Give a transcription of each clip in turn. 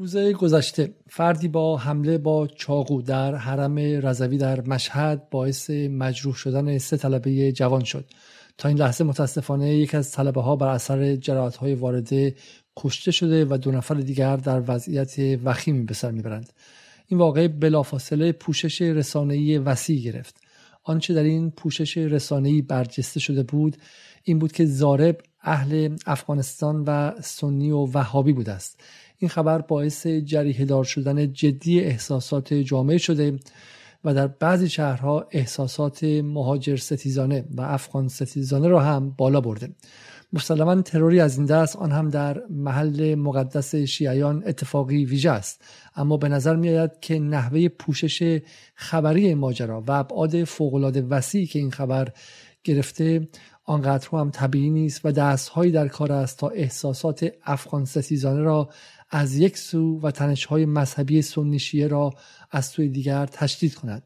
روز گذشته فردی با حمله با چاقو در حرم رضوی در مشهد باعث مجروح شدن سه طلبه جوان شد. تا این لحظه متاسفانه یک از طلبه ها بر اثر جراحت های وارده کشته شده و دو نفر دیگر در وضعیت وخیمی به سر می‌برند. این واقعه بلافاصله پوشش رسانه‌ای وسیع گرفت. آنچه در این پوشش رسانه‌ای برجسته شده بود این بود که زارب اهل افغانستان و سنی و وهابی بوده است. این خبر باعث جریه دار شدن جدی احساسات جامعه شده و در بعضی شهرها احساسات مهاجر ستیزانه و افغان ستیزانه را هم بالا برده. مسلما تروری از این دست آن هم در محل مقدس شیعیان اتفاقی ویژه است. اما به نظر می آید که نحوه پوشش خبری ماجرا و ابعاد فوقالعاده وسیعی که این خبر گرفته آنقدر هم طبیعی نیست و دستهایی در کار است تا احساسات افغان ستیزانه را از یک سو و تنشهای مذهبی سنی را از سوی دیگر تشدید کند.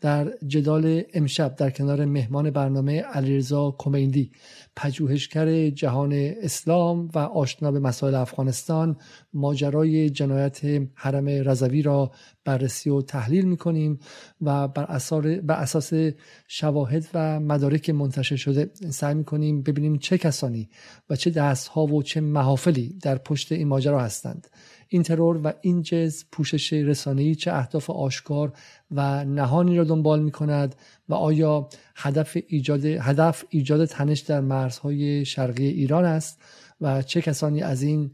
در جدال امشب در کنار مهمان برنامه علیرضا کمیندی پژوهشگر جهان اسلام و آشنا به مسائل افغانستان ماجرای جنایت حرم رضوی را بررسی و تحلیل می‌کنیم و بر, بر اساس شواهد و مدارک منتشر شده سعی می‌کنیم ببینیم چه کسانی و چه دستها و چه محافلی در پشت این ماجرا هستند. این ترور و این جز پوشش رسانه‌ای چه اهداف آشکار و نهانی را دنبال می کند و آیا هدف ایجاد, هدف ایجاد تنش در مرزهای شرقی ایران است و چه کسانی از این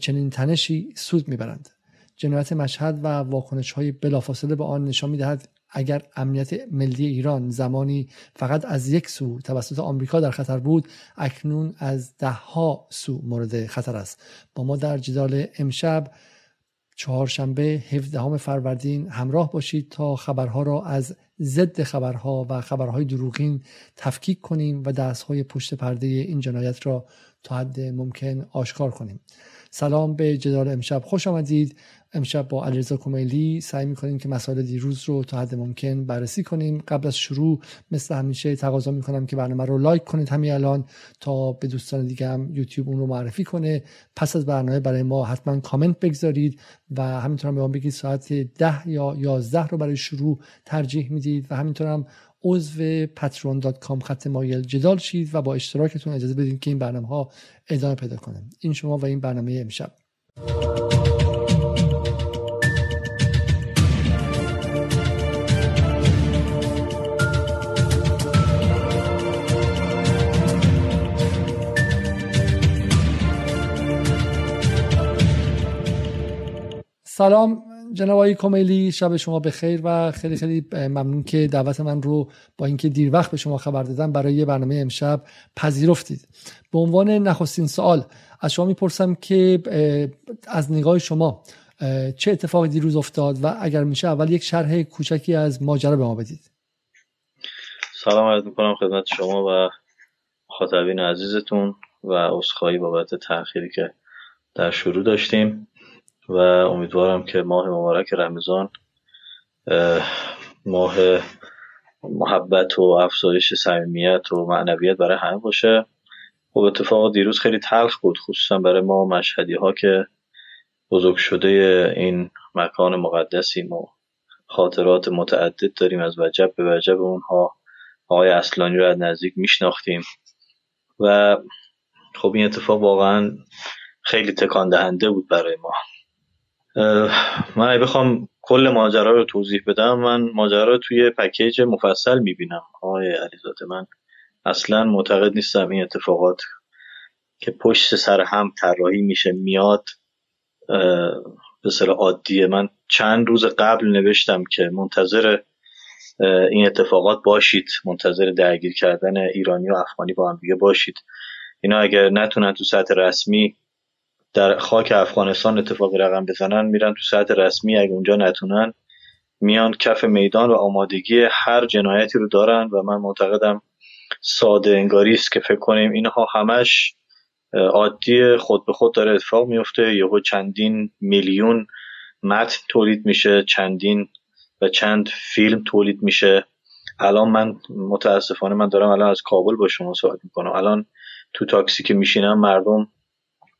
چنین تنشی سود می‌برند؟ جنایت مشهد و واکنش های بلافاصله به آن نشان می‌دهد اگر امنیت ملی ایران زمانی فقط از یک سو توسط آمریکا در خطر بود اکنون از دهها سو مورد خطر است. با ما در جدال امشب چهارشنبه 17 فروردین همراه باشید تا خبرها را از ضد خبرها و خبرهای دروغین تفکیک کنیم و دستهای پشت پرده این جنایت را تا حد ممکن آشکار کنیم. سلام به جدال امشب خوش آمدید. امشب با علیرضا کمیلی سعی می‌کنیم که مسائل دیروز رو تا حد ممکن بررسی کنیم. قبل از شروع مثل همیشه تقاضا می‌کنم که برنامه رو لایک کنید همین الان تا به دوستان دیگه هم یوتیوب اون رو معرفی کنه. پس از برنامه برای ما حتما کامنت بگذارید و همینطور هم به ما بگید ساعت ده یا یازده رو برای شروع ترجیح می‌دید و همینطور هم عضو patreon.com خط مایل جدال شید و با اشتراکتون اجازه بدید که این برنامه ها ادامه پیدا کنه. این شما و این برنامه امشب. سلام جناب کمیلی شب شما بخیر و خیلی خیلی ممنون که دعوت من رو با اینکه دیر وقت به شما خبر دادم برای برنامه امشب پذیرفتید. به عنوان نخستین سوال از شما می‌پرسم که از نگاه شما چه اتفاقی دیروز افتاد و اگر میشه اول یک شرح کوچکی از ماجرا به ما بدید. سلام عرض می‌کنم خدمت شما و خاطبین عزیزتون و عذرخواهی بابت تأخیری که در شروع داشتیم. و امیدوارم که ماه مبارک رمضان ماه محبت و افزایش صمیمیت و معنویت برای همه باشه. خب اتفاق دیروز خیلی تلخ بود خصوصا برای ما مشهدی ها که بزرگ شده این مکان مقدسیم و خاطرات متعدد داریم از وجب به وجب اونها آقای اصلانی رو از نزدیک میشناختیم. و خب این اتفاق واقعا خیلی تکان دهنده بود برای ما. من بخوام کل ماجرا رو توضیح بدم من ماجرا رو توی پکیج مفصل می‌بینم. آقای علیزاده من اصلا معتقد نیستم این اتفاقات که پشت سر هم طراحی میشه میاد. به صلاح عادیه من چند روز قبل نوشتم که منتظر این اتفاقات باشید. منتظر درگیر کردن ایرانی و افغانی با هم دیگه باشید. اینا اگر نتونن تو سطح رسمی در خاک افغانستان اتفاقی رقم بزنن میرن تو سطح رسمی اگه اونجا نتونن میان کف میدان و آمادگی هر جنایتی رو دارن و من معتقدم ساده انگاری است که فکر کنیم اینها همش عادی خود به خود داره اتفاق میفته. یهو چندین میلیون متن تولید میشه چندین و چند فیلم تولید میشه. الان من متاسفانه من دارم الان از کابل با شما صحبت می‌کنم. الان تو تاکسی که میشینم مردم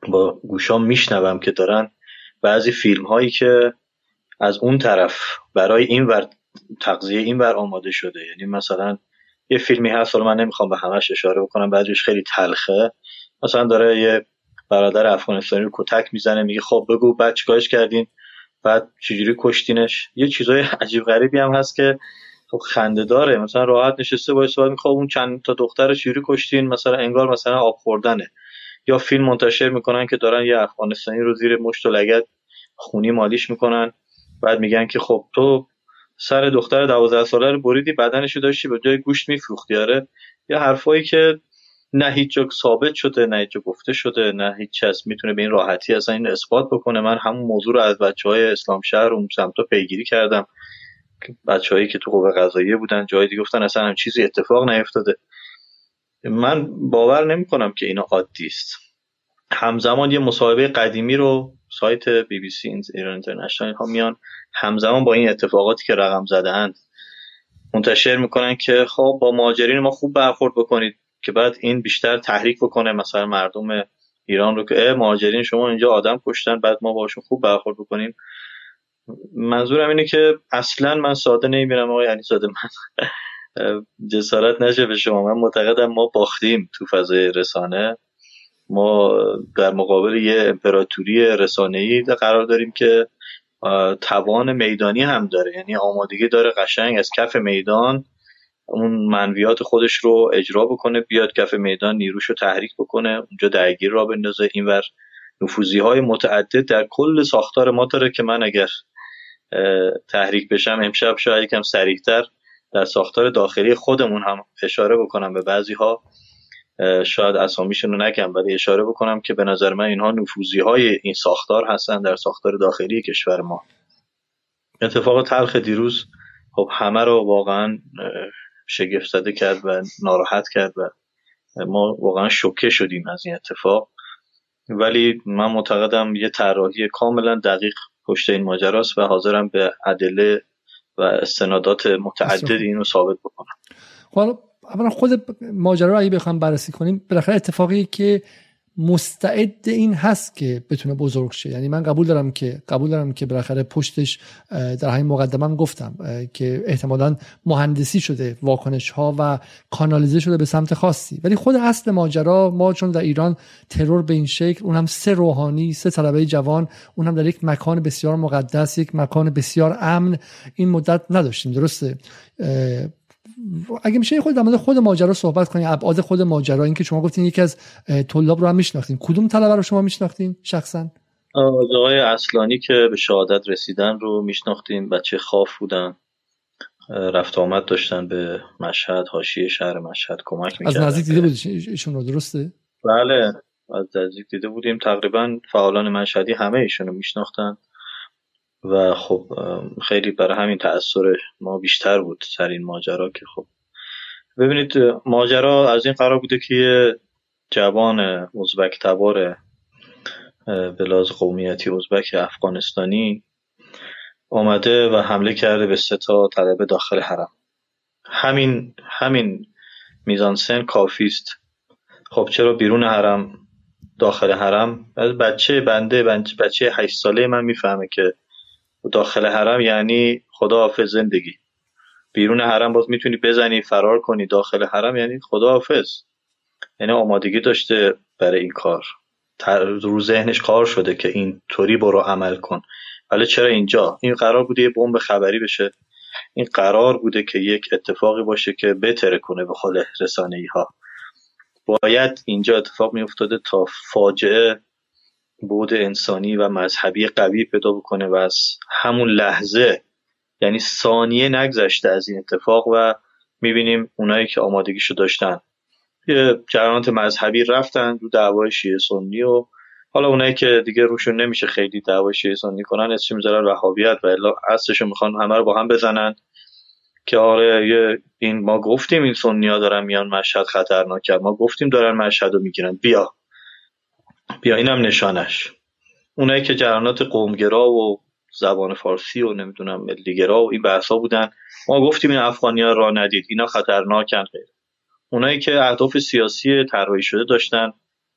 با گوشام میشنوم که دارن بعضی فیلم هایی که از اون طرف برای این ور تغذیه این ور آماده شده. یعنی مثلا یه فیلمی هست من نمی‌خوام به همش اشاره بکنم بعضیش خیلی تلخه. مثلا داره یه برادر افغانستانی رو کتک می‌زنه میگه خب بگو بعد چیکارش کردین؟ بعد چجوری کشتینش؟ یه چیزای عجیب غریبی هم هست که خب خنده داره. مثلا راحت نشسته باید صحبت خب اون چند تا دختر چجوری کشتین؟ مثلا انگار مثلا آب خوردنه. یا فیلم منتشر می‌کنن که دارن یه افغانستانی رو زیر مشت و لگت خونی مالیش می‌کنن. بعد میگن که خب تو سر دختر دوازده ساله رو بریدی بدنشو داشتی به جای گوشت میفروختی. آره. یه حرفایی که نه هیچ جا ثابت شده نه هیچ گفته شده نه هیچ کس می‌تونه به این راحتی اصلا این اثبات بکنه. من همون موضوع رو از بچه های اسلام شهر اون سمت پیگیری کردم. بچههایی که تو قوه قضاییه بودن جایی دیگه گفتن اصلا هم چیزی اتفاق نیفتاده. من باور نمی کنم که اینا عادی است. همزمان یه مصاحبه قدیمی رو سایت بی بی سی ایران اینترنشنال ها میان. همزمان با این اتفاقاتی که رقم زده اند منتشر می‌کنن که خب با مهاجرین ما خوب برخورد بکنید که بعد این بیشتر تحریک بکنه. مثلا مردم ایران رو که مهاجرین شما اینجا آدم کشتن بعد ما باشون خوب برخورد بکنیم. منظورم اینه که اصلا من ساده نمی‌بینم آقای علی ساده من جسارت نشه به شما. من معتقدم ما باختیم تو فضای رسانه. ما در مقابل یه امپراتوری رسانه‌ای قرار داریم که توان میدانی هم داره. یعنی آمادگی داره قشنگ. از کف میدان اون منویات خودش رو اجرا بکنه بیاد کف میدان نیروش رو تحریک بکنه اونجا درگیر را بندازه. اینور نفوزی های متعدد در کل ساختار ما داره که من اگر تحریک بشم امشب شاید یکم سریعتر در ساختار داخلی خودمون هم اشاره بکنم به بعضی ها شاید اسامیشون رو نگم ولی اشاره بکنم که به نظر من اینها نفوزی های این ساختار هستن در ساختار داخلی کشور ما. اتفاق تلخ دیروز خب همه رو واقعا شگفت زده کرد و ناراحت کرد و ما واقعا شوکه شدیم از این اتفاق. ولی من معتقدم یه طراحی کاملا دقیق پشت این ماجراست و حاضرم به ادله و استنادات متعدد اینو ثابت بکنم. حالا اولا خود ماجرا رو اگه بخوام بررسی کنیم بالاخره اتفاقی که مستعد این هست که بتونه بزرگ شه. یعنی من قبول دارم که قبول دارم که بالاخره پشتش در همین مقدمه گفتم که احتمالا مهندسی شده واکنش ها و کانالیزه شده به سمت خاصی. ولی خود اصل ماجرا ما چون در ایران ترور به این شکل اون هم سه روحانی سه طلبه جوان اون هم در یک مکان بسیار مقدس یک مکان بسیار امن این مدت نداشتیم. درسته؟ اگه میشه خود در مورد خود ماجرا صحبت کنیم ابعاد خود ماجرا اینکه شما گفتین یکی از طلاب رو هم میشناختین. کدوم طلبه رو شما میشناختین شخصا؟ آقای اصلانی که به شهادت رسیدن رو میشناختیم بچه خاف بودن. رفت آمد داشتن به مشهد حاشیه شهر مشهد کمک می‌کردن. از نزدیک دیده بودید ایشون رو درسته؟ بله از نزدیک دیده بودیم. تقریبا فعالان مشهدی همه ایشون رو میشناختن. و خب خیلی برای همین تأثیر ما بیشتر بود سر این ماجرا که خب ببینید ماجرا از این قرار بوده که یه جوان ازبک تبار بلاز قومیتی ازبک افغانستانی آمده و حمله کرده به سه تا طلبه داخل حرم. همین همین میزان سن کافی است. خب چرا بیرون حرم داخل حرم؟ از بچه بنده بچه هشت ساله من می‌فهمه که داخل حرم یعنی خدا حافظ زندگی. بیرون حرم باز می‌تونی بزنی فرار کنی داخل حرم یعنی خدا حافظ یعنی آمادگی داشته برای این کار. رو ذهنش کار شده که این طوری برو عمل کن. ولی چرا اینجا؟ این قرار بوده یه بمب خبری بشه. این قرار بوده که یک اتفاقی باشه که بتره کنه به خود رسانه ای ها. باید اینجا اتفاق می تا فاجعه بود انسانی و مذهبی قوی پیدا بکنه و از همون لحظه یعنی ثانیه نگذشته از این اتفاق و می‌بینیم اونایی که آمادگیشو داشتن. یه جریانات مذهبی رفتن رو دعوای شیعه سنی و حالا اونایی که دیگه روشون نمیشه خیلی دعوای شیعه سنی کنن اسم می‌ذارن وهابیت و الا اصلشو می‌خوان همه رو با هم بزنن که آره این ما گفتیم این سنی ها دارن میان مشهد خطرناک ما گفتیم دارن مشهد رو می‌گیرن بیا. بیا اینم نشانش. اونایی که جرانات قومگرا و زبان فارسی و نمی‌دونم ملیگرا و این بحثا بودن ما گفتیم این افغانی ها را ندید اینا خطرناکن غیر. اونایی که اهداف سیاسی طراحی شده داشتن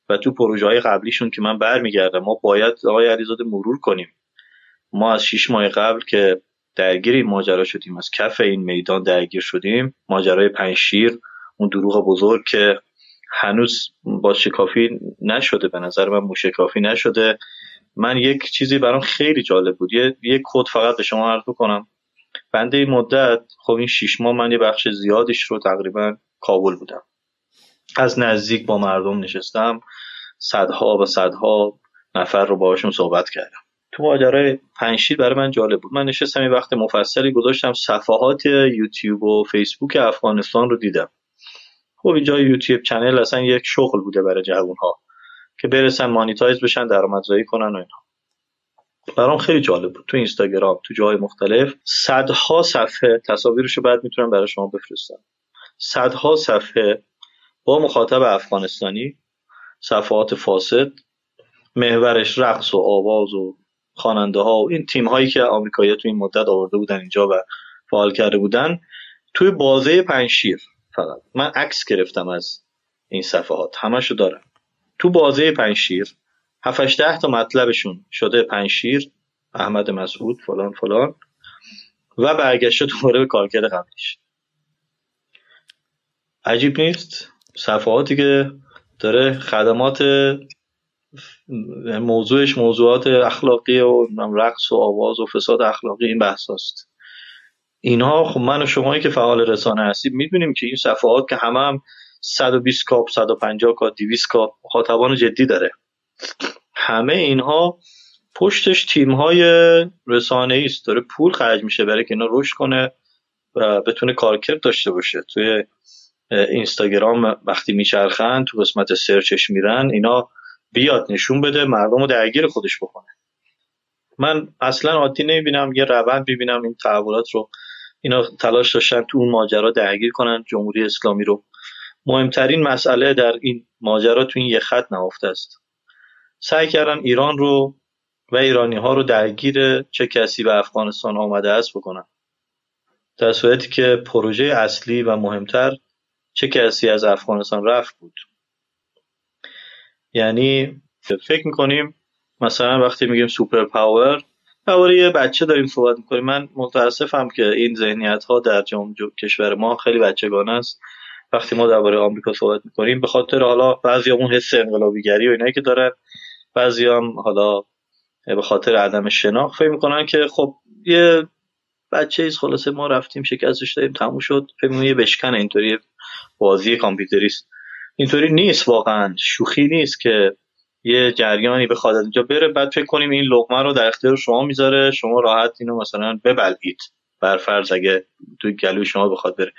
و تو پروژه های قبلیشون که من برمیگردم ما باید آقای علیزاده مرور کنیم. ما از شیش ماه قبل که درگیر این ماجرا شدیم از کف این میدان درگیر شدیم ماجرای پنشیر اون دروغ بزرگ که هنوز با شکافی نشده به نظر من موشکافی نشده. من یک چیزی برام خیلی جالب بود. یه یک کد فقط به شما عرض کنم بنده این مدت خب این شیش ماه من یه بخش زیادیش رو تقریبا کابل بودم. از نزدیک با مردم نشستم. صدها و صدها نفر رو باشون صحبت کردم. تو ماجرای پنشیر برای من جالب بود. من نشستم یه وقت مفصلی گذاشتم صفحات یوتیوب و فیسبوک افغانستان رو دیدم. خب اینجا یوتیوب چنل اصلا یک شغل بوده برای جوون ها که برسن مانیتایز بشن درآمدزایی کنن و اینا. برام خیلی جالب بود. تو اینستاگرام تو جای مختلف صدها صفحه تصاویرشو بعد می‌تونم برای شما بفرستم. صدها صفحه با مخاطب افغانستانی صفحات فاسد محورش رقص و آواز و خواننده ها و این تیم هایی که آمریکایی تو این مدت آورده بودن اینجا و فعال کرده بودن توی بازه پنشیر فقط. من عکس گرفتم از این صفحات. همشو دارم. تو بازه پنشیر 7 ده تا مطلبشون شده پنشیر احمد مسعود فلان فلان و برگشته دوباره به کارکرد قبلیش. عجیب نیست؟ صفحاتی که داره خدمات موضوعش موضوعات اخلاقی و رقص و آواز و فساد اخلاقی این بحث هست اینها خب من و شمایی که فعال رسانه هستیم می‌دونیم که این صفحات که همه هم 120 کاپ 150 کاپ 200 کاپ مخاطبان جدی داره. همه اینها پشتش تیم های رسانه است. داره پول خرج میشه برای که اینا رشد کنه و بتونه کارکرد داشته باشه. توی اینستاگرام وقتی میچرخن تو قسمت سرچش میرن اینا بیاد نشون بده مردم رو درگیر خودش بکنه. من اصلا عادی نمی‌بینم یه روند ببینم این تحولات رو اینا تلاش داشتن تو اون ماجرا درگیر کنن جمهوری اسلامی رو. مهمترین مسئله در این ماجرا تو این یه خط نهفته است. سعی کردن ایران رو و ایرانی ها رو درگیر چه کسی به افغانستان آمده است بکنن. در صورتی که پروژه اصلی و مهمتر چه کسی از افغانستان رفت بود. یعنی فکر می‌کنیم مثلا وقتی میگیم سوپر پاور درباره یه بچه داریم صحبت می‌کنیم. من متاسفم که این ذهنیت ها در جمع کشور ما خیلی بچگانه است. وقتی ما درباره آمریکا صحبت می‌کنیم به خاطر حالا بعضی اون حس انقلابیگری و اینایی که دارن بعضی هم حالا به خاطر عدم شناخت فکر می‌کنن که خب یه بچه ایست خلاصه ما رفتیم شکستش داریم تموم شد. فکر یه بشکن اینطوری بازی کامپیوتریست. اینطوری نیست واقعا. شوخی نیست که یه جریانی بخواد اینجا بره. بعد فکر کنیم این لغمه رو در اختیار شما می‌ذاره. شما راحت اینو مثلا ببلید بر فرض اگه تو گلوی شما بخواد بره.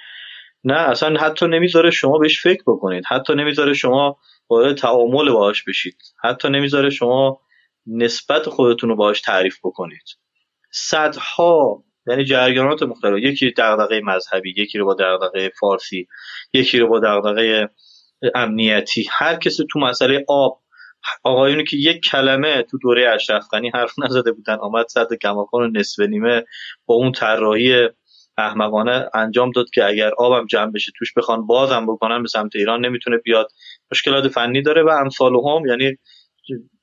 نه اصلا حتی نمی‌ذاره شما بهش فکر بکنید. حتی نمی‌ذاره شما وارد تعامل باهاش بشید. حتی نمی‌ذاره شما نسبت خودتون رو باهاش تعریف بکنید. صدها یعنی جریانات مختلف. یکی دغدغه مذهبی یکی رو با دغدغه فارسی یکی رو با دغدغه امنیتی. هر کسی تو مسئله آب آقایونی که یک کلمه تو دوره اشرف غنی حرف نزده بودن آمد صد کماکان نصف نیمه با اون طراحی احمقانه انجام داد که اگر آبم جمع بشه توش بخوان بازم بکنن به سمت ایران نمی‌تونه بیاد. مشکلات فنی داره و امثال هم یعنی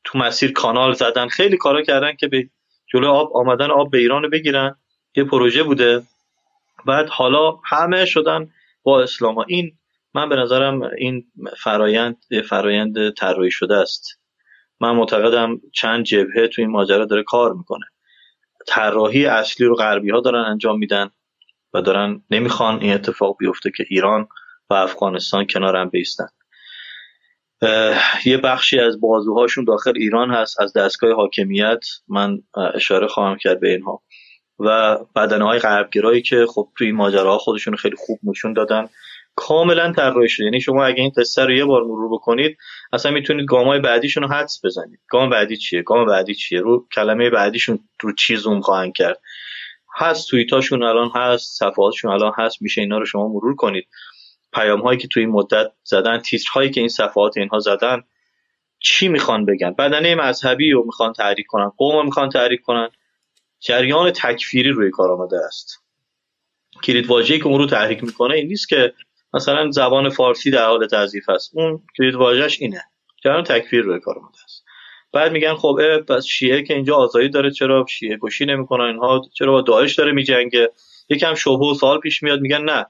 تو مسیر کانال زدن. خیلی کارا کردن که به جلو آب آمدن آب به ایران بگیرن. یه پروژه بوده. بعد حالا همه شدن با اسلام. ها. این من به نظرم این فرایند فرایند طراحی شده است. من معتقدم چند جبهه تو این ماجرا داره کار می‌کنه. طراحی اصلی رو غربی ها دارن انجام میدن و دارن نمی‌خوان این اتفاق بیفته که ایران و افغانستان کنارم بیستن. یه بخشی از بازوهاشون داخل ایران هست. از دستگاه حاکمیت من اشاره خواهم کرد به اینها. و بدنهای غربگرایی که خب توی ماجراها خودشون خیلی خوب نشون دادن. کاملا طراحی شده. یعنی شما اگه این قصه رو یه بار مرور بکنید اصلا می‌تونید گامای بعدیشون رو حدس بزنید. گام بعدی چیه؟ گام بعدی چیه؟ رو کلمه بعدیشون رو چی زوم خواهند کرد؟ هست توییتاشون الان هست صفحاتشون الان هست میشه اینا رو شما مرور کنید. پیام هایی که توی این مدت زدن تیترهایی که این صفحات اینها زدن چی می‌خوان بگن؟ بدنه مذهبی رو می‌خوان تحریک کنن قوم رو می‌خوان تحریک کنن. جریان تکفیری روی کار آمده است. کلید واژه‌ای که اون رو تحریک می‌کنه این نیست که مثلا زبان فارسی در حال تضعیف است. اون کلید واژه‌اش اینه. جریان تکفیر روی کار اومده است. بعد میگن خب پس شیعه که اینجا آزادی داره چرا شیعه گوشی نمی‌کنن اینها؟ چرا با داعش داره میجنگه؟ یکم شبه و سوال پیش میاد میگن نه.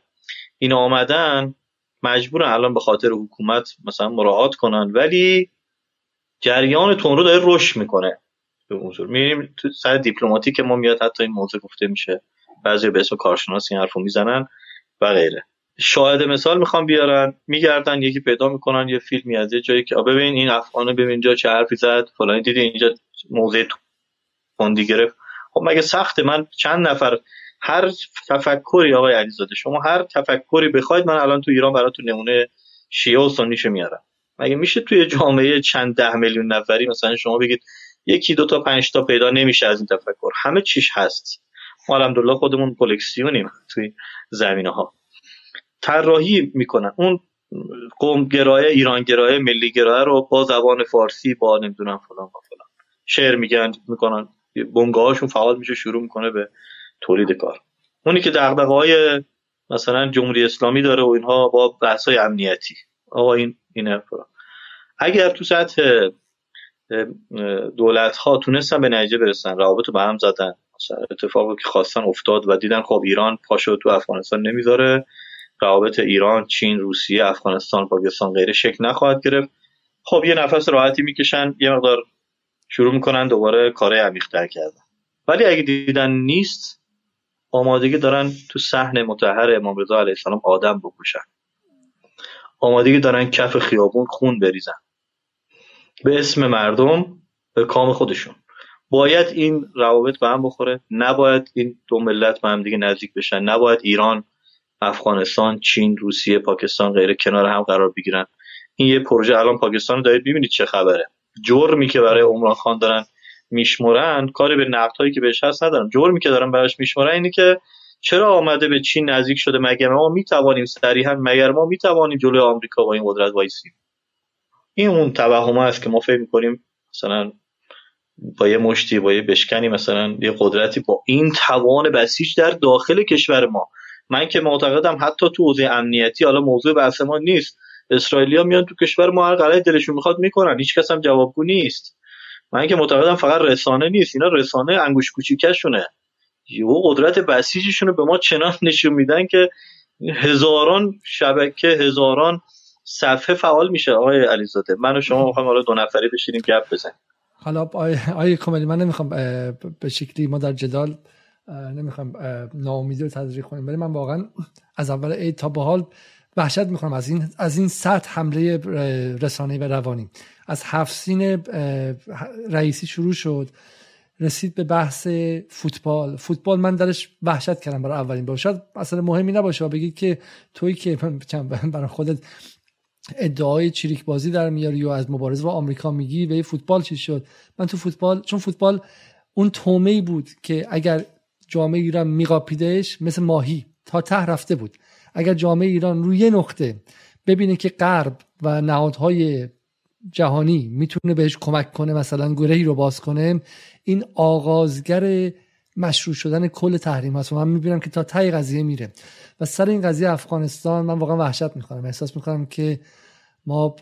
اینا آمدن مجبورن الان به خاطر حکومت مثلا مراعات کنن ولی جریان تون رو داره رشد می‌کنه به موضوع می‌بینیم تو سر دیپلماتیک ما میاد حتی این موضوع گفته میشه. بعضی به اسم کارشناس این حرفو می‌زنن و غیره. شاهد مثال می‌خوام بیارن میگردن یکی پیدا می‌کنن یه فیلمی از یه جایی که ببین این افغانه ببین اینجا چه حرفی زد فلان دیدی اینجا موضع تندی گرفت. خب مگه سخته؟ من چند نفر هر تفکری آقای علیزاده شما هر تفکری بخواید من الان تو ایران براتون نمونه شیعه و سنیشو میارم. مگه میشه توی جامعه چند ده میلیون نفری مثلا شما بگید یکی دو تا پنج تا پیدا نمیشه از این تفکر؟ همه چیش هست. ما الحمدلله خودمون کلکسیونیم توی زمینه ها طراحی می‌کنن. اون قوم گرایه ایران گرایه ملی گرایه رو با زبان فارسی با نمی‌دونم فلان با فلان. شعر میگن می‌کنن. هاشون فعال میشه شروع می‌کنه به تولید کار. اونی که دغدغه های مثلا جمهوری اسلامی داره و اینها با بحث های امنیتی. آقا این اینه فلان اگر تو سطح دولت ها تونستن به نتیجه برسن روابط رو به هم زدن اتفاقی که خواستن افتاد و دیدن خب ایران پاشو تو افغانستان نمی‌ذاره. روابط ایران چین روسیه افغانستان پاکستان غیره شکل نخواهد گرفت. خب یه نفس راحتی می‌کشن یه مقدار شروع می‌کنن دوباره کار عمیق‌تر کردن. ولی اگه دیدن نیست آمادگی دارن تو صحن متحر امام رضا علیه السلام آدم بکشن. آمادگی دارن کف خیابون خون بریزن. به اسم مردم به کام خودشون. باید این روابط به هم بخوره. نباید این دو ملت به هم دیگه نزدیک بشن. نباید ایران افغانستان چین روسیه پاکستان غیره کنار هم قرار بگیرن. این یه پروژه الان پاکستان رو دارید ببینید چه خبره. جرمی که برای عمران خان دارن میشمرن کاری به نقد که بهش هست ندارم جرمی که دارن براش میشمرن اینه که چرا آمده به چین نزدیک شده؟ مگر ما می‌توانیم صریحا مگر ما می‌توانیم جلوی آمریکا با این قدرت وایسیم؟ این اون توهم است که ما فکر می‌کنیم مثلا با یه مشتی با یه بشکنی مثلا یه قدرتی با این توان بسیج در داخل کشور ما. من که معتقدم حتی تو حوزه امنیتی حالا موضوع بحث ما نیست. اسرائیلیا میان تو کشور ما هر غلطی دلشون می‌خواد می‌کنن هیچ کس هم جوابگو نیست. من که معتقدم فقط رسانه نیست اینا رسانه انگوش کوچیکشونه. یه قدرت بسیجشون رو به ما چنان نشون میدن که هزاران شبکه هزاران صفحه فعال میشه. آقای علیزاده من و شما می‌خوام حالا دو نفری بشینیم گپ بزنیم. حالا آیه کاملی من نمی‌خوام به شکلی ما در جدال نمی‌خوام ناامیدی رو تدریک کنیم ولی من واقعا از اول عید تا به حال وحشت می‌کنم از این از این سطح حمله رسانه و روانی. از هفت سین رئیسی شروع شد رسید به بحث فوتبال. فوتبال من درش وحشت کردم برای اولین بار. شاید اصلا مهمی نباشه بگید که توی که برای خودت ادعای چریک بازی در میاری یا از مبارزه با آمریکا میگی به فوتبال چی شد؟ من تو فوتبال چون فوتبال اون تومه بود که اگر جامعه ایران میقاپیدش مثل ماهی تا ته رفته بود. اگر جامعه ایران روی نقطه ببینه که غرب و نهادهای جهانی می‌تونه بهش کمک کنه مثلا گرهی رو باز کنه این آغازگر مشروع شدن کل تحریم هست و من می‌بینم که تا تای قضیه میره. و سر این قضیه افغانستان من واقعا وحشت می‌کنم احساس می‌کنم که ما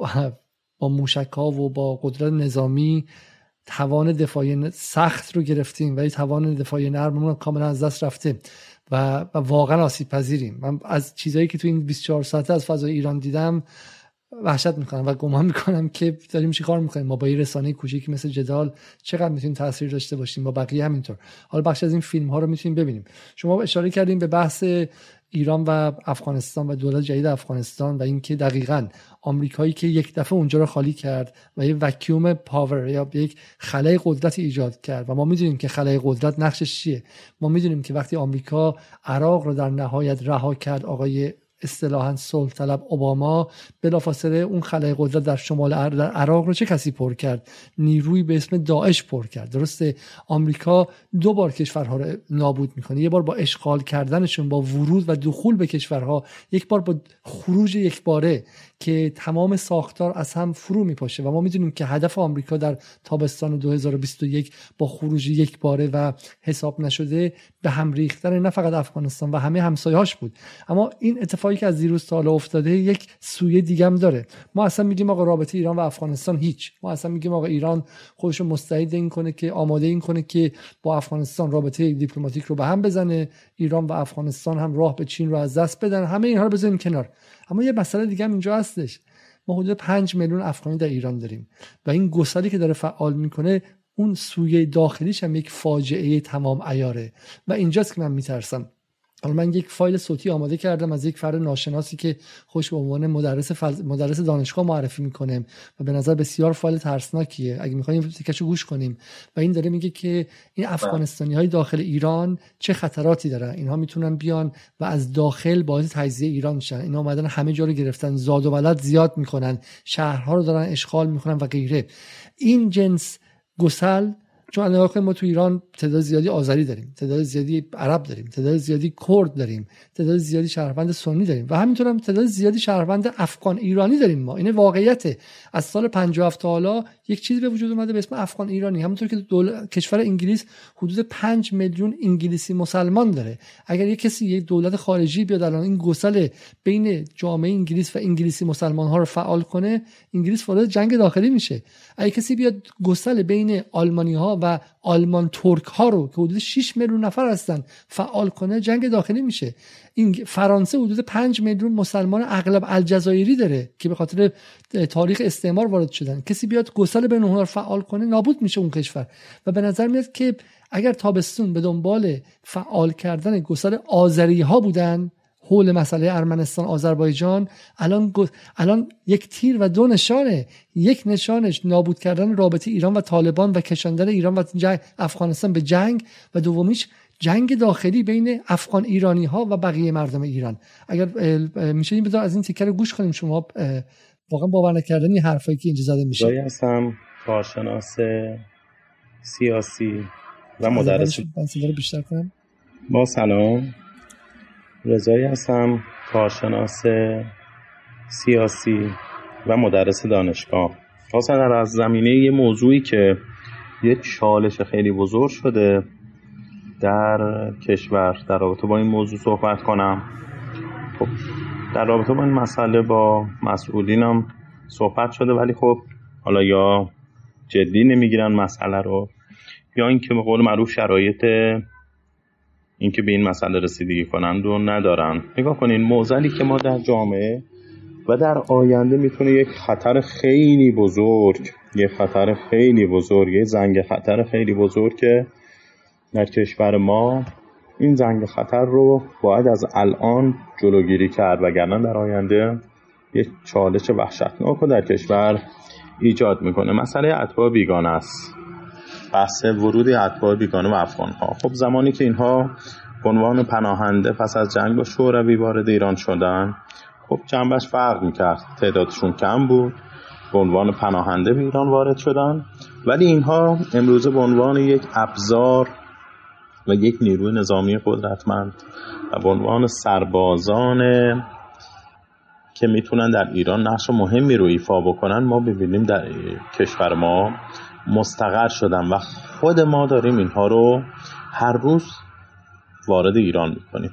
با موشک ها و با قدرت نظامی توان دفاعی سخت رو گرفتیم ولی توان دفاعی نرممون کاملا از دست رفته و, و واقعا آسیب پذیریم من از چیزهایی که تو این 24 ساعته از فضای ایران دیدم وحشت می‌کنم و گمان می‌کنم که داریم کار می‌کنیم؟ ما با این رسانه کوچیکی مثل جدال چقدر می‌تونیم تاثیر داشته باشیم؟ با بقیه همینطور. حالا بخش از این فیلم ها رو می‌تونیم ببینیم. شما اشاره کردیم به بحث ایران و افغانستان و دولت جدید افغانستان و اینکه دقیقا آمریکایی که یک دفعه اونجا رو خالی کرد و یک وکیوم پاور یا یک خلای قدرت ایجاد کرد. و ما می‌دونیم که خلای قدرت نقشش چیه. ما می‌دونیم که وقتی آمریکا عراق رو در نهایت رها کرد آقای اصطلاحا صلح طلب اوباما بلافاصله اون خلای قدرت در شمال در عراق رو چه کسی پر کرد؟ نیروی به اسم داعش پر کرد. درسته؟ آمریکا دو بار کشورها رو نابود می‌کنه. یه بار با اشغال کردنشون با ورود و دخول به کشورها یک بار با خروج یک باره که تمام ساختار از هم فرو میپاشه و ما می‌دونیم که هدف آمریکا در تابستان 2021 با خروج یک باره و حساب نشده به هم ریختن نه فقط افغانستان و همه همسایهاش بود. اما این اتفاق اتفاقی که از دیروز تا حالا افتاده یک سویه دیگه هم داره. ما اصلا میگیم آقا رابطه ایران و افغانستان هیچ. ما اصلا میگیم آقا ایران خودش مستعد این کنه که آماده این کنه که با افغانستان رابطه دیپلماتیک رو به هم بزنه ایران و افغانستان هم راه به چین رو از دست بدن. همه اینها رو بزنیم کنار. اما یه مسئله دیگه هم اینجا هستش. ما حدود 5 میلیون افغانی در ایران داریم و این گسلی که داره فعال می‌کنه اون سویه داخلیش هم یک فاجعه تمام ایاره و اینجاست که من میترسم. حالا من یک فایل صوتی آماده کردم از یک فرد ناشناسی که خوش به عنوان مدرس مدرس دانشگاه معرفی می‌کنه و به نظر بسیار فایل ترسناکیه. اگه می‌خوایم تیکشو گوش کنیم. و این داره میگه که این افغانستانی های داخل ایران چه خطراتی دارن؟ اینها می‌تونن بیان و از داخل باعث تجزیه ایران میشن. اینا اومدن همه جا رو گرفتن. زاد و ولد زیاد می‌کنن. شهرها رو دارن اشغال می‌کنن و غیره. این جنس گسل چون نگاه ما تو ایران تعداد زیادی آذری داریم تعداد زیادی عرب داریم تعداد زیادی کرد داریم تعداد زیادی شهروند سنی داریم و همینطور هم تعداد زیادی شهروند افغان ایرانی داریم ما. این واقعیت. از سال 57 تا حالا یک چیزی به وجود اومده به اسم افغان ایرانی. همونطور که دول... کشور انگلیس حدود 5 میلیون انگلیسی مسلمان داره. اگر یک کسی یک دولت خارجی بیاد الان این گسل بین جامعه انگلیس و انگلیسی مسلمان ها رو فعال کنه انگلیس وارد جنگ داخلی میشه. اگر کسی بیاد گسل بین آلمانی ها و آلمان ترک ها رو که حدود 6 میلیون نفر هستن فعال کنه جنگ داخلی میشه. این فرانسه حدود 5 میلیون مسلمان اغلب الجزایری داره که به خاطر تاریخ استعمار وارد شدن. کسی بیاد گسل بین اونها فعال کنه نابود میشه اون کشور. و به نظر میاد که اگر تابستون به دنبال فعال کردن گسل آذری ها بودن حول مسئله ارمنستان آذربایجان الان الان یک تیر و دو نشانه. یک نشانش نابود کردن رابطه ایران و طالبان و کشاندن ایران و افغانستان به جنگ و دومیش جنگ داخلی بین افغان ایرانی ها و بقیه مردم ایران. اگر میشه این از این تیکر رو گوش کنیم؟ شما واقعا باور نکردنی حرفایی که اینجا زده میشه. هستم کارشناس سیاسی و مدرس. بیشتر کنم. با سلام. رضایی هستم کارشناس سیاسی و مدرس دانشگاه. خواستم از زمینه یه موضوعی که یه چالش خیلی بزرگ شده در کشور در رابطه با این موضوع صحبت کنم. خب در رابطه با این مسئله با مسئولینم صحبت شده ولی خب حالا یا جدی نمی‌گیرن مسئله رو یا اینکه به قول معروف شرایط اینکه به این مسئله رسیدگی کنند و ندارن. نگاه کنین موزلی که ما در جامعه و در آینده می‌تونه یک خطر خیلی بزرگ یه خطر خیلی بزرگ یه زنگ خطر خیلی بزرگ که در کشور ما این زنگ خطر رو باید از الان جلوگیری کرد وگرنه در آینده یه چالش وحشتناک رو در کشور ایجاد می‌کنه. مسئله اتباع بیگانه است. بحث ورود اتباع بیگانه و افغان ها خب زمانی که اینها به عنوان پناهنده پس از جنگ با شوروی وارد ایران شدن خب جنبش فرق می‌کرد. تعدادشون کم بود به عنوان پناهنده به ایران وارد شدن. ولی اینها امروزه به عنوان یک ابزار و یک نیروی نظامی قدرتمند و به عنوان سربازان که می‌تونن در ایران نقش مهمی رو ایفا بکنن ما ببینیم در کشور ما مستقر شدن و خود ما داریم اینها رو هر روز وارد ایران می‌کنیم.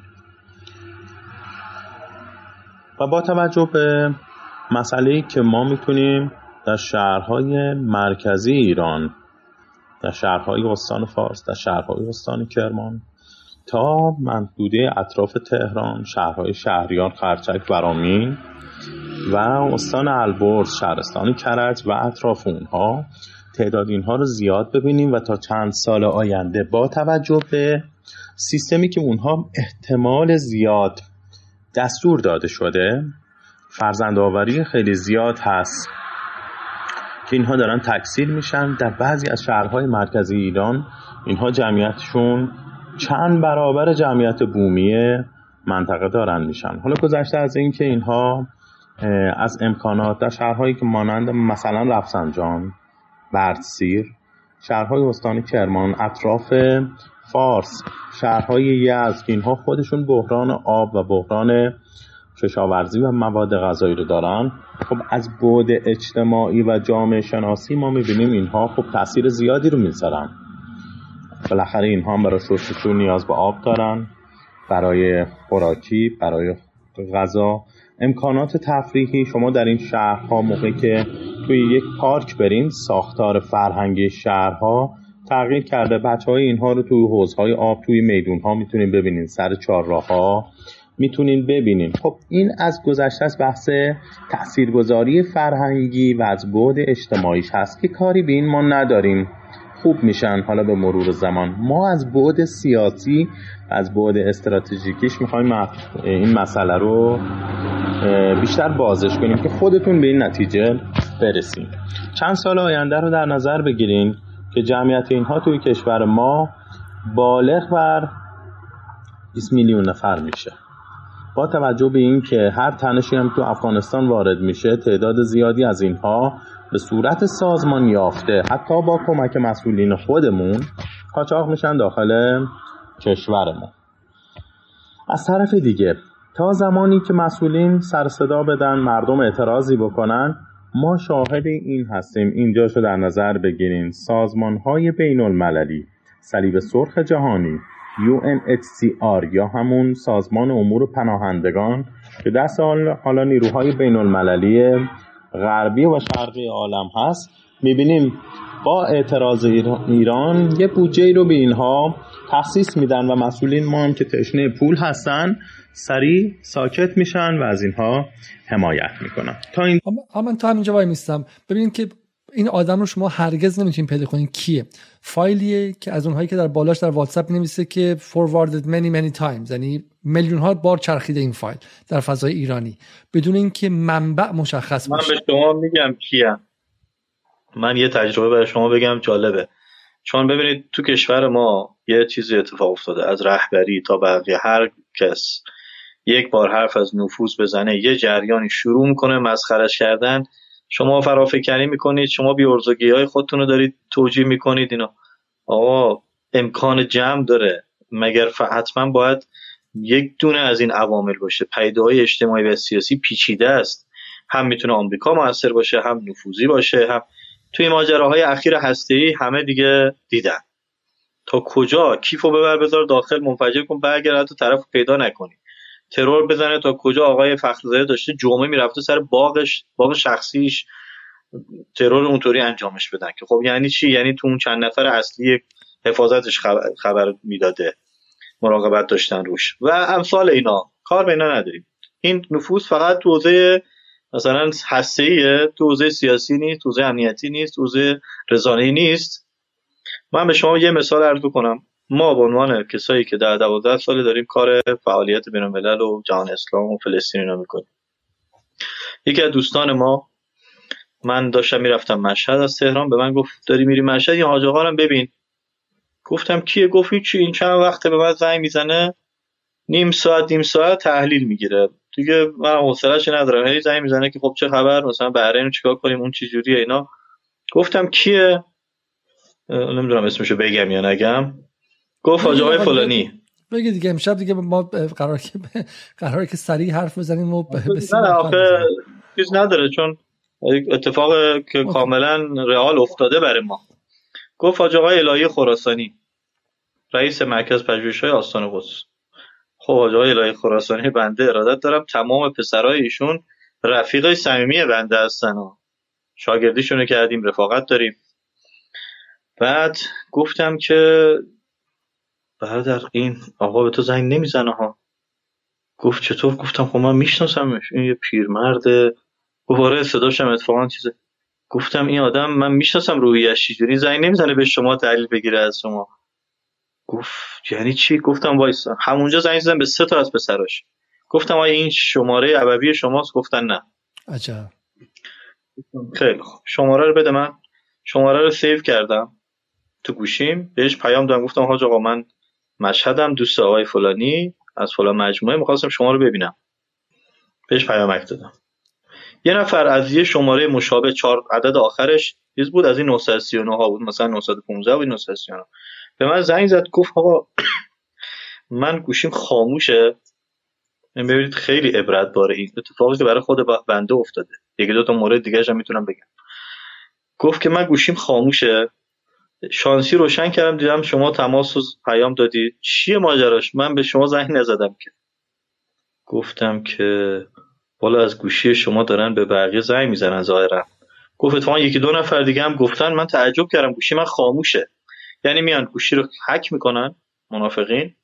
و با توجه به مسئله که ما می‌تونیم در شهرهای مرکزی ایران در شهرهای استان فارس در شهرهای استان کرمان تا محدوده اطراف تهران شهرهای شهریار خرچک برامین و استان البرز شهرستان کرج و اطراف اونها تعداد اینها رو زیاد ببینیم و تا چند سال آینده با توجه به سیستمی که اونها احتمال زیاد دستور داده شده فرزند آوری خیلی زیاد هست که اینها دارن تکثیر میشن در بعضی از شهرهای مرکزی ایران. اینها جمعیتشون چند برابر جمعیت بومی منطقه دارن میشن. حالا گذشته از اینکه اینها از امکانات در شهرهایی که مانند مثلا رفسنجان بردسیر شهرهای استان کرمان اطراف فارس. شهرهای یزد که اینها خودشون بحران آب و بحران کشاورزی و مواد غذایی رو دارن. خب از بعد اجتماعی و جامعه شناسی ما می‌بینیم اینها خب تاثیر زیادی رو می‌ذارن. بالاخره اینها هم برای شستشو نیاز به آب دارن. برای خوراکی برای غذا. امکانات تفریحی شما در این شهرها موقعی که توی یک پارک برین ساختار فرهنگی شهرها تغییر کرده. بچه های اینها رو توی حوزهای آب توی میدون ها می‌تونین ببینین سر چهارراه ها می‌تونین ببینین. خب این از گذشته از بحث تاثیرگذاری فرهنگی و از بعد اجتماعیش هست که کاری به این ما نداریم. خوب میشن حالا به مرور زمان. ما از بعد سیاسی از بعد استراتژیکیش می‌خوایم این مسئله رو بیشتر بازش کنیم که خودتون به این نتیجه برسیم چند سال آینده رو در نظر بگیریم که جمعیت اینها توی کشور ما بالغ بر 20 میلیون نفر میشه. با توجه به اینکه هر تنشی هم تو افغانستان وارد میشه تعداد زیادی از اینها به صورت سازمان یافته حتی با کمک مسئولین خودمون قاچاق میشن داخل کشورمون. از طرف دیگه تا زمانی که مسئولین سر صدا بدن مردم اعتراضی بکنن ما شاهد این هستیم. اینجا شو در نظر بگیرین. سازمان های بین المللی صلیب سرخ جهانی UNHCR یا همون سازمان امور پناهندگان که دست حالا نیروهای بین المللی غربی و شرقی عالم هست. می‌بینیم با اعتراض ایران یه بودجه رو به اینها تخصیص میدن و مسئولین ما هم که تشنه پول هستن سریع ساکت میشن و از اینها حمایت می‌کنن. تا این من تا همینجا وای میستم ببینید که این آدم رو شما هرگز نمی‌تونید پیدا کنید کیه؟ فایلیه که از اونهایی که در بالاش در واتساپ نمیسته که forwarded many many times یعنی میلیون ها بار چرخیده این فایل در فضای ایرانی. بدون اینکه منبع مشخص باشه. من به شما میگم کیه. من یه تجربه برای شما بگم جالبه. چون ببینید تو کشور ما یه چیزی اتفاق افتاده. از رهبری تا بقیه هر کس یک بار حرف از نفوذ بزنه یه جریانی شروع می‌کنه مسخرش کردن. شما فرافکنی می‌کنید شما بیورزگی های خودتون رو دارید توجیه می‌کنید اینا. آقا امکان جمع داره. مگر حتما باید یک دونه از این عوامل باشه. پیده اجتماعی و سیاسی پیچیده است. هم می‌تونه آمریکا موثر باشه هم نفوذی باشه هم توی ماجراهای اخیر هسته همه دیگه دیدن. تا کجا؟ کیفو ببر بذار داخل منفجر کن برگرد تو طرف پیدا نکنی. ترور بزنه تا کجا آقای فخرزاده داشته جمعه می‌رفته سر باغش باغ شخصیش ترور اونطوری انجامش بدن که خب یعنی چی؟ یعنی تو اون چند نفر اصلی حفاظتش خبر, می‌داده مراقبت داشتن روش. و امثال اینا کار به اینا نداریم. این نفوذ فقط تو حوزه مثلا هسته تو حوزه سیاسی نیست تو حوزه امنیتی نیست تو حوزه رسانه‌ای نیست. من به شما یه مثال عرض کنم ما به عنوان کسایی که در دوازده سال داریم کار فعالیت بین الملل و جهان اسلام و فلسطین اینا می‌کنیم. یکی از دوستان ما من داشتم می‌رفتم مشهد از تهران به من گفت داری میری مشهد یا حاج ببین. گفتم کیه؟ گفت چی این چند وقته به من زنگ می‌زنه نیم ساعت نیم ساعت تحلیل می‌گیره. دیگه من حوصله‌اش ندارم. هی زنگ می‌زنه که خب چه خبر مثلا بحرین چیکار کنیم اون چه جوریه اینا. گفتم کیه؟ نمی‌دونم اسمشو بگم یا نگم. گفت حاج آقای فلانی. بگی دیگه امشب دیگه ما قرار که قرار که سریع حرف بزنیم و نه آخه چیز نداره چون اتفاق که کاملا رئال افتاده برای ما. گفت حاج آقای الهی خراسانی رئیس مرکز پژوهش‌های آستان قدس خب حاج آقای الهی خراسانی بنده ارادت دارم تمام پسرای ایشون رفیقای صمیمی بنده هستن. شاگردیشونو کردیم رفاقت داریم. بعد گفتم که برادر این آقا به تو زنگ نمی‌زنه ها. گفت چطور؟ گفتم خب من میشناسمش این یه پیرمرده. گفت آره صداش هم اتفاقا چیزه. گفتم این آدم من می‌شناسم روحیش چجوری زنگ نمی‌زنه به شما تحلیل بگیره از شما. گفت یعنی چی؟ گفتم وایسا. همونجا زنگ زدم به سه تا از پسراش. گفتم آیا این شماره عبوی شماست؟ گفتن نه. عجب. خیلی خوب. شماره رو بده من. شماره رو سیو کردم. تو گوشیم. بهش پیام دادم. گفتم حاج آقا من مشهدم دوست آقای فلانی. از فلان مجموعه می‌خواستم شما رو ببینم. بهش پیامک دادم. یه نفر از یه شماره مشابه چهار عدد آخرش چیز بود؟ از این 939 ها بود. مثلا 915 و 939 به من زنگ زد گفت آقا من گوشیم خاموشه. ببینید خیلی عبرت باره. این اتفاقی که برای خود بنده افتاده. یکی دو تا مورد دیگه هم می‌تونم بگم. گفت که من گوشیم خاموشه. شانسی روشن کردم دیدم شما تماس و پیام دادی. چیه ماجراش؟ من به شما زنگ نزدم که. گفتم که بالا از گوشی شما دارن به بقیه زنگ می‌زنن ظاهرا. گفت اتفاقا یکی دو نفر دیگه هم گفتن من تعجب کردم گوشی من خاموشه. یعنی میان گوشی رو حک می‌کنن منافقین.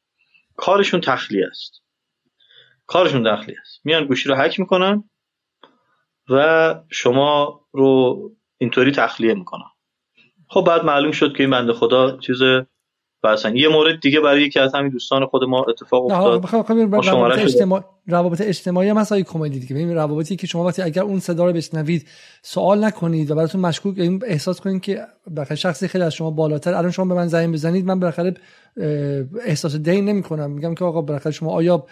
کارشون تخلیه است. کارشون تخلیه است. میان گوشی رو حک می‌کنن و شما رو اینطوری تخلیه می‌کنن. خب بعد معلوم شد که این بنده خدا چیز و یه مورد دیگه برای یکی از همین دوستان خود ما اتفاق افتاد. روابط اجتماعی روابط اجتماعی هم هست. کمدی دیگه. ببین روابطی که شما وقتی اگر اون صدا رو بشنوید سوال نکنید و براتون مشکوک احساس کنید که بخاطر شخصی خیلی از شما بالاتر. الان شما به من زنگ بزنید من بالاخره احساس دین نمی کنم میگم که آقا بالاخره شما آیا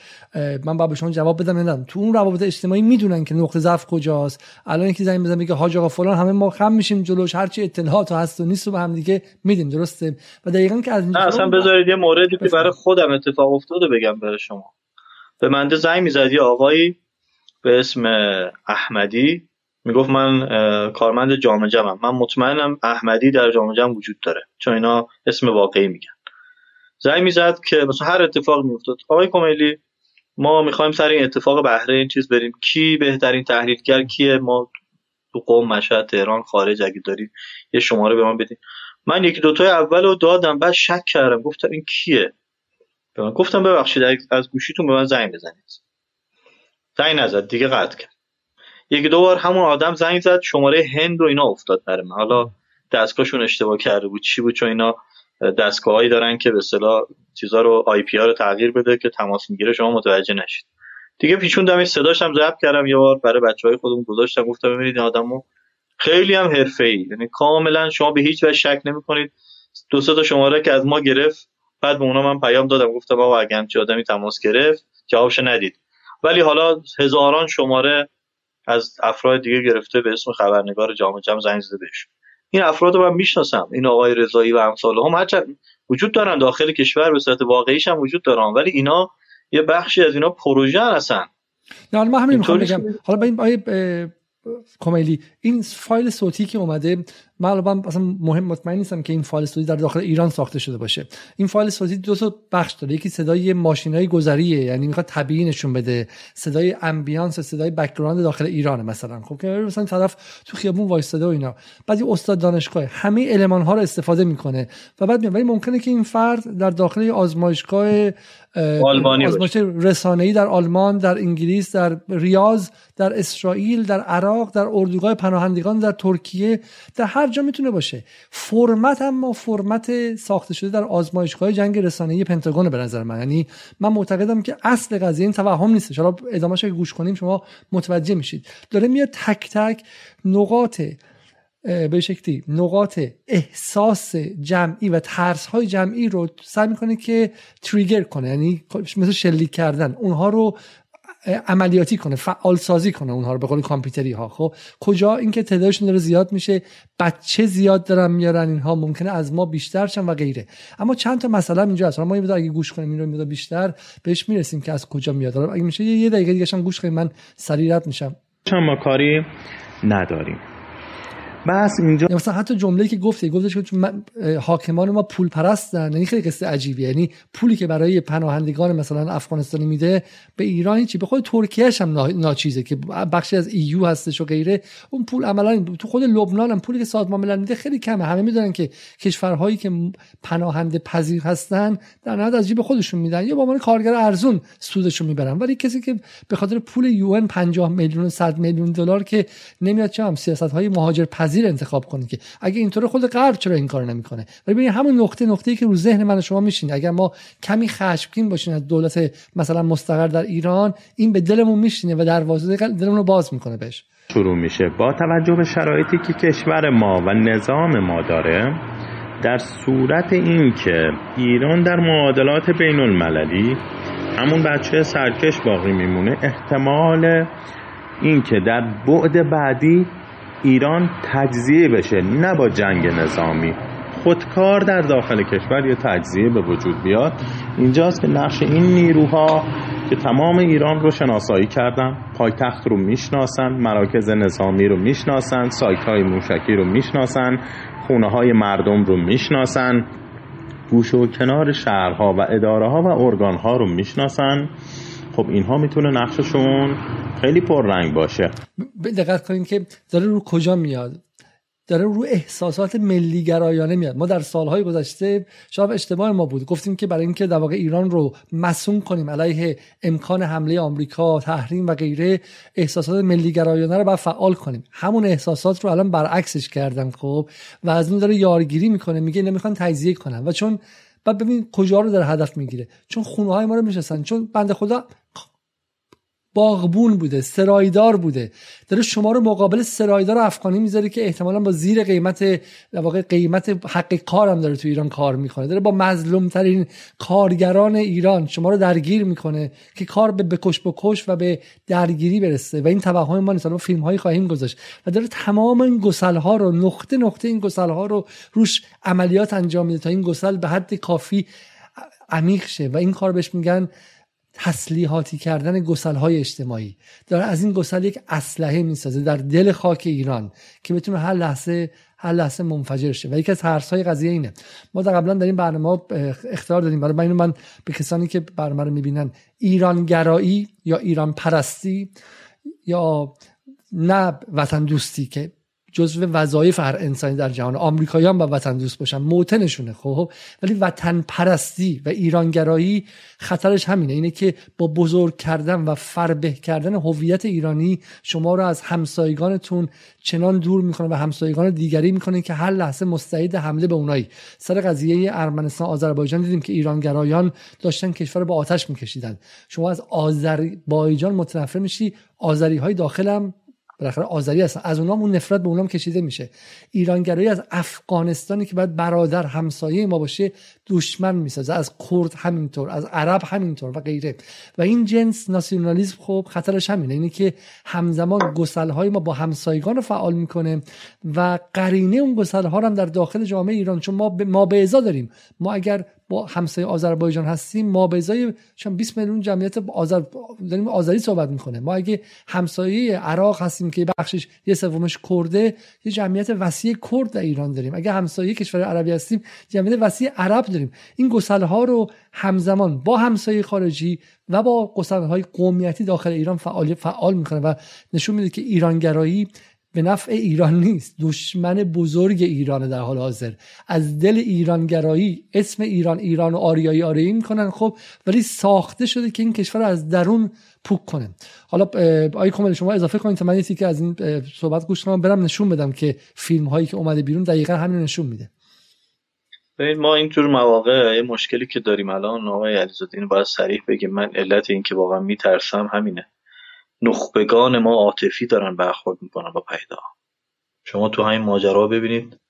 من باید به شما جواب بدم ندم تو اون روابط اجتماعی می‌دونن که نقطه ضعف کجاست. الان یکی زنگ بزنه میگه حاج آقا فلان همه ما خم میشیم جلوش. هرچی اطلاعات هست و نیست و به هم دیگه میدیم درسته؟ و دقیقاً که از اصلا بذارید یه موردی که برای خودم اتفاق افتاده بگم برای شما. به منده زنگ می‌زد یه آقایی به اسم احمدی؟ می‌گفت من کارمند جامعه جمعم. من مطمئنم احمدی در جامعه جمع وجود داره چون اینا اسم واقعی میگن. زنگ می‌زد که مثلا هر اتفاق میافتاد. آقای کمیلی ما می‌خوایم سر این اتفاق بهره این چیز بریم. کی بهترین تحلیلگر کیه؟ ما تو قوم مشهد تهران خارج اگه داریم یه شماره به من بدین. من یکی دوتای اول رو دادم بعد شک کردم. گفتم این کیه؟ به من گفتم ببخشید از گوشیتون به من زنگ بزنید. زنگ نزد دیگه قطع کرد. یکی دو بار همون آدم زنگ زد شماره هند و اینا افتاد برای من. حالا دستگاهشون اشتباه کرده بود چی بود؟ چون اینا دستگاهایی دارن که به اصطلاح چیزا رو آی پی رو تغییر بده که تماس می‌گیره شما متوجه نشید. دیگه پیچوندم این صداشم ضبط کردم یه بار برای بچهای خودمون گذاشتم گفتم ببینید این آدمو خیلی هم حرفه‌ای. یعنی کاملا شما به هیچ وجه شک نمی‌کنید. دو سه تا شماره که از ما گرفت بعد به اونا من پیام دادم گفتم آقا اگه همچی آدمی تماس گرفت جوابش ندید. ولی حالا هزاران شماره از افراد دیگه گرفته به اسم خبرنگار جامعه جمع زنگ زده بهش این افراد رو من می‌شناسم این آقای رضایی و امثال هم. هرچند وجود دارن داخل کشور به صورت واقعیش هم وجود دارن ولی اینا یه بخشی از اینا پروژه هستن. نه من همین می‌خوام بگم. حالا با این کمیلی. این فایل صوتی که اومده من الان اصلا مهم مطمئن نیستم که این فایل صوتی در داخل ایران ساخته شده باشه. این فایل صوتی دو تا بخش داره. یکی صدای ماشینای گذریه یعنی می‌خواد طبیعی نشون بده. صدای ambience صدای background داخل ایران مثلا. خب که مثلا طرف تو خیابون وایستاده و اینا. بعد یه استاد دانشگاه. همه المان ها رو استفاده می‌کنه. و بعد ولی ممکنه که این فرد در داخل آزمایشگاه آلمانی آزمایش رسانه‌ای در آلمان در انگلیس در ریاض در اسرائیل در عراق در اردوگاه پناهندگان در ترکیه در هر جا می‌تونه باشه. فرمت اما فرمت ساخته شده در آزمایشگاه جنگ رسانه‌ای پنتاگون به نظر من. یعنی من معتقدم که اصل قضیه این توهم نیستش. حالا ادامهش گوش کنیم شما متوجه میشید. داره میاد تک تک نقاط به شکلی نقاط احساس جمعی و ترس های جمعی رو سعی می‌کنه که تریگر کنه. یعنی مثل شلیک کردن. اونها رو عملیاتی کنه فعال سازی کنه اونها رو به قول کامپیوتری ها خب کجا اینکه تعدادشون داره زیاد میشه بچه زیاد دارن میارن اینها ممکنه از ما بیشتر شن و غیره. اما چند تا مسئله اینجا هست. ما اگه گوش کنیم این رو بیشتر بهش می‌رسیم که از کجا میاد. اگه میشه یه دقیقه دیگه گوش کنیم من سریع رد میشم. چند ما کاری نداریم. بس اینجا مثلا حتی جمله که گفته گفتش که حاکمان ما پول پرستن یعنی خیلی قصه عجیبیه. یعنی پولی که برای پناهندگان مثلا افغانستانی میده به ایران چی به خود ترکیه هم ناچیزه که بخشی از ایو هستش و غیره. اون پول عملا تو خود لبنان هم پولی که سازمان ملل میده خیلی کمه. همه می‌دونن که کشورهایی که پناهنده پذیر هستن در نهایت از جیب خودشون میدن. یا با عنوان کارگر ارزون سودشون می‌برن. ولی کسی که به خاطر پول یو 50 میلیون 100 میلیون دلار که نمیاد چه هم سیاست های مهاجر انتخاب کنه که اگه اینطور خود غرب چرا این کار نمی‌کنه؟ ولی ببین همون نقطه نقطه‌ای که رو ذهن من و شما میشینه اگر ما کمی خشمگین باشیم از دولت مثلا مستقر در ایران این به دلمون میشینه و دروازه دلمون رو باز می‌کنه بهش. شروع میشه. با توجه به شرایطی که کشور ما و نظام ما داره در صورت اینکه ایران در معادلات بین المللی همون بچه سرکش باقی میمونه احتمال اینکه در بعد بعدی ایران تجزیه بشه نه با جنگ نظامی. خودکار در داخل کشور یه تجزیه به وجود بیاد. اینجاست که نقش این نیروها که تمام ایران رو شناسایی کردن پایتخت رو می‌شناسن مراکز نظامی رو می‌شناسن سایت های موشکی رو می‌شناسن خونه های مردم رو می‌شناسن گوش و کنار شهرها و اداره ها و ارگان ها رو می‌شناسن. خب اینها می‌تونه نقششون خیلی پررنگ باشه. دقت کنیم که داره رو کجا میاد؟ داره رو احساسات ملی گرایانه میاد. ما در سالهای گذشته شاید اشتباه ما بود. گفتیم که برای اینکه در واقع ایران رو مسون کنیم علیه امکان حمله آمریکا تحریم و غیره احساسات ملی گرایانه رو باید فعال کنیم. همون احساسات رو الان برعکسش کردن خب و از اون داره یارگیری می‌کنه میگه نمی‌خوان تجزیه کنن. و چون بعد ببین کجا رو در هدف می‌گیره. چون خونه های ما رو میشستن چون بنده خدا باغبون بوده سرایدار بوده. داره شما رو مقابل سرایدار افغانی می‌ذاره که احتمالا با زیر قیمت واقع قیمت حق کارم داره تو ایران کار می‌کنه. داره با مظلوم ترین کارگران ایران شما رو درگیر می‌کنه که کار به بکش بکش و به درگیری برسه. و این توهم ما نیست. فیلم هایی خواهیم گذاشت. و داره تمام این گسل ها رو نقطه نقطه این گسل ها رو روش عملیات انجام میده تا این گسل به حد کافی عمیق شه. و این کار بهش میگن تسلیحاتی کردن گسل های اجتماعی. داره از این گسل یک اسلحه می‌سازه در دل خاک ایران که بتونه هر لحظه هر لحظه منفجر شه. و یکی از ترس های قضیه اینه. ما در قبلا در این برنامه اختیار دادیم. برای من من به کسانی که برنامه رو می‌بینن ایران گرایی یا ایران پرستی یا نه وطن دوستی که جزو وظایف هر انسانی در جهان آمریکاییان با وطن دوست باشن. موتنشونه خب. ولی وطن پرستی و ایرانگرایی خطرش همینه. اینه که با بزرگ کردن و فربه کردن هویت ایرانی شما رو از همسایگانتون چنان دور می‌کنه و همسایگان دیگری می‌کنه که هر لحظه مستعد حمله به اونایی. سر قضیه ارمنستان آذربایجان دیدیم که ایرانگرایان داشتن کشور با آتش میکشیدن. شما از آذربایجان متنفر میشی آذری های داخلم بالاخره آذری هستن. از اونام اون نفرت به اونام کشیده میشه. ایرانگرایی از افغانستانی که باید برادر همسایه ما باشه دشمن می‌سازه. از کرد همینطور از عرب همینطور و غیره. و این جنس ناسیونالیسم خب خطرش همینه. اینه که همزمان گسل های ما با همسایگان رو فعال می‌کنه و قرینه اون گسل ها هم در داخل جامعه ایران. چون ما ما به داریم. ما اگر با همسایه آذربایجان هستیم ما به ازای 20 میلیون جمعیت آذر داریم آذری صحبت می‌کنه. ما اگه همسایه عراق هستیم که بخشش یه سومش کرده یه جمعیت وسیع کرد در ایران داریم. اگه همسایه کشور عربی هستیم جمعیت وسیع عرب داریم. این گسله ها رو همزمان با همسایه خارجی و با گسله های قومیتی داخل ایران فعال فعال می‌کنه و نشون میده که ایرانگرایی به نفع ایران نیست. دشمن بزرگ ایران در حال حاضر. از دل ایرانگرایی اسم ایران ایران و آریایی آریایی می‌کنن خب ولی ساخته شده که این کشور رو از درون پوک کنه. حالا آقای کامل شما اضافه کنید. تا من که از این صحبت گوش کنم. برم نشون بدم که فیلم هایی که اومده بیرون دقیقا همین نشون میده. ببین ما اینجور مواقع یه مشکلی که داریم الان آقای علیزاده باید صریح بگیم. من علت این که واقعا میترسم همینه. نخبگان ما عاطفی دارن برخورد می‌کنن با پیدا. شما تو همین ماجرا ببینید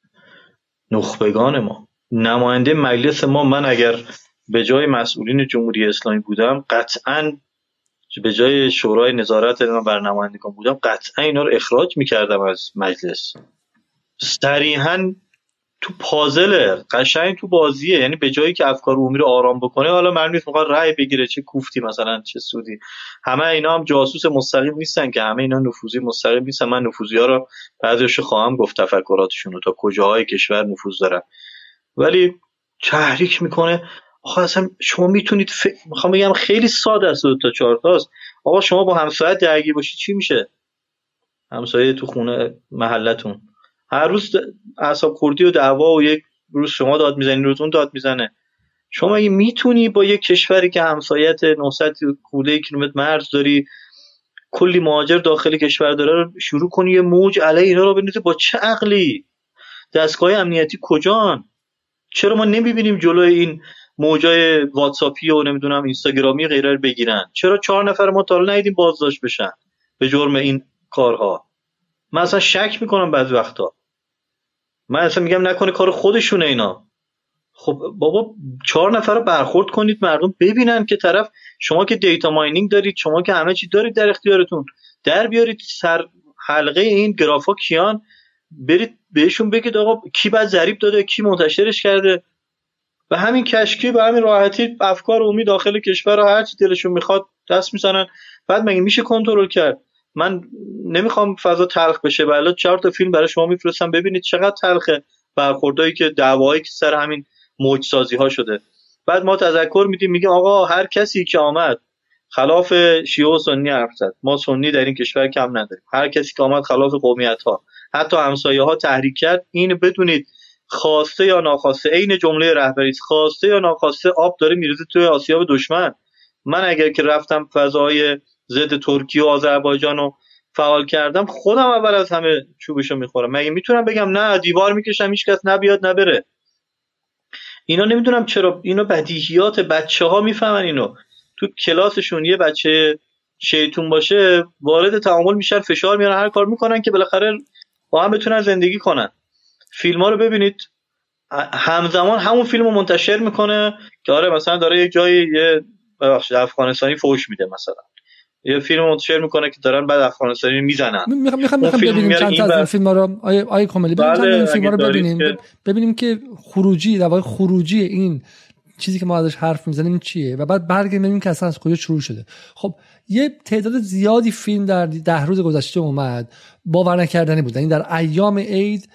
نخبگان ما. نماینده مجلس ما من اگر به جای مسئولین جمهوری اسلامی بودم قطعا به جای شورای نظارت من بر نمایندگان بودم قطعا اینا رو اخراج می‌کردم از مجلس. صریحا تو پازل قشنگ تو بازیه. یعنی به جایی که افکار عمومی رو آرام بکنه حالا من نیست می‌خواد رأی بگیره چه کوفتی مثلا چه سودی. همه اینا هم جاسوس مستقیم نیستن که همه اینا نفوذی مستقیم نیستن. من نفوذی ها رو بعضیش خواهم گفت تفکراتشون رو تا کجاهای کشور نفوذ دارن. ولی تحریک می‌کنه. آقا اصلا شما می‌تونید ف... می‌خوام بگم خیلی ساده است دو تا چهار تاست. آقا شما با همسایه درگیر باشید چی میشه؟ همسایه تو خونه محلتون. هر روز اعصاب خوردی و دعوا و یک روز شما داد می‌زنی روز اون داد می‌زنه. شما اگه می‌تونی با یک کشوری که همسایت 900 خورده کیلومتر مرز داری کلی مهاجر داخل کشور داره رو شروع کنی یه موج علیه اینا رو بندازی با چه عقلی؟ دستگاه امنیتی کجان؟ چرا ما نمی‌بینیم جلوی این موجای واتساپی و نمی‌دونم اینستاگرامی غیره رو بگیرن؟ چرا چهار نفر ما تا ندیدیم بازداشت بشن؟ به جرم این کارها. من اصلا شک می‌کنم بعضی وقتا. من اصلا میگم نکنه کار خودشونه اینا. خب بابا چهار نفر رو برخورد کنید مردم ببینن که طرف شما که دیتا ماینینگ دارید شما که همه چی دارید در اختیارتون در بیارید سر حلقه این گرافا کیان برید بهشون بگید آقا کی بعد ضریب داده کی منتشرش کرده. و همین کشکی به همین راحتی افکار عمومی داخل کشور رو هر چی دلشون می‌خواد دست می‌زنن. بعد مگه میشه کنترل کرد؟ من نمی‌خوام فضا تلخ بشه ولی چهار تا فیلم برای شما میفرستم. ببینید چقدر تلخه برخوردایی که دعوایی که سر همین موج سازی ها شده. بعد ما تذکر میدیم میگیم آقا هر کسی که آمد خلاف شیعه و سنی حرف زد. ما سنی در این کشور کم نداریم. هر کسی که آمد خلاف قومیت ها حتی همسایه ها تحریک کرد. این بدونید خواسته یا ناخواسته عین جمله رهبری خواسته یا ناخواسته آب داره میریزه توی آسیاب دشمن. من اگر که رفتم فضای ضد ترکیه و آذربایجان رو فعال کردم خودم اول از همه چوبشو می‌خورم. مگه می‌تونم بگم نه دیوار می‌کشم هیچ کس نبیاد نبره. اینا نمی‌دونم چرا اینا بدیهیات بچه ها می‌فهمن اینو. تو کلاسشون یه بچه شیطون باشه وارد تعامل میشن فشار میارن هر کار می‌کنن که بالاخره با هم بتونن زندگی کنن. فیلم ها رو ببینید. همزمان همون فیلم رو منتشر می‌کنه که آره مثلا داره یه جایی یه ببخشید افغانستانی فوش میده مثلا. یه فیلم منتشر می‌کنه که دارن بعد افغانستانی می‌زنن. می‌خوام می‌خوام ببینیم چند تا از این فیلم ها رو آیه آیه کاملی بله این فیلم رو ببینیم. که... ببینیم که خروجی در واقع خروجی این چیزی که ما ازش حرف می‌زنیم چیه؟ و بعد برگردیم ببینیم که اصلا از کجا شروع شده. خب یه تعداد زیادی فیلم در ده روز گذشته اومد باور نکردنی بود. این یعنی در ایام عید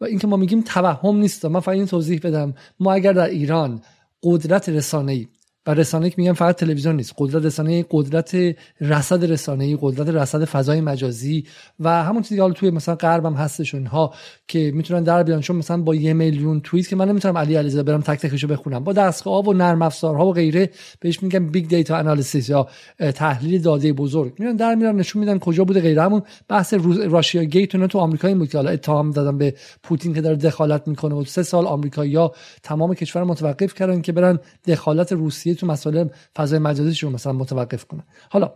و اینکه ما میگیم توهم نیست. من فقط این توضیح بدم. ما اگر در ایران قدرت رسانه‌ای و رسانه که میگم فقط تلویزیون نیست قدرت رسانه قدرت رصد رسانه قدرت رصد فضای مجازی و همون چیزی که حالا توی مثلا غرب هم هستش اینها که می‌تونن در بیان. چون مثلا با یه میلیون توییت که من نمی‌تونم علی علیزاده برم تک تکشو بخونم. با دستگاه و نرم افزارها و غیره بهش میگم big data analysis یا تحلیل داده بزرگ. میان در میرن نشون میدن کجا بوده غیره. همون بحث Russiagate تو آمریکا این بود که حالا اتهام دادن به پوتین که داره دخالت می‌کنه و سه سال آمریکایی‌ها تمام کشور متوقف کردن که برن دخالت روسیه تو مسائل فضای مجازیشون مثلا متوقف کنه. حالا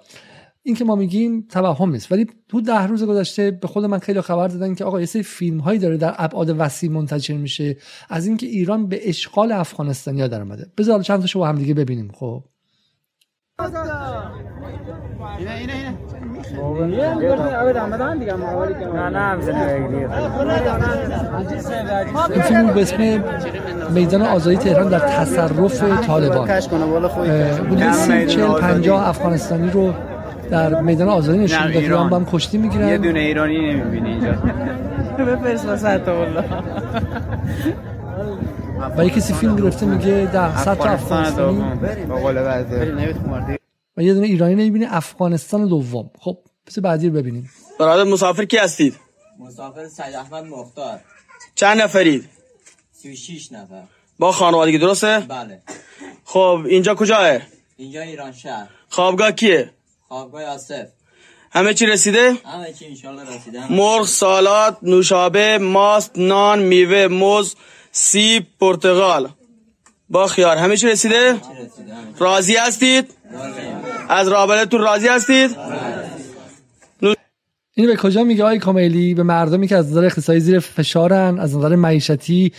این که ما میگیم توهم نیست ولی تو ده روز گذشته به خود من خیلی خبر دادن که آقا یه سری فیلم هایی داره در ابعاد وسیع منتشر میشه. از اینکه ایران به اشغال افغانستانیا در اومده. بذار چند تاشو با هم دیگه ببینیم خب؟ این فیلم به اسم میدان آزادی تهران در تصرف طالبان بودی سی چل پنجاه افغانستانی رو در میدان آزادی نشون داد ایران با هم کشتی می‌گیرن یه دونه ایرانی نمی‌بینی اینجا بفرست واسه و کسی فیلم گرفته میگه ده صد تا افغانستانی. و یه دونه ایرانی نمی‌بینی افغانستان دوم. خب پس بعدی رو ببینیم. برادر مسافر کی هستید؟ مسافر سید احمد مختار. چند نفرید؟ 36 نفر. با خانوادگی درسته؟ بله. خب اینجا کجاه اینجا ایران شهر. خوابگاه کیه؟ خوابگاه آصف همه چی رسیده؟ همه چی انشالله رسیده. مرغ سالات نوشابه ماست نان میوه موز سیب پرتغال. با خیار. همه چی رسیده؟ راضی هستید؟ از رابطتون راضی هستید؟ اینو به کجا میگه آقای کامیلی به مردمی که از نظر اقتصادی زیر فشارن از نظر معیشتی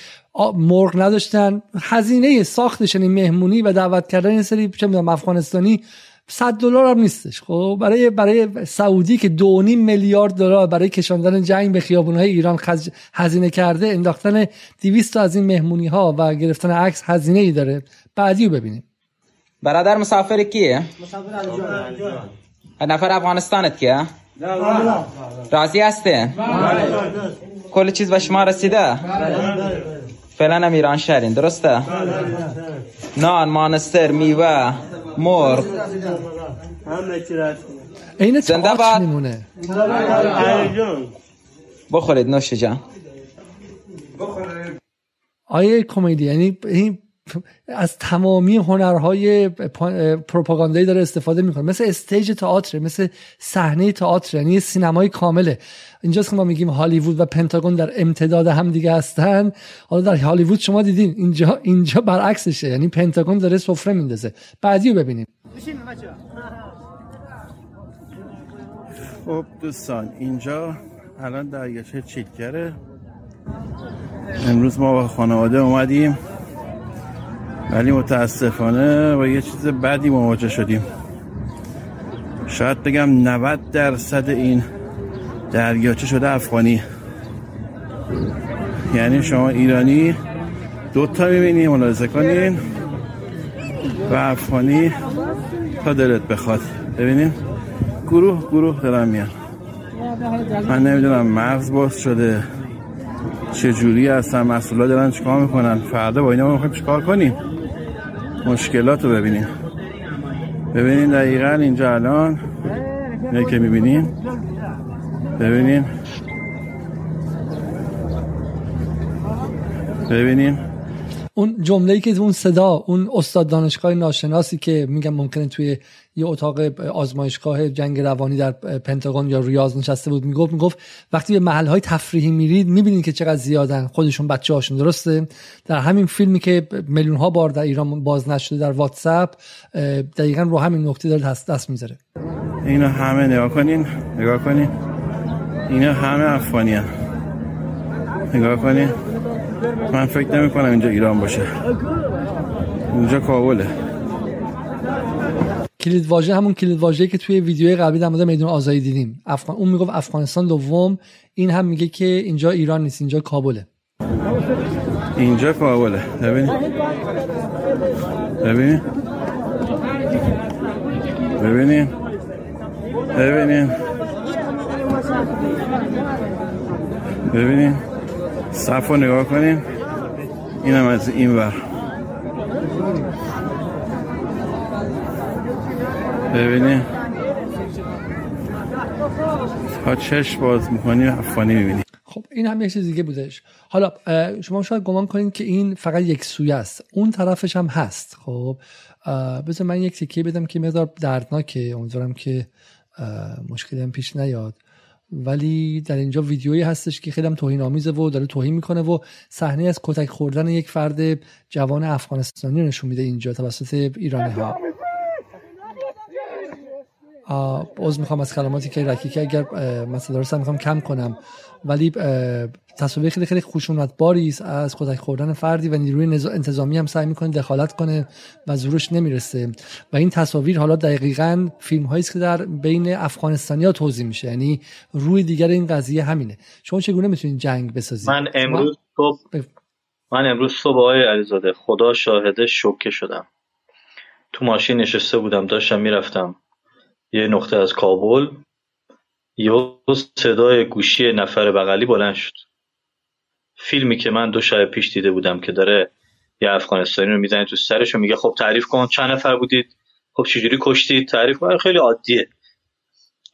مرغ نداشتن. هزینه ساختشن این مهمونی و دعوت کردن این سری چه می‌دونم افغانستانی 100 دلار هم نیستش. خب برای برای سعودی که 2.5 میلیارد دلار برای کشاندن جنگ به خیابون‌های ایران خز... هزینه کرده انداختن 200 از این مهمونی ها و گرفتن عکس هزینه ای داره. بعدی رو ببینیم. برادر مسافر کیه؟ مسافر نفر افغانستانت کیه؟ راضی هسته کل چیز به شما رسیده؟ فعلا هم ایران شهرین درسته؟ نان مانستر میوه. مرغ. این زنده باد. میمونه؟ بخورید نوش جان. آیه کمدی یعنی این از تمامی هنرهای پروپاگاندایی داره استفاده می‌کنه. مثل استیج تئاتر مثل صحنه تئاتر یعنی سینمای کامله. اینجاست که ما میگیم هالیوود و پنتاگون در امتداد هم دیگه هستن. حالا در هالیوود شما دیدین اینجا اینجا برعکسشه. یعنی پنتاگون داره سفره میندازه. بعدی رو ببینیم. خب دوستان اینجا الان دریاچه چیتگره امروز ما با خانواده اومدیم. ولی متاسفانه با یه چیز بدی مواجه شدیم. شاید بگم 90 درصد این دریاچه شده افغانی. یعنی شما ایرانی دوتا می‌بینی ملاحظه کنین و افغانی تا دلت بخواد. ببینیم گروه گروه دارن میان. من نمی‌دونم مغز باز شده چه جوری هستن مسئولا دارن چیکار می‌کنن؟ فردا با اینا ما می‌خوایم چیکار کنیم؟ مشکلات رو ببینیم. ببینین دقیقا اینجا الان. اینه که می‌بینین. ببینین. ببینین. اون جمله ای که اون صدا اون استاد دانشگاه ناشناسی که میگم ممکنه توی یه اتاق آزمایشگاه جنگ روانی در پنتاگون یا ریاض نشسته بود می‌گفت می‌گفت وقتی به محل های تفریحی میرید می‌بینید که چقدر زیادن. خودشون بچه هاشون درسته؟ در همین فیلمی که میلیون ها بار در ایران باز نشده در واتساپ دقیقا رو همین نکته داره دست, دست می‌ذاره. اینا همه نگاه کنین نگاه کنین. اینا همه افغانی نگاه کنین. من فکر نمی کنم اینجا ایران باشه. اینجا کابله. کلید واژه همون کلید واژه‌ای که توی ویدیوی قبلی در مورد میدون آزادی دیدیم. افغان اون می‌گفت افغانستان دوم. این هم میگه که اینجا ایران نیست اینجا کابله. اینجا کابله. ببین. ببین. ببینین ببینین ببینین صف رو نگاه کنیم اینم از این ور. ببینیم تا چشم باز می‌کنی افغانی می‌بینی. خب این هم یه چیز دیگه بودش. حالا شما شاید گمان کنید که این فقط یک سویه است. اون طرفش هم هست. خب بذار من یک تکیه بدم که مقدار دردناکه. امیدوارم که مشکلی هم پیش نیاد. ولی در اینجا ویدیویی هستش که خیلی هم توهین آمیزه و داره توهین می‌کنه و صحنه از کتک خوردن یک فرد جوان افغانستانی نشون میده اینجا توسط ایرانی ها. عوض می‌خوام از کلماتی که رکی که اگر مثلا درست می‌خوام کم کنم. ولی تصاویر خیلی خیلی خشونت باری از کتک خوردن فردی و نیروی انتظامی هم سعی می‌کنه دخالت کنه و زورش نمی‌رسه. و این تصاویر حالا دقیقا فیلم هایی که در بین افغانستانی ها توضیح میشه. یعنی روی دیگر این قضیه همینه. شما چگونه می‌تونید جنگ بسازید؟ من امروز صبح من امروز صبح آقای علیزاده خدا شاهده شوکه شدم. تو ماشین نشسته بودم داشتم می‌رفتم. یه نقطه از کابل یه صدای گوشی نفر بغلی بلند شد. فیلمی که من دو شب پیش دیده بودم که داره یه افغانستانی رو می‌زنه تو سرش و میگه خب تعریف کن چند نفر بودید؟ خب چجوری کشتید؟ تعریف کن. خیلی عادیه.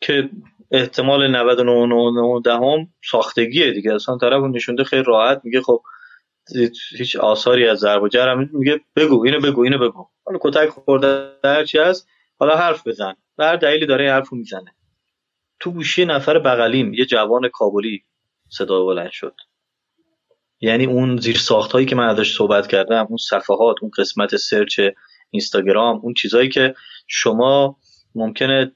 که احتمال 99 دهم ساختگیه دیگه. اصلا طرف نشونده خیلی راحت میگه خب هیچ آثاری از ضرب و جرم میگه بگو اینو بگو اینو بگو. حالا کتک خورده هر چی هست حالا حرف بزن. هر دلیلی داره حرفو می‌زنه. تو گوشی نفر بغلیم یه جوان کابلی صدا بلند شد. یعنی اون زیر ساخت هایی که من ازش صحبت کردم اون صفحات اون قسمت سرچ اینستاگرام اون چیزهایی که شما ممکنه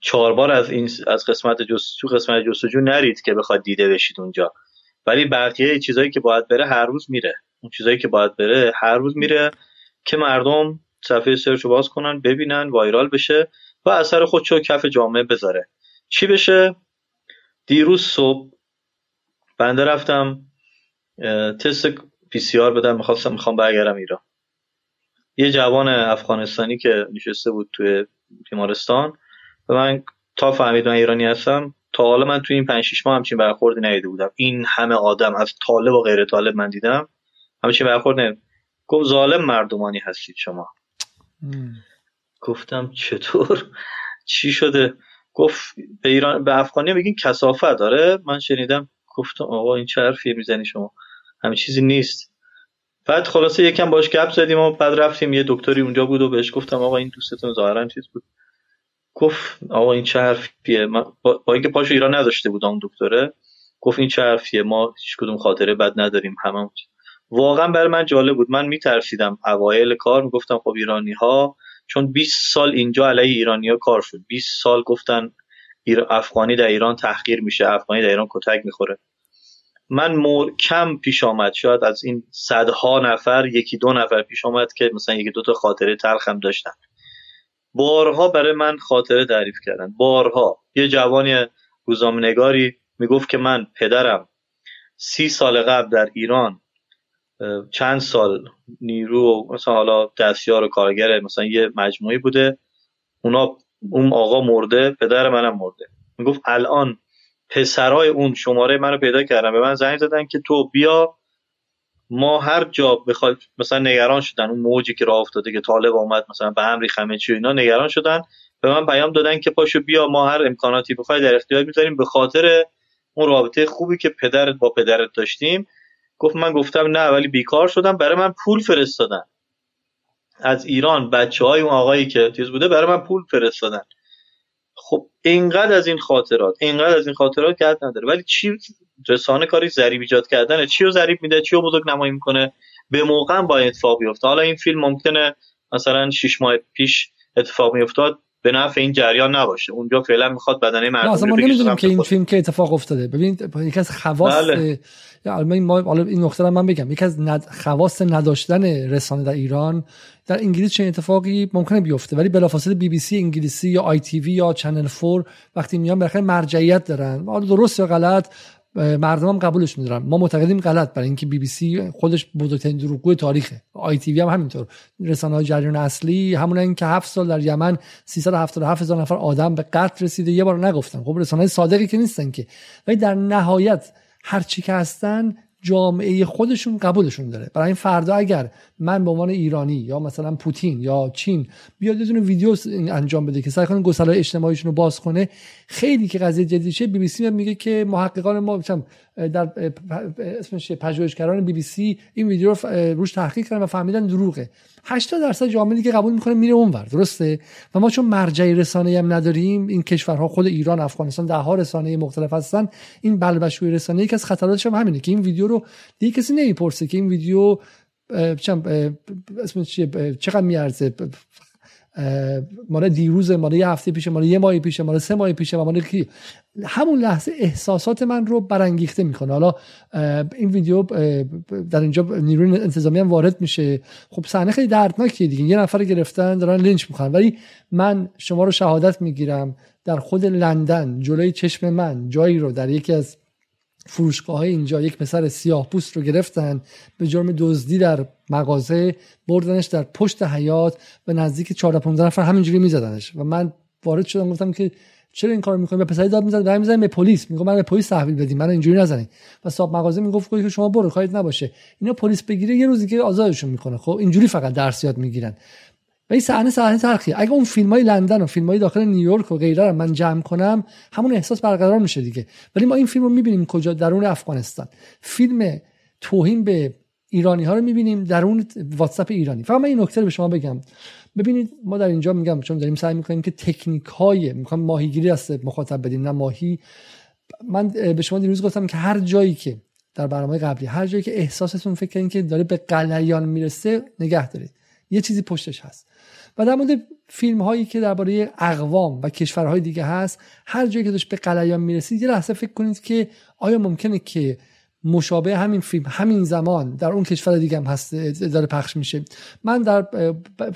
چهار بار از این از قسمت جستجو قسمت جستجو نرید که بخواد دیده بشید اونجا. ولی بقیه چیزهایی که باید بره هر روز میره. اون چیزهایی که باید بره هر روز میره که مردم صفحه search باز کنن ببینن viral بشه. و اثر خودشو کف جامعه بذاره. چی بشه؟ دیروز صبح بنده رفتم تست PCR بدم می‌خواستم می‌خوام برگردم ایران. یه جوان افغانستانی که نشسته بود توی بیمارستان و من تا فهمید من ایرانی هستم تا حالا من توی این 5 6 ماه همچین برخوردی ندیده بودم. این همه آدم از طالب و غیر طالب من دیدم همچین برخورد ندیدم. گفت ظالم مردمانی هستید شما. گفتم چطور؟ چی شده؟ گفت به ایران به افغانی بگین کسافت داره من شنیدم. گفتم آقا این چه حرفی می‌زنی شما؟ همین چیزی نیست. بعد خلاصه یکم باش گپ زدیم و بعد رفتیم. یه دکتری اونجا بود و بهش گفتم آقا این دوستتون ظاهرا چیز بود. گفت آقا این چه حرفیه؟ با, اینکه پاشو ایران نداشته بود اون دکتره. گفت این چه حرفیه؟ ما هیچ کدوم خاطره بد نداریم همه واقعا برای من جالب بود. من میترسیدم اوایل کار. می‌گفتم خب ایرانی ها چون 20 سال اینجا علیه ایرانی ها کار شد. 20 سال گفتن افغانی در ایران تحقیر میشه افغانی در ایران کتک می‌خوره. من مور کم پیش آمد. شاید از این صدها نفر یکی دو نفر پیش آمد که مثلا یکی دو تا خاطره تلخم داشتن. بارها برای من خاطره تعریف کردن. بارها. یه جوانی روزنامه‌نگاری می‌گفت که من پدرم سی سال قبل در ایران چند سال نیرو مثلا حالا دستیار و کارگر مثلا یه مجموعی بوده. اونا اون آقا مرده پدر منم مرده. می‌گفت الان پسرای اون شماره منو پیدا کردن. به من زنگ زدن که تو بیا ما هر جا بخواد مثلا نگران شدن. اون موجی که راه افتاده که طالب آمد مثلا به هم ریخمه چی اینا نگران شدن. به من پیام دادن که پاشو بیا ما هر امکاناتی بخوای در اختیار می‌ذاریم. به خاطر اون رابطه خوبی که پدرت با پدرت داشتیم گفت من گفتم نه ولی بیکار شدم. برای من پول فرستادن. از ایران بچه های اون آقایی که چیز بوده برای من پول فرستادن. خب اینقدر از این خاطرات اینقدر از این خاطرات که نداره. ولی چی رسانه کاری ضریب ایجاد کردنه. چی رو ضریب میده چی رو بزرگ نمایی می‌کنه به موقع با اتفاق بیفته. حالا این فیلم ممکنه مثلا 6 ماه پیش اتفاق میافتاد به نفع این جریان نباشه. اونجا فعلا می‌خواد بدنه مردم اصلا ما نمی‌دونیم که این فیلم که اتفاق افتاده. ببینید یکی از خواص بله. ما حالا این نقطه من بگم. یکی از ند... خواص نداشتن رسانه در ایران در انگلیس چه اتفاقی ممکنه بیفته. ولی بلافاصله بی بی سی انگلیسی یا ITV یا Channel 4 وقتی میان بالاخره مرجعیت دارن. حالا درست یا غلط مردم قبولش میدارن ما معتقدیم غلط. برای اینکه بی بی سی خودش بزرگترین دروغگوی تاریخه. ITV هم همینطور. رسانه های جریان اصلی همون که هفت سال در یمن 377 هزار نفر آدم به قتل رسیده. یه بار نگفتن. خب رسانه صادقی که نیستن که. ولی در نهایت هر چی که هستن جامعه خودشون قبولشون داره. برای این فردا اگر من به عنوان ایرانی یا مثلا پوتین یا چین بیاد یه ویدیو انجام بده که سعی کنه گسلای اجتماعیشون رو باز کنه خیلی که قضیه جدی شه بی بی سی میگه که محققان ما در اسمش پژوهشگران بی بی سی این ویدیو رو روش تحقیق کردن و فهمیدن دروغه. 80 درصد جامعه که قبول می‌کنه میره اونور درسته؟ و ما چون مرجع رسانه هم نداریم این کشورها خود ایران افغانستان ده ها رسانه مختلف هستن این بلبشوی رسانه یکی از خطراتش هم همینه که این ویدیو رو دیگه کسی نمی‌پرسه که این ویدیو اسمش چقدر میارزه؟ مال دیروز مال یه هفته پیشه مال یه ماه پیشه مال سه ماه پیشه و مال کی. همون لحظه احساسات من رو برانگیخته می‌کنه. حالا این ویدیو در اینجا نیروی انتظامی هم وارد میشه. خب صحنه خیلی دردناکیه دیگه. یه نفر گرفتن دارن لینچ می‌کنن ولی من شما رو شهادت می‌گیرم در خود لندن جلوی چشم من جایی رو در یکی از فروشگاه های اینجا یک پسر سیاه پوست رو گرفتن به جرم دزدی در مغازه بردنش در پشت حیات و نزدیک 14 15 نفر همینجوری میزدنش. و من وارد شدم گفتم که چرا این کارو می‌کنی؟ و پسری داد می‌زد می‌زنه به پلیس. میگه من به پلیس تحویل بدیم من اینجوری نزنید و صاحب مغازه می‌گفت که شما برو خواهید نباشه. اینا پلیس بگیره یه روزی که آزادشون می‌کنه. خب اینجوری فقط درس یاد می‌گیرن. و این صحنه صحنه تلخی. اگه اون فیلم های لندن و فیلم های داخل نیویورک و غیره رو من جمع کنم همون احساس برقرار میشه دیگه. ولی ما این فیلم رو می‌بینیم کجا؟ درون افغانستان. فیلم توهین به ایرانی ها رو می‌بینیم درون واتساپ ایرانی. فقط من این نکته رو به شما بگم. ببینید ما در اینجا میگم چون داریم سعی می‌کنیم که تکنیک های می‌خوام ماهیگیری است مخاطب بدیم نه ماهی. من به شما دیروز گفتم که هر جایی که در برنامه قبلی هر جایی که احساستون فکر کنید که داره به قلیان می‌رسه نگه دارید. یه چیزی پشتش هست. و در مورد فیلم هایی که درباره اقوام و کشورهای دیگه هست هر جایی که داشت به قلیان می‌رسید یه لحظه فکر کنید که آیا ممکنه که مشابه همین فیلم همین زمان در اون کشور دیگه هم هست داره پخش میشه؟ من در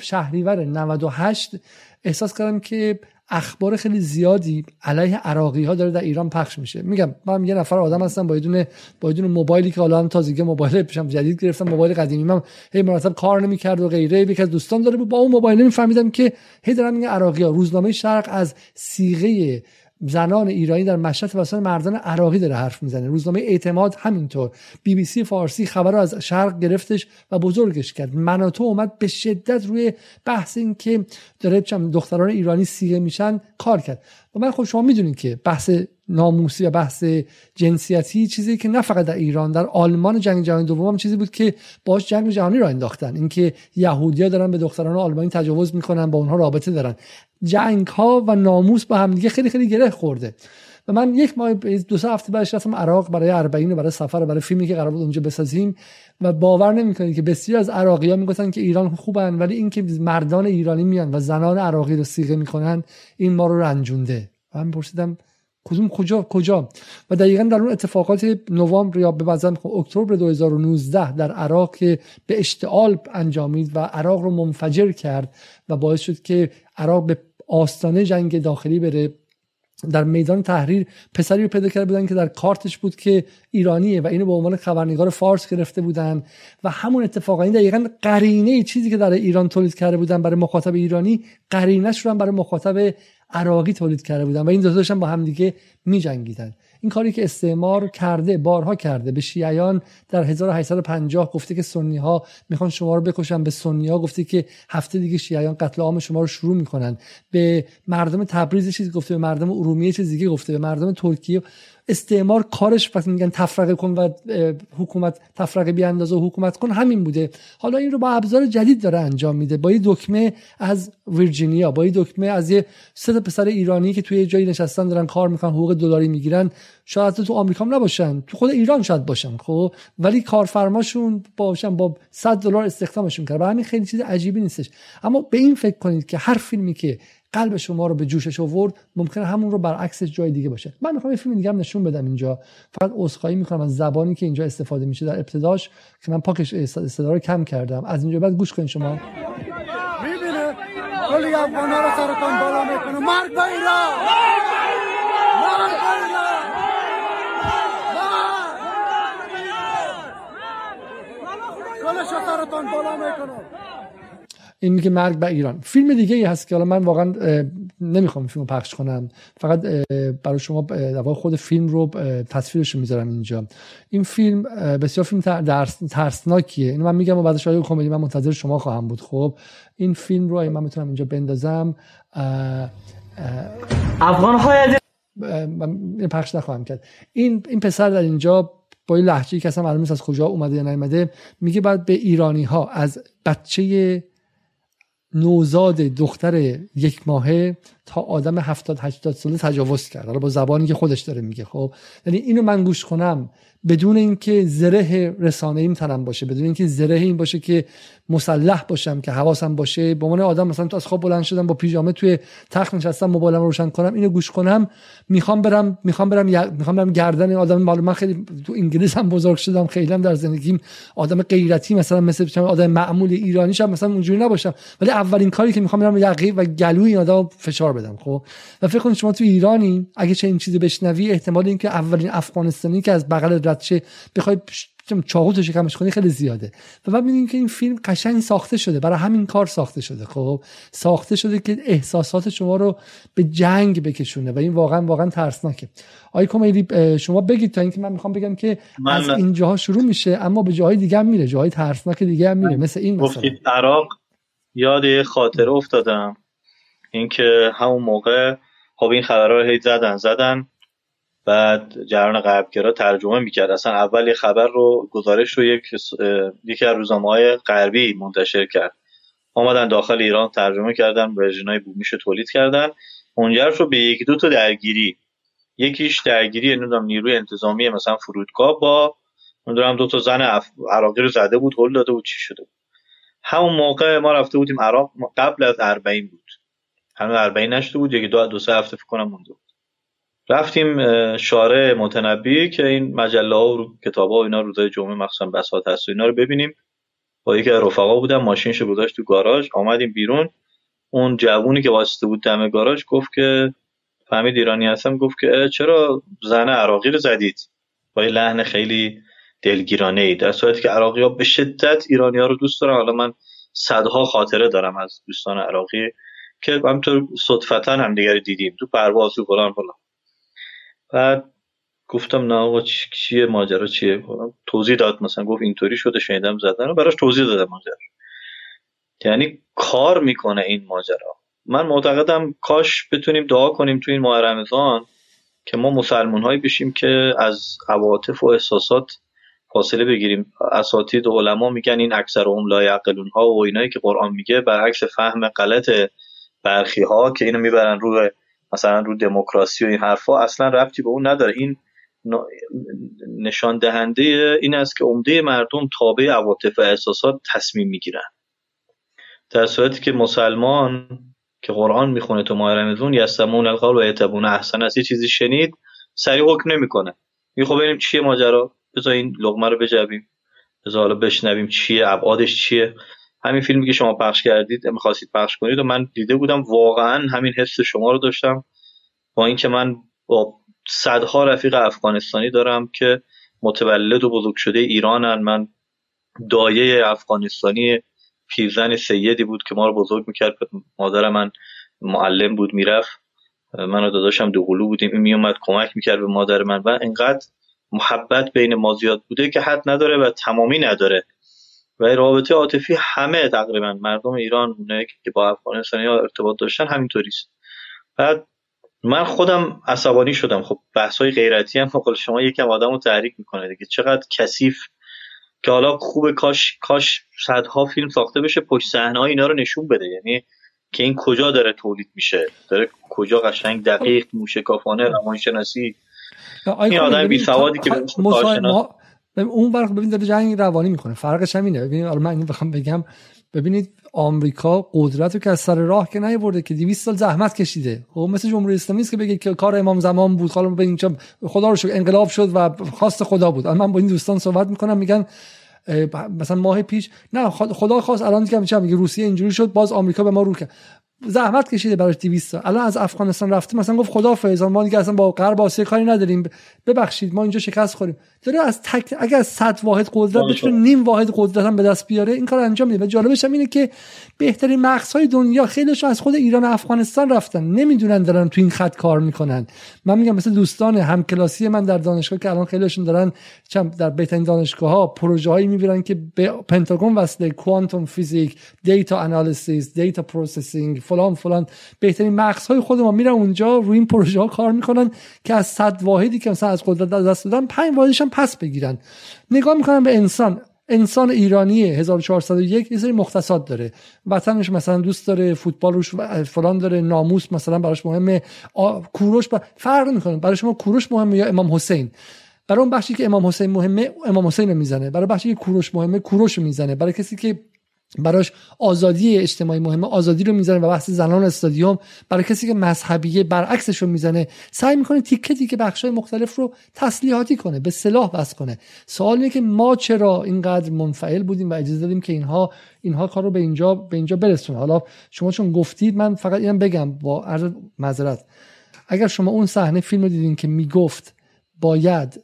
شهریور 98 احساس کردم که اخبار خیلی زیادی علیه عراقی ها داره در ایران پخش میشه. میگم من یه نفر آدم هستم با بدون با بدون موبایلی که حالا هم تازگی موبایل پیشم جدید گرفتم موبایل قدیمی. من هی مرتب کار نمی‌کرد و غیره. یک از دوستان داره با اون موبایل میفهمیدم که هی دارن میگن عراقی ها روزنامه شرق از سیغه زنان ایرانی در مشهد توسط مردان عراقی داره حرف می‌زنه. روزنامه اعتماد همینطور. بی بی سی فارسی خبر رو از شرق گرفتش و بزرگش کرد. مناتو اومد به شدت روی بحث این که داره دختران ایرانی سیغه میشن کار کرد. و من خب شما می‌دونید که بحث ناموسی و بحث جنسیتی چیزی که نه فقط در ایران در آلمان جنگ جهانی دوم هم چیزی بود که باش جنگ جهانی را انداختن. اینکه یهودیا دارن به دختران آلمانی تجاوز می‌کنن با اونها رابطه دارن. جنگ ها و ناموس با همدیگه خیلی خیلی گره خورده. و من یک ماه دو سه هفته بعدش رفتم عراق برای اربعین و برای سفر برای فیلمی که قرار بود اونجا بسازیم و باور نمی‌کنید که بسیار از عراقی ها می‌گفتن که ایران خوبن ولی اینکه مردان ایرانی میان و زنان عراقی رو سیغه می‌کنن این ما رو رنجونده. و من پرسیدم کدوم کجا کجا. و دقیقا در اون اتفاقات نوامبر یا به بعضا اکتبر 2019 در عراق به اشتعال انجامید و عراق رو منفجر کرد و باعث شد که عراق به آستانه جنگ داخلی بره. در میدان تحریر پسری رو پیدا کرده بودن که در کارتش بود که ایرانیه و اینو به عنوان خبرنگار فارس گرفته بودن. و همون اتفاق این دقیقا قرینه چیزی که در ایران تولید کرده بودن برای مخاطب ایرانی قرینش رو هم برای مخاطب عراقی تولید کرده بودن و این دو تاشون با همدیگه میجنگیدن. این کاری که استعمار کرده بارها کرده به شیعیان در 1850 گفته که سنی ها می‌خوان شما رو بکشن به سنی ها گفته که هفته دیگه شیعیان قتل عام شما رو شروع می‌کنن. به مردم تبریز چیزی گفته به مردم ارومیه چیزی گفته به مردم ترکیه استعمار کارش وقتی میگن تفرقه کن و حکومت تفرقه بیاندازه و حکومت کن همین بوده. حالا این رو با ابزار جدید داره انجام میده. با یه دکمه از ویرجینیا با یه دکمه از یه سه تا پسر ایرانی که توی جایی نشستن دارن کار می‌کنن حقوق دلاری می‌گیرن شاید تو آمریکا هم نباشن. تو خود ایران شاید باشن خب؟ ولی کارفرماشون باشن با 100 دلار استخدامشون کرد و همین خیلی چیز عجیبی نیستش. اما به این فکر کنید که هر فیلمی که قلب شما رو به جوشش آورد ممکنه همون رو برعکس جای دیگه باشه. من می‌خوام یه فیلم دیگه هم نشون بدم اینجا. فقط عذرخواهی می‌کنم از زبانی که اینجا استفاده میشه در ابتداش که من پاکش صدا رو کم کردم. از اینجا بعد گوش کنید شما. می‌بینه؟ کلی افغانا رو سرطان بالا می‌کنه. مرگ به ایران! مرگ به ایران! کلش سرطان بالا می‌کنه. این میگه مرگ به ایران. فیلم دیگه ای هست که حالا من واقعا نمی‌خوام فیلم رو پخش کنم. فقط برای شما در خود فیلم رو تصویرش رو می‌ذارم اینجا. این فیلم بسیار فیلم ترسناکیه. اینو من میگم و بعدش آیه کمدی من منتظر شما خواهم بود. خب این فیلم رو من می‌تونم اینجا بندازم افغان های من پخش نخواهم کرد. این این پسر در اینجا با این لحجه که اصلا معلوم از کجا اومده یا نیومده میگه بعد به ایرانی ها از بچه نوزاد دختر یک ماهه تا آدم هفتاد هشتاد ساله تجاوز کرد. حالا با زبانی که خودش داره میگه خب؟ یعنی اینو من گوش کنم بدون اینکه زره رسانه ایم تنم باشه بدون اینکه زره این باشه که مسلح باشم که حواسم باشه به عنوان آدم مثلا تو از خواب بلند شدم با پیژامه توی تخت نشستم موبایلم روشن کنم اینو گوش کنم می‌خوام برم می‌خوام برم می‌خوام برم گردن این آدم. معلوم من خیلی تو انگلیس هم بزرگ شدم خیلی هم در زندگیم آدم غیرتی مثلا مثل آدم معمول ایرانی شم مثلا اونجوری نباشم. ولی اولین کاری که می‌خوام برم یقه و گلوی این آدم فشار بدم خب؟ و فکر کنید شما تو ایرانی اگه چه این چیزی بشنوی احتمال اینکه اولین افغانستانی که از بغل شه بخوای چاقو تو شکمش کنی خیلی زیاده. و بعد می‌بینیم که این فیلم قشنگ ساخته شده. برای همین کار ساخته شده. خب ساخته شده که احساسات شما رو به جنگ بکشونه و این واقعا واقعا ترسناکه. آی کمیدی شما بگید تا اینکه من می‌خوام بگم که از این جاها شروع میشه اما به جاهای دیگه هم میره. جاهای ترسناک دیگه هم میره. مثل این مثلا. عراق یاد خاطره افتادم. اینکه همون موقع خب این خبرها رو هی زدن زدن. بعد جریان غربگرا ترجمه می‌کرد. اصلا اول یه خبر رو گزارش رو یک یکی از روزنامه های غربی منتشر کرد. آمدن داخل ایران ترجمه کردن ورژن های بومیش تولید کردن. منجر رو به یک دو تا درگیری. یکیش درگیری نمی‌دونم نیروی انتظامی مثلا فرودگاه با نمی‌دونم دو تا زن عراقی رو زده بود هل داده بود چی شده بود. همون موقع ما رفته بودیم عراق قبل از اربعین بود. هنوز اربعین نشده بود یکی دو دو سه هفته فکر کنم مونده رفتیم شارع متنبی که این مجله ها و کتاب ها و اینا روزای جمعه مخصوصا بساط هست و اینا رو ببینیم. با یکی رفقا بودم ماشینش گذاشت تو گاراژ آمدیم بیرون. اون جوونی که واسطه بود دم گاراژ گفت که فهمید ایرانی هستم گفت که چرا زن عراقی رو زدید؟ با یه لحن خیلی دلگیرانه ای در صورتی که عراقی ها به شدت ایرانی ها رو دوست دارن. حالا من صدها خاطره دارم از دوستان عراقی که همینطور صدفتا هم دیگر دیدیم. تو پرواز و فلان فلان. بعد گفتم نه آقا چیه ماجرا چیه؟ توضیح داد مثلا گفت اینطوری شده شنیدم زدن و براش توضیح دادم ماجرا. یعنی کار می‌کنه این ماجرا. من معتقدم کاش بتونیم دعا کنیم تو این ماه رمضان که ما مسلمون هایی بشیم که از عواطف و احساسات فاصله بگیریم. اساتید و علما میگن این اکثر هم لا یعقلون ها و اینایی که قرآن میگه برعکس فهم غلط برخی ها که اینو می‌برن روی مثلا رو دموکراسی و این حرفا اصلا ربطی به اون نداره. این نشان دهنده این است که عمده مردم تابع عواطف و احساسات تصمیم می‌گیرن. در صورتی که مسلمان که قرآن می‌خونه تو ماه رمضان یستمون القول و یتبون احسن از یه چیزی شنید سریع حکم نمی‌کنه. می خب ببینیم چیه ماجرا؟ بذار این لغمه رو بجویم. بذار حالا بشنویم چیه ابعادش چیه. همین فیلمی که شما پخش کردید می‌خواستید پخش کنید و من دیده بودم واقعا همین حس شما رو داشتم با اینکه من با صدها رفیق افغانستانی دارم که متولد و بزرگ شده ایرانن. من دایه افغانستانی پیرزن سیدی بود که ما رو بزرگ می‌کرد. مادر من معلم بود می‌رفت. من و داداشم دوقلو بودیم. این میومد کمک می‌کرد به مادر من و انقدر محبت بین ما زیاد بوده که حد نداره و تمامی نداره. و رابطه عاطفی همه تقریبا مردم ایران اونه که با افغانستانی ها ارتباط داشتن همینطوری است بعد من خودم عصبانی شدم. خب بحث های غیرتی هم قول شما یکم آدم رو تحریک می‌کنه دیگه. چقدر کثیف که حالا خوب کاش کاش صدها فیلم ساخته بشه پشت صحنه اینا رو نشون بده. یعنی که این کجا داره تولید میشه؟ داره کجا قشنگ دقیق موشکافانه روانشناسی؟ این آدم بی سوادی که اون برق ببین داره جنگ روانی می‌کنه. فرقش همینه. ببینید حالا من بخوام بگم ببینید آمریکا قدرت رو که از سر راه که نیورده که 200 سال زحمت کشیده. خب مثل جمهوری اسلامی است که بگه که کار امام زمان بود. حالا به خدا رو شکر انقلاب شد و خواست خدا بود. من با این دوستان صحبت می‌کنم میگن مثلا ماه پیش نه خدا خواست الان دیگه میگه؟ روسیه اینجوری شد باز آمریکا به ما رو کرد. زحمت کشیده براش 200 سال. الان از افغانستان رفته مثلا گفت خدا فیضان ما دیگه اصلا با غرب آسیا کاری نداریم. ببخشید ما اینجا شکست خوریم. داره از تک اگر از 100 واحد قدرت بتونه نیم واحد قدرت هم به دست بیاره این کار انجام میده. و جالبش هم اینه که بهترین مغزهای دنیا خیلیشون از خود ایران و افغانستان رفتن. نمی‌دونن دارن تو این خط کار می‌کنن. من میگم مثل دوستان همکلاسی من در دانشگاه که الان خیلیشون دارن در بهترین دانشگاه ها پروژه هایی می‌برن که به پنتاگون وصله quantum physics data analysis data processing فلان فلان. بهترین مغزهای خود ما میرن اونجا روی این پروژه ها کار می‌کنن که از صد واحدی که مثلا از قدرت دست دادن 5 واحدش هم پس بگیرن. نگاه می‌کنن به انسان. انسان ایرانی 1401 یه سری مختصات داره. وطنش مثلا دوست داره فوتبال روش فلان داره ناموس مثلا براش مهمه. کوروش با... فرق می‌کنه برای شما کوروش مهمه یا امام حسین؟ برای اون بخشی که امام حسین مهمه امام حسین رو می‌زنه. برای بخشی که کوروش مهمه کوروش رو می‌زنه. برای کسی که براش آزادی اجتماعی مهمه آزادی رو می‌زنه و بحث زنان استادیوم برای کسی که مذهبیه برعکسش رو می‌زنه. سعی می‌کنه تیکه تیکه بخشای مختلف رو تسلیحاتی کنه به سلاح بس کنه. سوال اینه که ما چرا اینقدر منفعل بودیم و اجازه دادیم که اینها اینها کار رو به اینجا به اینجا برسونه؟ حالا شما چون گفتید من فقط اینم بگم با عرض معذرت. اگر شما اون صحنه فیلم رو دیدین که می‌گفت باید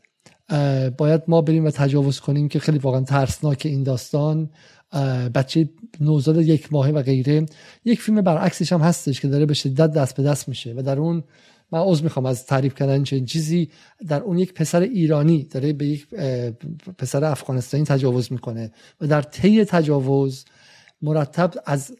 باید ما بریم و تجاوز کنیم که خیلی واقعا ترسناک این داستان بچه نوزاد یک ماهه و غیره. یک فیلم برعکسش هم هستش که داره به شدت دست به دست میشه و در اون من عذر می‌خوام از تعریف کردن چنین چیزی. در اون یک پسر ایرانی داره به یک پسر افغانستانی تجاوز می‌کنه و در طی تجاوز مرتب از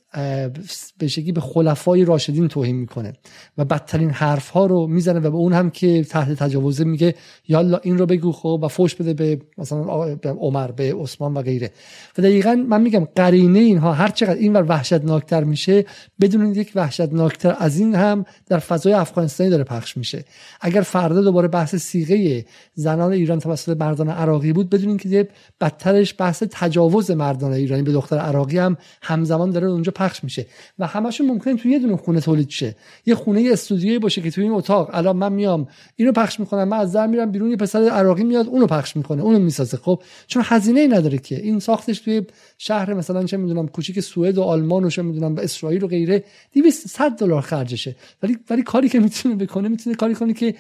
به شکلی به خلفای راشدین توهین می‌کنه و بدترین حرف ها رو می‌زنه و به اون هم که تحت تجاوزه میگه یالا این رو بگو خب و فوش بده به مثلا عمر به عثمان و غیره. و دقیقا من میگم قرینه اینها هر چقدر این ور وحشتناکتر میشه بدون یک وحشتناکتر از این هم در فضای افغانستانی داره پخش میشه. اگر فردا دوباره بحث سیغه زنان ایران توسط مردان عراقی بود بدون اینکه بدترش بحث تجاوز مردان ایرانی به دختر عراقی هم همزمان داره اونجا پخش میشه و همشون ممکنه توی یه دونه خونه تولید شه. یه خونه استودیویی باشه که توی این اتاق الان من میام اینو پخش می‌کنم من از در میرم بیرون یه پسر عراقی میاد اونو پخش می‌کنه اونو می‌سازه. خب چون هزینه ای نداره که. این ساختش توی شهر مثلا چه می‌دونم کوچیک سوئد و آلمان و چه می‌دونم اسرائیل و غیره 200 100 دلار خرجشه. ولی ولی کاری که می‌تونه بکنه می‌تونه کاری کنه که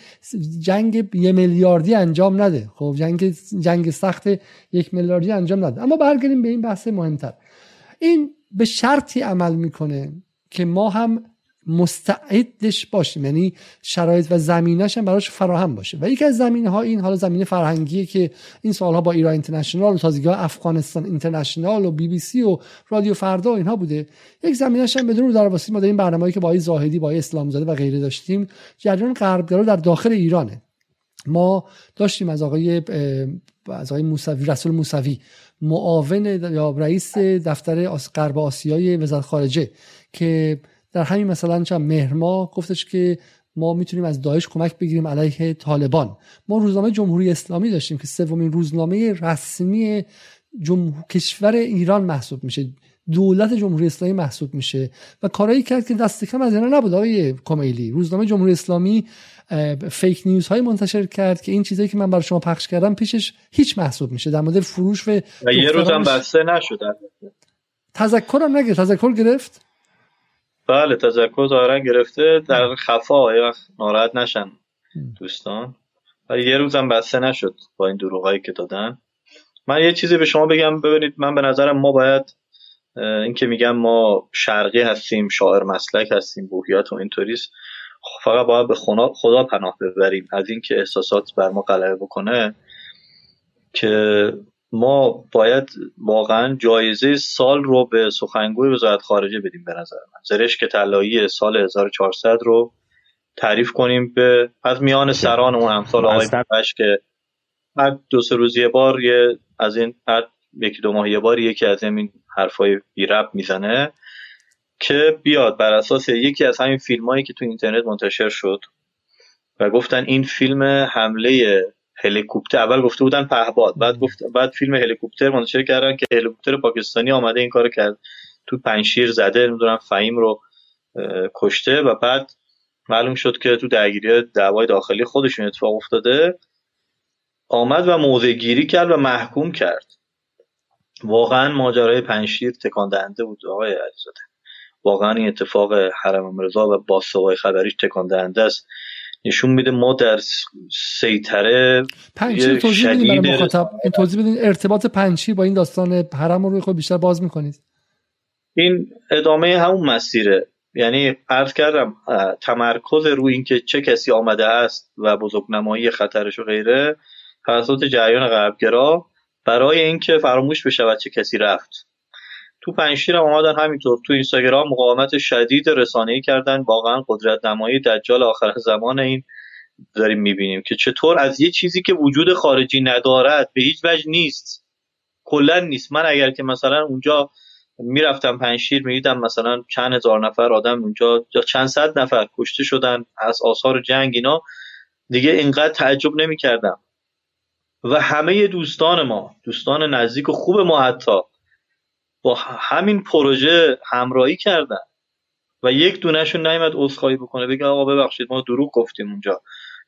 جنگ یه میلیاردی انجام نده. خب جنگ جنگ سخت یک میلیاردی انجام نده. اما برگردیم به این بحث مهمتر. این به شرطی عمل می‌کنه که ما هم مستعدش باشیم. یعنی شرایط و زمینش هم براش فراهم باشه. و یکی از زمینه ها این حالا زمینه فرهنگیه که این سالها با ایران اینترنشنال و تازگی افغانستان اینترنشنال و بی بی سی و رادیو فردا و اینها بوده. یک زمینش هم بدون رو در ما داریم برنامه‌ای که با زاهدی با اسلام زاده و غیره داشتیم. جریان غربگرا در داخل ایرانه. ما داشتیم از آقای از آقای موسوی رسول موسوی معاون یا رئیس دفتر غرب آسیای وزارت خارجه که در همین مثلا چند مهرما گفتش که ما می‌تونیم از داعش کمک بگیریم علیه طالبان. ما روزنامه جمهوری اسلامی داشتیم که سومین روزنامه رسمی جمهور کشور ایران محسوب میشه دولت جمهوری اسلامی محسوب میشه و کارایی کرد که دست کم از اینا نبود آقای کمیلی. روزنامه جمهوری اسلامی فیک نیوز های منتشر کرد که این چیزایی که من برای شما پخش کردم پیشش هیچ محسوب میشه. در مورد فروش و, و یه روزم بسته نشد تذکرم نگرفت. تذکر گرفت؟ بله تذکر ظاهرا گرفته. در خفا ناراحت نشن دوستان. و یه روزم بسته نشد با این دروغایی که دادن. من یه چیزی به شما بگم. ببینید من به نظرم ما باید این که میگم ما شرقی هستیم شاعر مسلک هستیم بوهیات و اینطوریست. فقط باید به خدا پناه ببریم از اینکه احساسات بر ما غلبه بکنه که ما باید واقعا جایزه سال رو به سخنگوی وزارت خارجه بدیم به نظر من. زرشک طلایی سال 1400 رو تعریف کنیم به از میان سران اون امثال آقای بش که هر دو سه روز یه بار یه از این هر یکی دو ماه یه بار یکی از این حرفای بی رب می‌زنه. که بیاد بر اساس یکی از همین فیلم هایی که تو اینترنت منتشر شد و گفتن این فیلم حمله هلیکوپتر اول گفته بودن پهباد بعد گفت بعد فیلم هلیکوپتر منتشر کردن که هلیکوپتر پاکستانی آمده این کارو کرد. تو پنشیر زده نمی‌دونم فهیم رو کشته و بعد معلوم شد که تو درگیری دعوای داخلی خودشون اتفاق افتاده. آمد و موضع گیری کرد و محکوم کرد. واقعا ماجرای پنشیر تکان دهنده بود آقای علیزاده. واقعا این اتفاق حرم مرزا و باسوای خبریش تکان دهنده است. نشون میده ما در سیطره پنچیر توضیح بدین برای مخاطب. توضیح بدین ارتباط پنچیر با این داستان حرم رو خود بیشتر باز می‌کنید. این ادامه همون مسیره. یعنی عرض کردم تمرکز روی اینکه چه کسی آمده است و بزرگنمایی خطرش و غیره توسط جریان غربگرا برای اینکه فراموش بشه چه کسی رفت. تو پنجشیر هم آمدن همینطور. تو اینستاگرام مقاومت شدید رسانه‌ای کردن. واقعا قدرت نمایی دجال آخر زمان این داریم می‌بینیم که چطور از یه چیزی که وجود خارجی ندارد به هیچ وجه نیست. کلا نیست. من اگر که مثلا اونجا می‌رفتم پنشیر می‌دیدم مثلا چند هزار نفر آدم اونجا چند صد نفر کشته شدن از آثار جنگ اینا دیگه اینقدر تعجب نمی‌کردم. و همه دوستان ما دوستان نزدیک و خوب ما حتی با همین پروژه همراهی کردن. و یک دونهشون نیومد عذرخواهی بکنه. بگه آقا ببخشید ما دروغ گفتیم اونجا.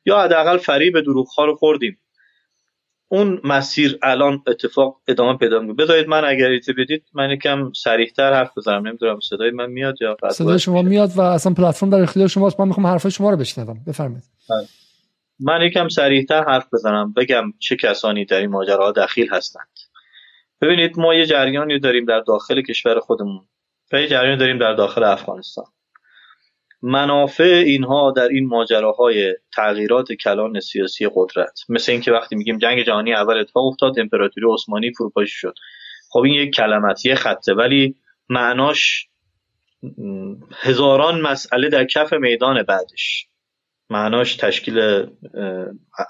یا حداقل فریب دروغ ها رو خوردیم. اون مسیر الان اتفاق ادامه پیدا می‌کنه. بذارید من اگر ایته بدید من یکم سریحتر حرف بزنم. نمی‌دونم صدای من میاد یا صدای شما میاد. و اصلا پلتفرم در اختیار شماست. من می‌خوام حرفای شما رو بشنوم. بفرمایید. بله. من یکم سریحتر حرف بزنم. بگم چه کسانی در این ماجراها دخیل هستند. ببینید ما یه جریانی داریم در داخل کشور خودمون و یه جریانی داریم در داخل افغانستان. منافع اینها در این ماجراهای تغییرات کلان سیاسی قدرت. مثل اینکه وقتی میگیم جنگ جهانی اول اتفاق افتاد امپراتوری عثمانی فروپاشی شد. خب این یک کلمت یه خطه. ولی معناش هزاران مسئله در کف میدان بعدش. معناش تشکیل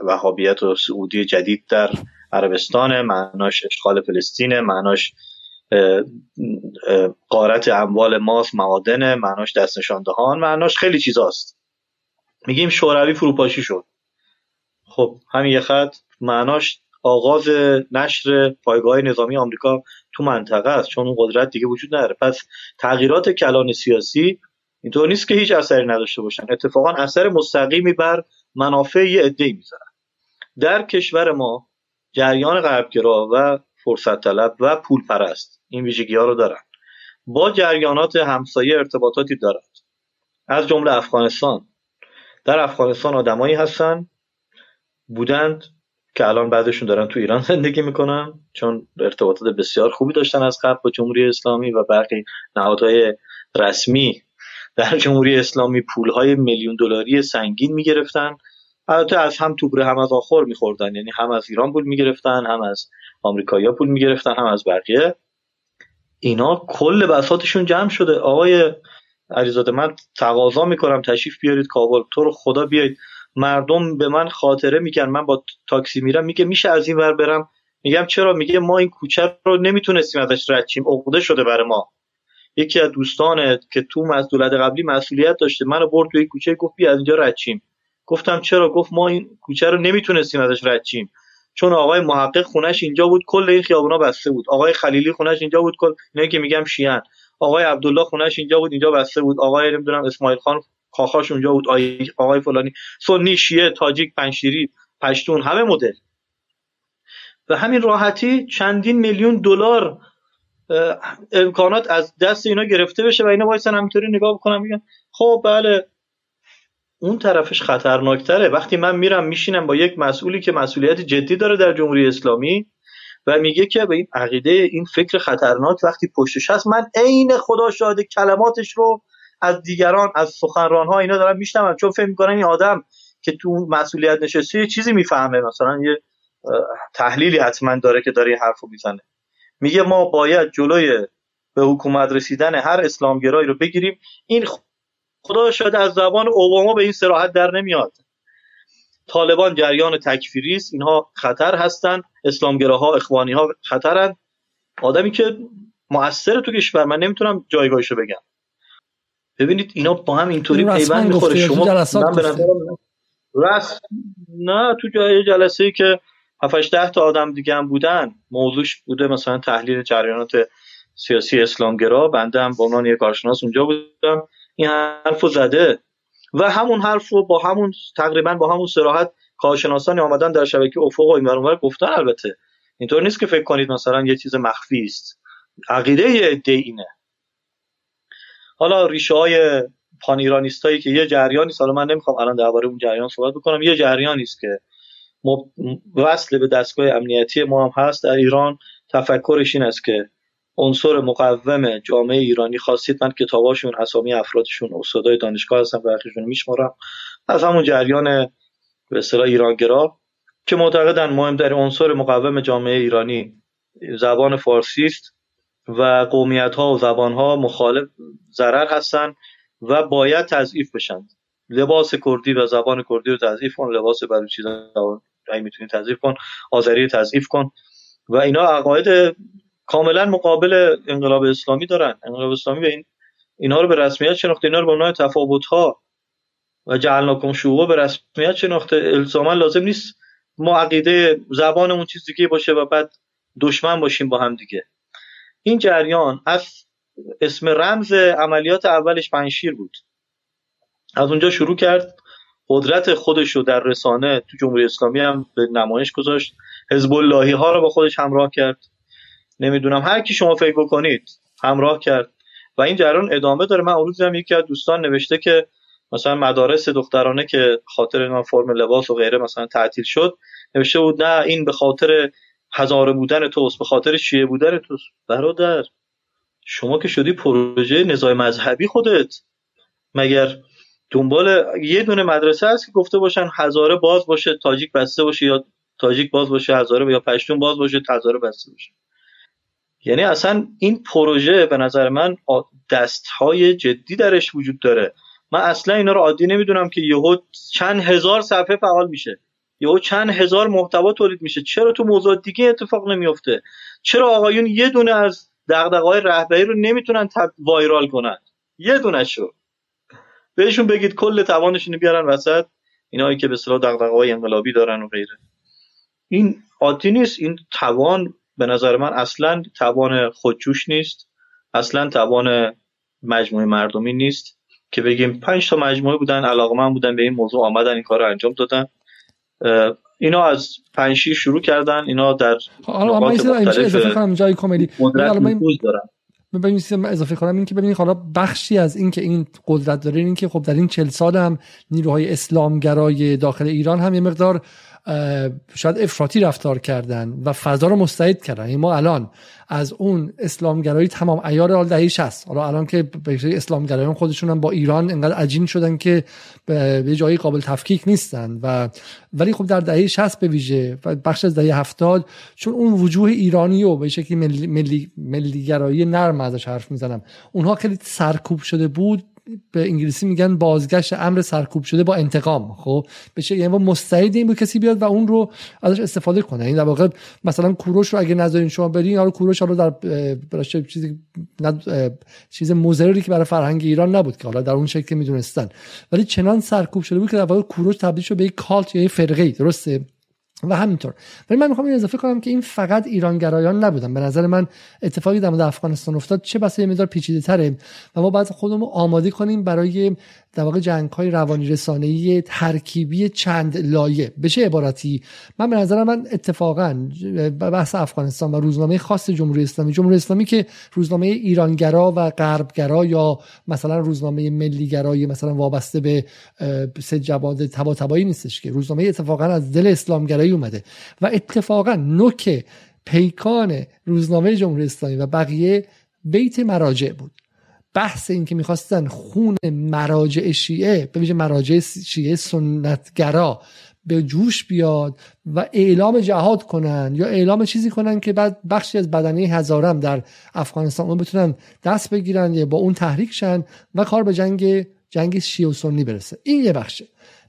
وهابیت و سعودی جدید در عربستان معناش اشغال فلسطین معناش قارت اموال ماست معادن معناش دست نشاندهان معناش خیلی چیزاست. میگیم شوروی فروپاشی شد. خب همین یه خط. معناش آغاز نشر پایگاه نظامی آمریکا تو منطقه است چون اون قدرت دیگه وجود نداره. پس تغییرات کلان سیاسی اینطور نیست که هیچ اثری نداشته باشن. اتفاقا اثر مستقیمی بر منافع یه عده‌ای در کشور ما جریان غربگرا و فرصت طلب و پول پرست این ویژگی ها رو دارن. با جریانات همسایه ارتباطاتی دارد از جمله افغانستان. در افغانستان آدمایی هستن. بودند که الان بعدشون دارن تو ایران زندگی می‌کنن. چون ارتباطات بسیار خوبی داشتن از قبل با جمهوری اسلامی و برخی نهادهای رسمی در جمهوری اسلامی پولهای میلیون دلاری سنگین می‌گرفتن. البته از هم توبره هم از آخر میخوردن. یعنی هم از ایران پول می‌گرفتن هم از آمریکایی‌ها پول می‌گرفتن هم از بقیه. اینا کل بساتشون جمع شده. آقای علیزاده من تقاضا می‌کنم تشریف بیارید کابل. تو رو خدا بیایید. مردم به من خاطره میگن. من با تاکسی میرم. میگه میشه از این ور برم؟ میگم چرا؟ میگه ما این کوچه رو نمی‌تونستیم ازش رد شیم عقده شده برای ما. یکی از دوستان که تو دولت قبلی مسئولیت داشته. منو برد توی کوچه گفت بیا از اینجا رد گفتم چرا؟ گفت ما این کوچه رو نمی‌تونستیم ازش رد چیم. چون آقای محقق خونش اینجا بود کل این خیابونا بسته بود. آقای خلیلی خونش اینجا بود کل اینایی که میگم شیعن. آقای عبدالله خونش اینجا بود اینجا بسته بود. آقای نمی‌دونم اسماعیل خان کاخاش اونجا بود. آقای فلانی. سنی شیعه تاجیک پنشیری پشتون همه مدل. و همین راحتی چندین میلیون دلار امکانات از دست اینا گرفته بشه و اینا وایسن همینطوری نگاه بکنم میگن خب بله اون طرفش خطرناکتره. وقتی من میرم میشینم با یک مسئولی که مسئولیت جدی داره در جمهوری اسلامی و میگه که به این عقیده این فکر خطرناک وقتی پشتش هست من عین خدا شاهد کلماتش رو از دیگران از سخنران ها اینا دارن میشنون چون فکر می‌کنن این آدم که تو مسئولیت نشسته یه چیزی می‌فهمه. مثلا یه تحلیلی حتما داره که داره حرفو می‌زنه. میگه ما باید جلوی به حکومت رسیدن هر اسلامگرایی رو بگیریم. این خدا شاید از زبان اوباما به این سراحت در نمیاد. طالبان جریان تکفیری است. اینها خطر هستن اسلامگراها اخوانی ها خطرن آدمی که موثر تو کشور من نمی‌تونم جایگاهشو بگم. ببینید اینا با هم اینطوری پیوند می‌خوره. شما من رس نه تو جای جلسه ای که 7 ده تا آدم دیگه هم بودن موضوعش بوده مثلا تحلیل جریانات سیاسی اسلامگرا. بنده هم به عنوان یک کارشناس اونجا بودم. این حرفو زده. و همون حرف رو با همون تقریبا با همون سراحت کارشناسانی آمدن در شبکه افق و اینور گفتن. البته اینطور نیست که فکر کنید مثلا یه چیز مخفی است. عقیده اینه. حالا ریشه های پان ایرانیستایی که یه جریانی حالا من نمی‌خوام الان درباره اون جریان صحبت بکنم. یه جریانی است که وصل به دستگاه امنیتی ما هم هست در ایران. تفکرش این است که عنصر مقوم جامعه ایرانی خواستید من کتاباشون اسامی افرادشون استادای دانشگاه هستن برخیشون میشمارم. از همون جریان به اصطلاح ایرانگرا که معتقدن مهمترین عنصر مقوم جامعه ایرانی زبان فارسی است و قومیت ها و زبان ها مخالف ضرر هستن و باید تضعیف بشن. لباس کردی و زبان کردی رو تضعیف کن لباس بلوچی اگه می‌تونی تضعیف کن آذری تضعیف کن. و اینا عقاید کاملا مقابل انقلاب اسلامی دارن. انقلاب اسلامی به این اینا رو به رسمیت شناخته. اینا رو به عنوان تفاوت ها و جعلناکم شوقا به رسمیت شناخته. الزاما لازم نیست ما عقیده زبانمون چیز دیگه باشه و بعد دشمن باشیم با هم دیگه. این جریان از اسم رمز عملیات اولش پنشیر بود. از اونجا شروع کرد. قدرت خودش رو در رسانه تو جمهوری اسلامی هم به نمایش گذاشت. حزب اللهی ها رو با خودش همراه کرد. نمی‌دونم. هر کی شما فکر بکنید همراه کرد. و این جریان ادامه داره. من اون هم یکی از دوستان نوشته که مثلا مدارس دخترانه که خاطر اینا فرم لباس و غیره مثلا تعطیل شد نوشته بود نه این به خاطر هزاره بودن توست به خاطر شیعه بودن توست. برادر شما که شدی پروژه نزای مذهبی خودت. مگر دنبال یه دونه مدرسه هست که گفته باشن هزاره باز باشه تاجیک بسته باشه یا تاجیک باز باشه هزاره یا پشتون باز باشه هزاره بسته باشه. یعنی اصلا این پروژه به نظر من دستهای جدی درش وجود داره. من اصلا اینا رو عادی نمی‌دونم که یهو چند هزار صفحه فعال میشه. یهو چند هزار محتوا تولید میشه. چرا تو موضوع دیگه اتفاق نمیفته چرا آقایون یه دونه از دغدغه‌های رهبری رو نمی‌تونن وایرال کنن؟ یه دونه شو. بهشون بگید کل توانشون بیارن وسط. اینایی که به اصطلاح دغدغه‌های انقلابی دارن و غیره. این عادی نیست. این توان به نظر من اصلا توان خودجوش نیست. اصلا توان مجموعه مردمی نیست که بگیم پنج تا مجموعه بودن علاقمند بودن به این موضوع آمدن این کار رو انجام دادن. اینا از پنشی شروع کردن اینا در حالا من اضافه کنم جای کمدی. ببینید اضافه کنم این که ببینید حالا بخشی از این که این قدرت داره این که خب در این چل سال هم نیروهای اسلامگرای داخل ایران هم یه مقدار شاید افراطی رفتار کردن و فضا رو مستعد کردن. یعنی ما الان از اون اسلامگرایی تمام عیار حال دهه 60 حالا الان که به اسلامگرایان خودشون هم با ایران انقدر عجین شدن که به جایی قابل تفکیک نیستن و ولی خب در دهه 60 به ویژه و بخش از دهه 70 چون اون وجوه ایرانی و به شکلی ملی, ملی, ملیگرایی نرم ازش حرف می‌زنم. اونها خیلی سرکوب شده بود. به انگلیسی میگن بازگشت امر سرکوب شده با انتقام. خب بشه یعنی مستعد این بود کسی بیاد و اون رو ازش استفاده کنه. این یعنی در واقع مثلا کوروش رو اگه نذارین شما برین حالا کوروش حالا در چیزی چیز مضری که برای فرهنگ ایران نبود که حالا در اون شکل می‌دونستن. ولی چنان سرکوب شده بود که در واقع کوروش تبدیل شد به یک کالت یا یک فرقه درسته؟ و همینطور. ولی من می‌خوام این اضافه کنم که این فقط ایرانگرایان نبودن. به نظر من اتفاقی در مورد افغانستان افتاد چه بسا یه مقدار پیچیده تره و ما باید خودمون آماده کنیم برای در واقع جنگ های روانی رسانه‌ای ترکیبی چند لایه. بشه عبارتی من به نظر من اتفاقا بحث افغانستان و روزنامه خاص جمهوری اسلامی. جمهوری اسلامی که روزنامه ایرانگرا و غربگرا یا مثلا روزنامه ملیگرایی مثلا وابسته به سه جواد تبا نیستش که. روزنامه اتفاقا از دل اسلامگرایی اومده. و اتفاقا نوک پیکان روزنامه جمهوری اسلامی و بقیه بیت مراجع بود. بحث این که می‌خواستن خون مراجع شیعه به ویژه مراجع شیعه سنتگرا به جوش بیاد و اعلام جهاد کنن یا اعلام چیزی کنن که بعد بخشی از بدنه هزارم در افغانستان اون بتونن دست بگیرن یا با اون تحریک شن و کار به جنگ جنگ شیعه و سنی برسه. این یه بخشه.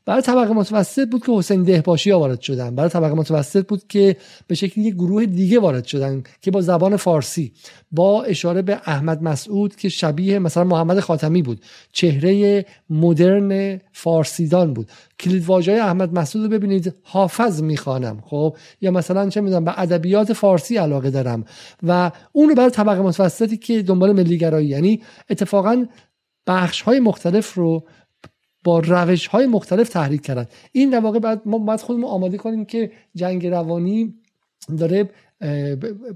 برای طبقه متوسط بود که حسین دهباشی ها وارد شدن. برای طبقه متوسط بود که به شکلی یک گروه دیگه وارد شدن که با زبان فارسی. با اشاره به احمد مسعود که شبیه مثلا محمد خاتمی بود. چهره مدرن فارسیدان بود. کلید های احمد مسعود رو ببینید. حافظ می‌خوانم خب؟ یا مثلا چه می‌دونم به ادبیات فارسی علاقه دارم. و اون رو برای طبقه متوسطی که دنبال ملیگرایی یعنی اتفاقا بخش های مختلف رو با روش های مختلف تحریک کردن. این در واقع بعد ما باید خودمون آماده کنیم که جنگ روانی داره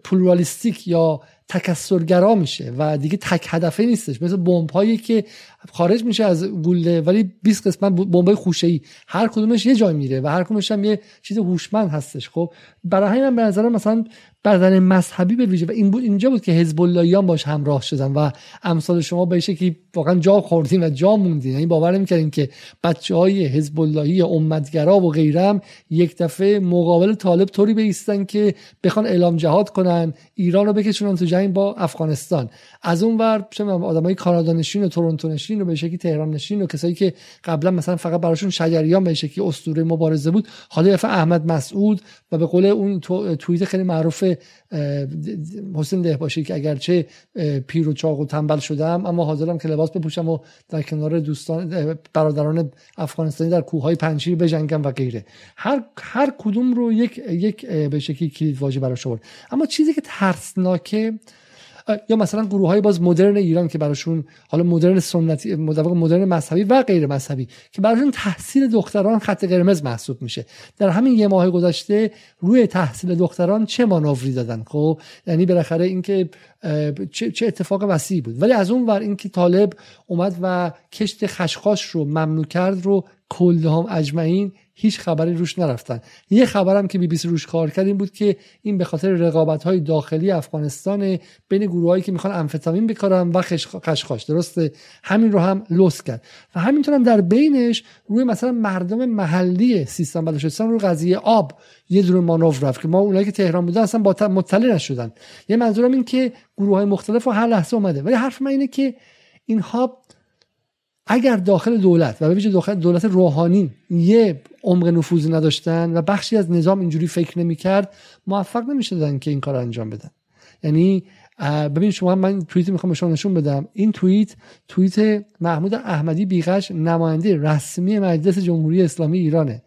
پلورالیستیک یا تکسرگرا میشه و دیگه تک هدفه نیستش. مثل بمب هایی که خارج میشه از گوله ولی 20 قسمت بمب خوشه ای هر کدومش یه جای میره و هر کدومش هم یه چیز هوشمند هستش. خب برای همین به نظر مثلا بدن مذهبی به ویژه و این بود اینجا بود که حزب اللهیان باش همراه شدن و امثال شما به شکلی واقعا جا خوردین و جا موندین. یعنی باور نمی‌کردین که بچه های حزب اللهی امتگرا و غیرم یک دفعه مقابل طالب طوری بیستن که بخوان اعلام جهاد کنن ایران رو بکشونن جنگ با افغانستان. از اون ور چه آدمای کانادا نشین و تورنتو نشین و به شکلی تهران نشین و کسایی که قبلا مثلا فقط براشون شجریان به شکلی اسطوره مبارزه بود حالا احمد مسعود و به قول اون توییت خیلی معروف حسین دهباشی که اگرچه پیر و چاق و تنبل شدم اما حاضرم که لباس بپوشم و در کنار دوستان برادران افغانستانی در کوههای پنجشیر بجنگم و غیره. هر هر کدوم رو یک یک به شکلی کلید واژه براش اما چیزی که ترسناکه یا مثلا گروه های باز مدرن ایران که براشون حالا مدرن سنتی مدرن مذهبی و غیر مذهبی که براشون تحصیل دختران خط قرمز محسوب میشه. در همین یه ماه گذشته روی تحصیل دختران چه مانوری دادن؟ خب یعنی بالاخره اینکه چه, چه اتفاق وسیعی بود. ولی از اون ور اینکه طالب اومد و کشت خشخاش رو ممنوع کرد رو کلهم اجمعین هیچ خبری روش نرفتن. یه خبرم که بی بی سی روش کار کرد این بود که این به خاطر رقابت های داخلی افغانستان بین گروهایی که می‌خوان امفتامین بکارن و خشخاش. درسته؟ همین رو هم لوس کرد. و همینطور هم در بینش روی مثلا مردم محلی سیستان بلوچستان رو قضیه آب یه دور مانور رفت که ما اونایی که تهران بودن اصلا با مطلع نشدن. یه منظورم این که گروه های مختلف و هر لحظه اومده. ولی حرف من اینه که اینها اگر داخل دولت و به داخل دولت روحانی یه عمق نفوذی نداشتن و بخشی از نظام اینجوری فکر نمی‌کرد موفق نمی‌شدن که این کار انجام بدن. یعنی ببین شما من توییت می‌خوام شما نشون بدم. این توییت توییت محمود احمدی بیغش نماینده رسمی مجلس جمهوری اسلامی ایرانه.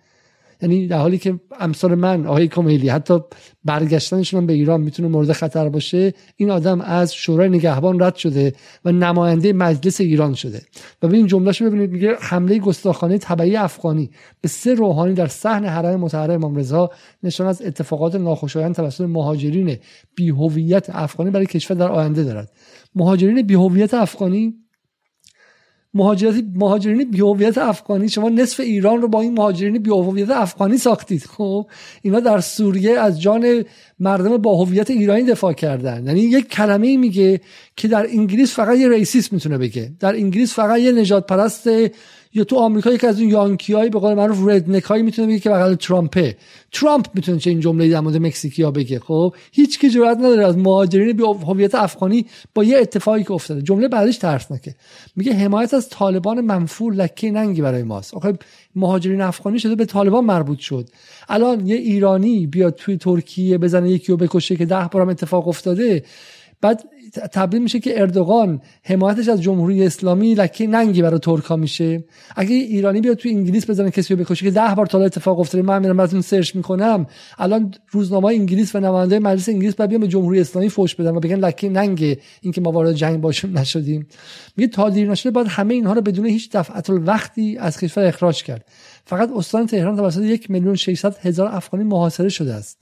یعنی در حالی که امثال من آقای کمیلی حتی برگشتنشون به ایران می‌تونه مورد خطر باشه این آدم از شورای نگهبان رد شده و نماینده مجلس ایران شده. و ببین جملهشو ببینید میگه حمله گستاخانه تبعی افغانی به سه روحانی در صحن حرم مطهر امام رضا نشان از اتفاقات ناخوشایند توسط مهاجرین بی‌هویت افغانی برای کشور در آینده دارد. مهاجرین بی‌هویت افغانی مهاجرت مهاجرین بی‌هویت افغانی شما نصف ایران رو با این مهاجرین بی‌هویت افغانی ساختید. خب اینا در سوریه از جان مردم با هویت ایرانی دفاع کردن. یعنی یک کلمه میگه که در انگلیس فقط یه racist می‌تونه بگه. در انگلیس فقط یه نژاد پرست یا تو آمریکا یک از اون یانکیایی به قول معروف redneck هایی می‌تونه بگه که بغل ترامپه. ترامپ می‌تونه چه این جمله در مورد مکزیکیا بگه خب؟ هیچ کی جرئت نداره از مهاجرین به هویت افغانی با یه اتفاقی که افتاده. جمله بعدش ترسناکه میگه حمایت از طالبان منفور لکه ننگی برای ماست. آخه مهاجرین افغانی شده به طالبان مربوط شد. الان یه ایرانی بیاد توی ترکیه بزنه یکی رو بکشه که ده بارم اتفاق افتاده. بعد تبدیل میشه که اردوغان حمایتش از جمهوری اسلامی لکه ننگی برای ترکا میشه. اگه ایرانی بیاد تو انگلیس بزنه کسی رو بکشه که ده بار تا اتفاق افتاده من میرم از اون سرچ می‌کنم. الان روزنامه انگلیس و نماینده مجلس انگلیس بعد به جمهوری اسلامی فوش بدن و بگن لکه ننگ اینکه ما وارد جنگ باشیم نشدیم. میگه تا دیر نشده باید همه اینها رو بدون هیچ دفعت وقتی از کشور اخراج کرد. فقط استان تهران توسط یک میلیون 600 هزار افغانی محاصره شده است.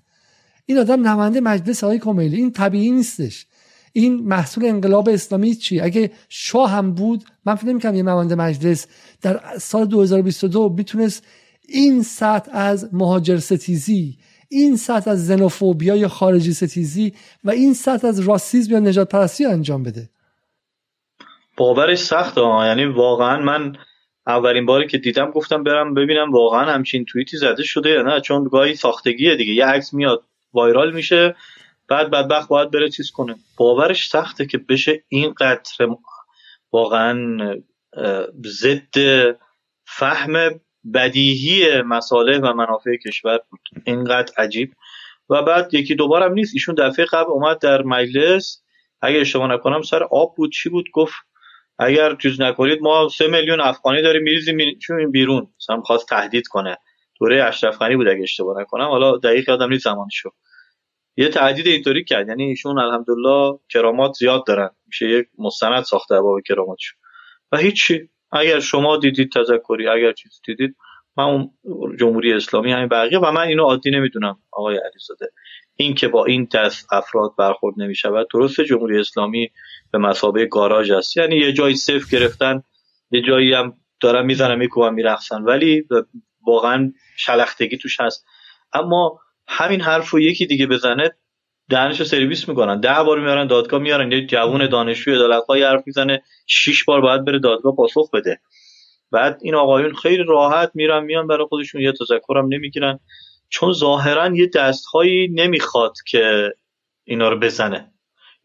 این آدم نماینده مجلس آقای کمیلی این طبیعی نیستش. این محصول انقلاب اسلامی چی؟ اگه شاه هم بود من فکر نمی‌کنم یه نماینده مجلس در سال 2022 می‌تونست این سطح از مهاجر ستیزی این سطح از زنوفوبیا یا خارجی ستیزی و این سطح از راسیزم یا نجات پرستی انجام بده. باورش سخته یعنی واقعا من اولین باری که دیدم گفتم برم ببینم واقعا همچین توییتی زده شده یا نه چون گاهی ساختگیه دیگه. یه عکس میاد وایرال میشه بعد بدبخت باید بره چیز کنه. باورش سخته که بشه این قطر واقعا ضد فهم بدیهی مساله و منافع کشور بود. اینقدر عجیب. و بعد یکی دوبارم نیست ایشون دفعه قبل اومد در مجلس. اگه اشتباه نکنم سر آب بود. چی بود؟ گفت اگر چیز نکنید ما سه میلیون افغانی داریم میریزیم چون بیرون. مثلا خواست تهدید کنه. دوره اشرف بود اگه اشتباه نکنم. حالا دقیق یادم نیست زمانشو یه تهدید اینطوری کرد. یعنی ایشون الحمدلله کرامات زیاد دارن. میشه یک مستند ساخته باب کراماتشون. و هیچی اگر شما دیدید تذکری اگر چیز دیدید من جمهوری اسلامی همین بقیه و من اینو عادی نمی‌دونم آقای علیزاده. این که با این دست افراد برخورد نمی‌شود درست جمهوری اسلامی به مسابقه گاراژ است. یعنی یه جایی صفر گرفتن یه جایی هم دارن می‌زنن میکوبن میرخصن ولی واقعا شلختگی توش هست. اما همین حرف رو یکی دیگه بزنه دهنشو سرویس می‌کنن. ده بار میارن دادگاه میارن یه جوون دانشجوی عدالتخواه حرف می‌زنه شش بار باید بره دادگاه پاسخ بده. بعد این آقایون خیلی راحت میرن میان برای خودشون یه تذکرم نمی‌گیرن. چون ظاهرا یه دستهایی نمی‌خواد که اینا رو بزنه.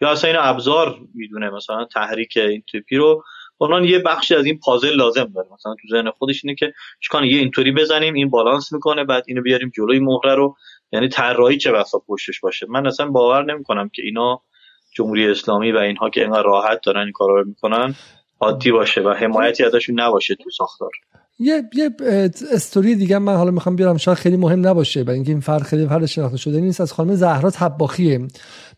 یا اصلا این ابزار می‌دونه مثلا تحریک این تیپی رو. اونان یه بخشی از این پازل لازم داره. مثلا تو ذهن خودش اینه که چیکار یه اینطوری بزنیم این بالانس می‌کنه بعد اینو بیاریم جلوی مهره رو. یعنی طراحی چه بسا پشتش باشه؟ من اصلا باور نمی‌کنم که اینا جمهوری اسلامی و اینها که اینقدر راحت دارن این کارا رو می‌کنن عادی باشه و حمایتی ازشون نباشه تو ساختار. یه یه استوری دیگه من حالا می‌خوام بیارم شاید خیلی مهم نباشه برای اینکه این فرق خیلی فرق شناخته شده نیست از خانم زهرا طباخیه.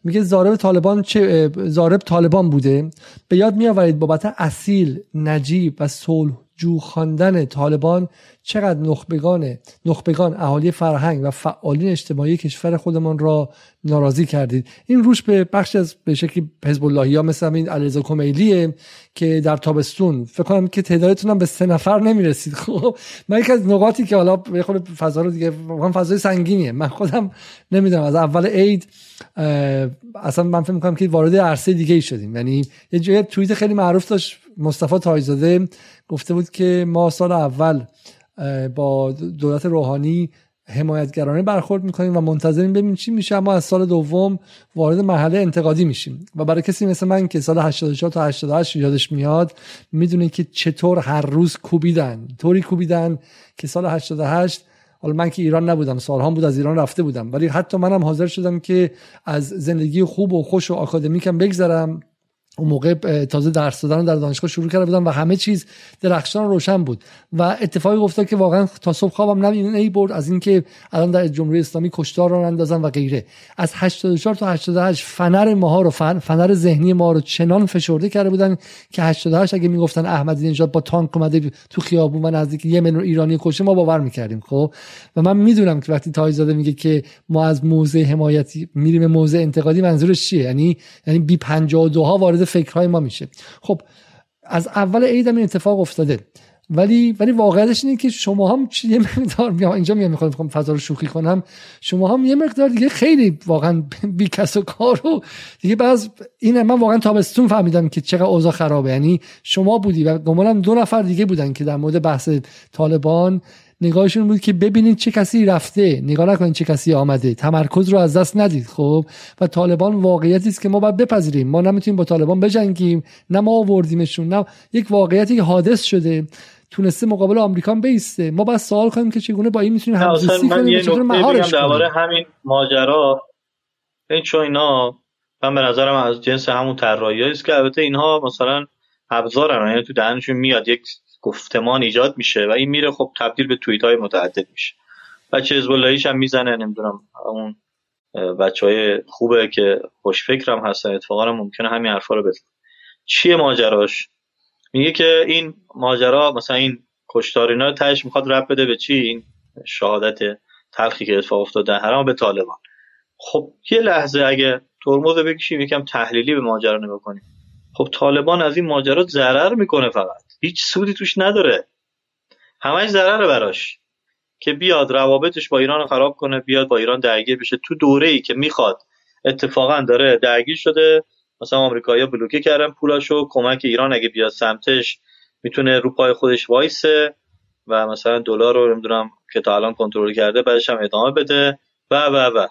میگه زارب طالبان چه زارب طالبان بوده؟ به یاد میآورید بابت اصیل نجیب و صلح جو خواندن طالبان چقدر نخبگان نخبگان اهالی فرهنگ و فعالین اجتماعی کشور خودمان را ناراضی کردید این روش به بخش از به شکلی حزب اللهی ها مثل این علیرضا کمیلیه که در تابستون. فکر کنم که تعدادتون هم به سه نفر نمی‌رسید. خب من یک از نقاطی که حالا به خود فضا رو دیگه فضای سنگینیه. من خودم نمی‌دونم. از اول عید اصلا من فکر می‌کنم که وارد عرصه دیگه ای شدیم. یعنی یه جای توییت خیلی معروف داشت. مصطفی تایزاده گفته بود که ما سال اول با دولت روحانی حمایتگرانه برخورد می‌کنیم و منتظریم ببینیم چی میشه. اما از سال دوم وارد مرحله انتقادی میشیم. و برای کسی مثل من که سال 84 تا 88 یادش میاد می‌دونه که چطور هر روز کوبیدن. طوری کوبیدن که سال 88 حالا من که ایران نبودم سالها بود از ایران رفته بودم. ولی حتی منم حاضر شدم که از زندگی خوب و خوش و آکادمیکم بگذرم. اون موقع تازه درس دادن در دانشگاه شروع کرده بودم و همه چیز درخشان روشن بود. و اتفاقی افتاد که واقعا تا صبح خوابم ای برد از اینکه الان در جمهوری اسلامی کشتار رو اندازن و غیره. از 84 تا 88 فنر ماها رو فن، فنر ذهنی ما رو چنان فشرده کرده بودن که 88 اگه می‌گفتن احمدی نژاد با تانک اومده تو خیابون و نزدیک یه میلیون ایرانی کشته ما باور می‌کردیم خب؟ و من می‌دونم که وقتی تایزاده میگه که ما از موزه حمایتی میریم موزه انتقادی منظورش چیه؟ یعنی یعنی بی 52 ها وارد فکرهای ما میشه. خب از اول عید این اتفاق افتاده. ولی ولی واقعیتش اینه که شما هم یه مقدار میام اینجا میام می‌خوام فضا رو شوخی کنم. شما هم یه مقدار دیگه خیلی واقعا بی کس و کار و دیگه بعض اینه من واقعا تابستون فهمیدم که چقدر اوضاع خرابه. یعنی شما بودی و گمانم دو نفر دیگه بودن که در مورد بحث طالبان نگاهشون بود که ببینید چه کسی رفته. نگاه نکنید چه کسی آمده. تمرکز رو از دست ندید خب؟ و طالبان واقعیتی است که ما باید بپذیریم. ما نمی‌تونیم با طالبان بجنگیم نه ما آوردیمشون نه یک واقعیتی که حادث شده تونسته مقابل آمریکا بیسته. ما باید سوال کنیم که چگونه با این می‌تونیم همزیستی کنیم چطور مهارش کنیم. همین ماجرا. این چون اینا من به نظرم از جنس همون طراحی است که البته اینها مثلا ابزارن. یعنی تو دهنشون میاد یک گفتمان ایجاد میشه و این میره خب تبدیل به توییت های متعدد میشه. بچه حزب هم می‌زنه نمی‌دونم اون بچه های خوبه که خوش فکرم هستن اتفاقا ممکنه همین حرفا رو بزن چیه ماجراش؟ میگه که این ماجرا مثلا این کشتار اینا تهش می‌خواد رب بده به چی؟ این شهادت تلخی که اتفاق افتاده حرام به طالبان. خب یه لحظه اگه ترمز بکشیم یکم تحلیلی به ماجرا نگاه کنیم. خب طالبان از این ماجرا ضرر می‌کنه فقط. هیچ سودی توش نداره. همش ضرره براش که بیاد روابطش با ایران خراب کنه بیاد با ایران درگیر بشه. تو دوره ای که می‌خواد اتفاقا داره درگیر شده. مثلا آمریکایی‌ها بلوکه کردن پولاشو کمک ایران اگه بیاد سمتش می‌تونه رو پای خودش وایسه و مثلا دلار رو نمی‌دونم که تا الان کنترل کرده بعدش هم ادامه بده. و و و.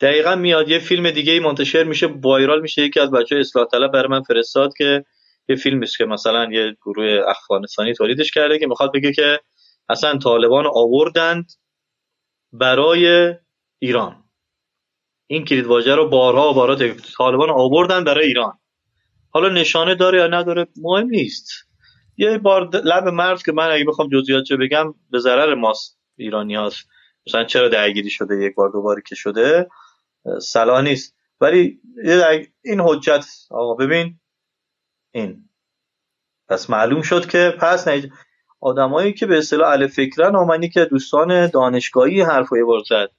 دقیقا میاد یه فیلم دیگه ای منتشر میشه. وایرال میشه. یکی از بچه اصلاح طلب برای من فرستاد که یه فیلم است که مثلا یه گروه افغانستانی تولیدش کرده که می‌خواد بگه که اصلا طالبان آوردند برای ایران. این کلید واژه رو بارها و بارها طالبان آوردن برای ایران. حالا نشانه داره یا نداره؟ مهم نیست. یه بار لب مرز که من اگه بخوام جزئیات چه بگم به ضرر ماست ایرانی هاست مثلا چرا درگیری شده یک بار دوباره که شده؟ صلاح نیست. ولی این حجت آقا ببین این. پس معلوم شد که پس نج... آدمایی که به اصطلاح ال فکرن آمنی که دوستان دانشگاهی حرفای بار زد.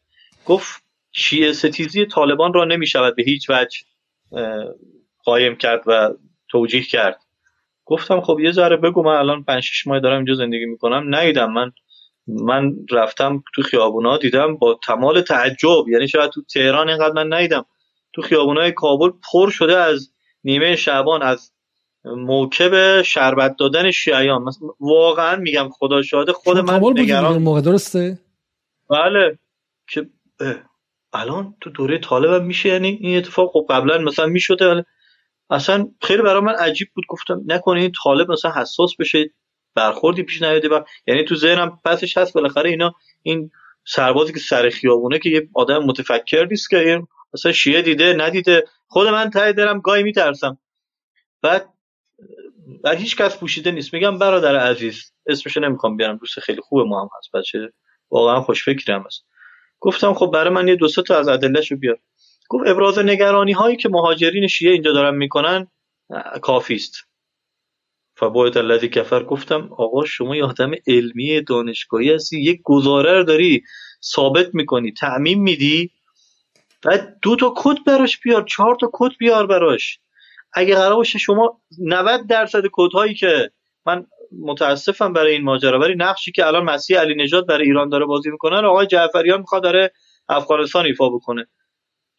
گفت شیعه ستیزی طالبان را نمی شود به هیچ وجه قایم کرد و توجیه کرد. گفتم خب یه ذره بگو من الان 5 6 ماه دارم اینجا زندگی می‌کنم. ندیدم. من من رفتم تو خیابونا دیدم با تمال تعجب یعنی شاید تو تهران اینقدر من ندیدم. تو خیابونای کابل پر شده از نیمه شعبان از موکب شربت دادن شیعیان. واقعا میگم خدا شاهده خود من نگران موقع درسته؟ بله. که الان تو دوره طالب میشه یعنی این اتفاق خب قبلا مثلا می‌شده ولی اصلا خیلی برای من عجیب بود. گفتم نکنه این طالب مثلا حساس بشه برخوردی پیش نیاده و یعنی تو ذهنم پسش هست بالاخره اینا این سربازی که سر خیابونه که یه آدم متفکر نیست که این مثلا شیعه دیده ندیده. خود من ته دارم گاهی میترسم. بعد و هیچ کس پوشیده نیست. میگم برادر عزیز اسمشو نمی‌خوام بیارم دوست خیلی خوب ما هم هست بچه واقعا خوش فکرم هست گفتم خب برای من یه دو تا از ادلهشو بیار. گفت ابراز نگرانی هایی که مهاجرین شیعه اینجا دارن می‌کنن کافی است. فبایت الذی کفر. گفتم آقا شما یه آدم علمی دانشگاهی هستی یک گزاره رو داری ثابت می‌کنی تعمیم میدی بعد دو تا کد براش بیار چهار تا کد بیار براش. اگه قرار باشه شما 90 درصد کدهایی که من متاسفم برای این ماجرا ولی نقشی که الان مسیح علی نژاد برای ایران داره بازی می‌کنه رو آقای جعفریان می‌خواد داره افغانستان ایفا بکنه.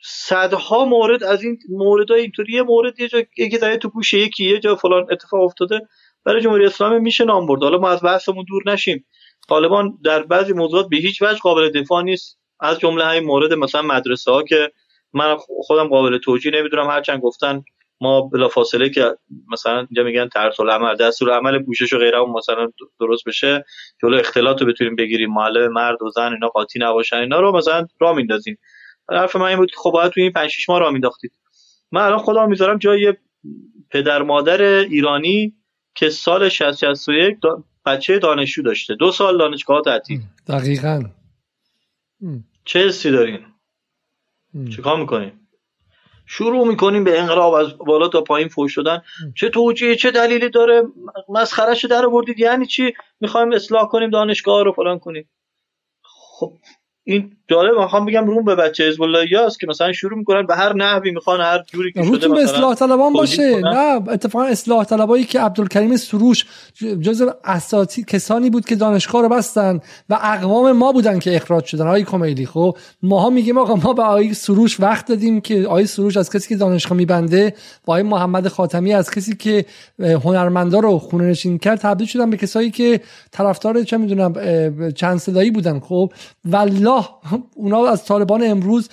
صدها مورد از این موردای اینطوری یه مورد یه جا یکی داره تو گوشه یکی یه جا فلان اتفاق افتاده برای جمهوری اسلامی میشه نام برد. حالا ما از بحثمون دور نشیم. طالبان در بعضی موضوعات به هیچ وجه قابل دفاع نیست. از جمله همین مورد مثلا مدرسه ها که من خودم قابل توجیه نمی‌دونم هرچند گفتن ما بلا فاصله که مثلا اینجا میگن طرز العمل دستور عمل پوشش و غیره مثلا درست بشه جلو اختلاط رو بتونیم بگیریم معلم مرد و زن اینا قاطی نباشن اینا رو مثلا راه میندازیم. حرف من این بود خب باید تو این 5 6 ماه راه مینداختید. من الان خودم می‌ذارم جای پدر مادر ایرانی که سال 60 61 بچه دانشجو داشته. دو سال دانشگاه تعطیل. دقیقاً. چه حسی دارین؟ چیکار می‌کنیم شروع می‌کنیم به انقلاب از بالا تا پایین فوش شدن چه توجیه چه دلیلی داره؟ مسخرش در بردید یعنی چی؟ می‌خوایم اصلاح کنیم دانشگاه رو فلان کنیم. خب این جالب می‌خوام بگم روم به بچه حزب الله است که مثلا شروع می‌کنن به هر نحوی می‌خوان هر جوری که شده به اصلاح طلبان باشه. نه اتفاقا اصلاح طلبایی که عبدالکریم سروش جز اساتی کسانی بود که دانشگاه رو بستن و اقوام ما بودن که اخراج شدن. آقای کمیلی خب ماها میگیم آقا ما به آقای سروش وقت دادیم که آقای سروش از کسی که دانشگاه میبنده با آقای محمد خاتمی از کسی که هنرمندا رو خونه نشین کرد تبدیل شدن به کسایی که طرفدار چه می‌دونم چند صدایی بودن خب. والله اونا از طالبان امروز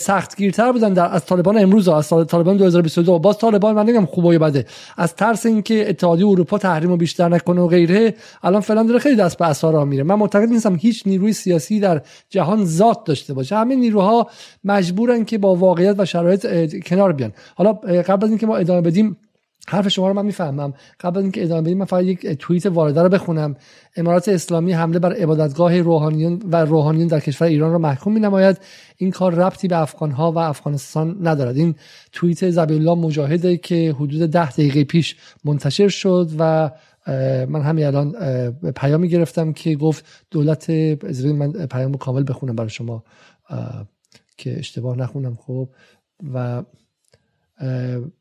سختگیرتر بودن در از طالبان امروز از طالبان 2022 باز طالبان من نمیگم خوبه بده. از ترس اینکه اتحادیه اروپا تحریم رو بیشتر نکنه و غیره الان فعلا داره خیلی دست به اسارا میره. من معتقد نیستم هیچ نیروی سیاسی در جهان ذات داشته باشه. همه نیروها مجبورن که با واقعیت و شرایط کنار بیان. حالا قبل از اینکه ما ادامه بدیم حرف شما رو من می‌فهمم. قبل اینکه ادامه بدیم من فقط یک توییت وارده رو بخونم. امارات اسلامی حمله بر عبادتگاه روحانیون و روحانیون در کشور ایران را محکوم می نماید این کار ربطی به افغان ها و افغانستان ندارد. این توییت زبی الله مجاهده که حدود ده دقیقه پیش منتشر شد و من همین الان پیامی گرفتم که گفت دولت من پیام کامل بخونم برای شما که اشتباه نخونم خب. و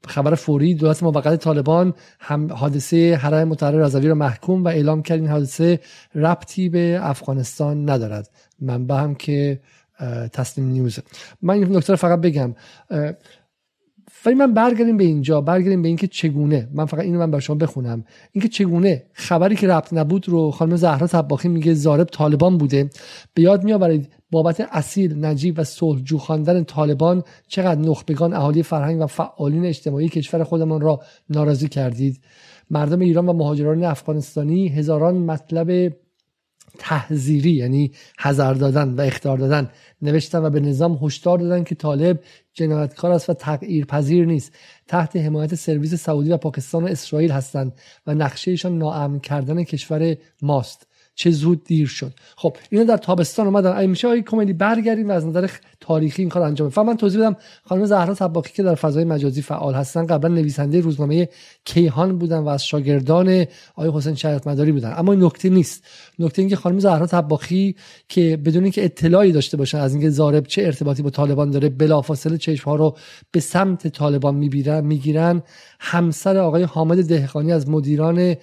خبر فوری دولت موقت طالبان هم حادثه حرم متحره رضوی را محکوم و اعلام کرد این حادثه ربطی به افغانستان ندارد. منبع هم که تسلیم نیوز من این نکته فقط بگم. ولی من برگردیم به اینجا برگردیم به اینکه چگونه من فقط اینو من به شما بخونم. اینکه چگونه خبری که ربط نبود رو خانم زهرا طباخی میگه زارب طالبان بوده. به یاد میآورید بابت اصیل نجیب و صلحجو خواندن طالبان چقدر نخبگان اهالی فرهنگ و فعالین اجتماعی کشور خودمان را ناراضی کردید. مردم ایران و مهاجران افغانستانی هزاران مطلب تحذیری یعنی حذر دادن و اختار دادن نوشتن و به نظام هشدار دادن که طالب جنایتکار است و تغییر پذیر نیست. تحت حمایت سرویس سعودی و پاکستان و اسرائیل هستند و نقشهشان ناامن کردن کشور ماست. چه زود دیر شد. خب اینا در تابستان اومدن. اگه میشه کمدی برگردیم و از نظر تاریخی این کار انجام بدیم. من توضیح بدم خانم زهرا طباخی که در فضای مجازی فعال هستن قبلا نویسنده روزنامه کیهان بودن و از شاگردان آقای حسین شریعت مداری بودن. اما این نکته نیست. نکته اینکه خانم زهرا طباخی که بدون اینکه اطلاعی داشته باشن از اینکه زارب چه ارتباطی با طالبان داره بلافاصله چشم ها رو به سمت طالبان می‌گیرن. همسر آقای حامد دهقانی از مدیران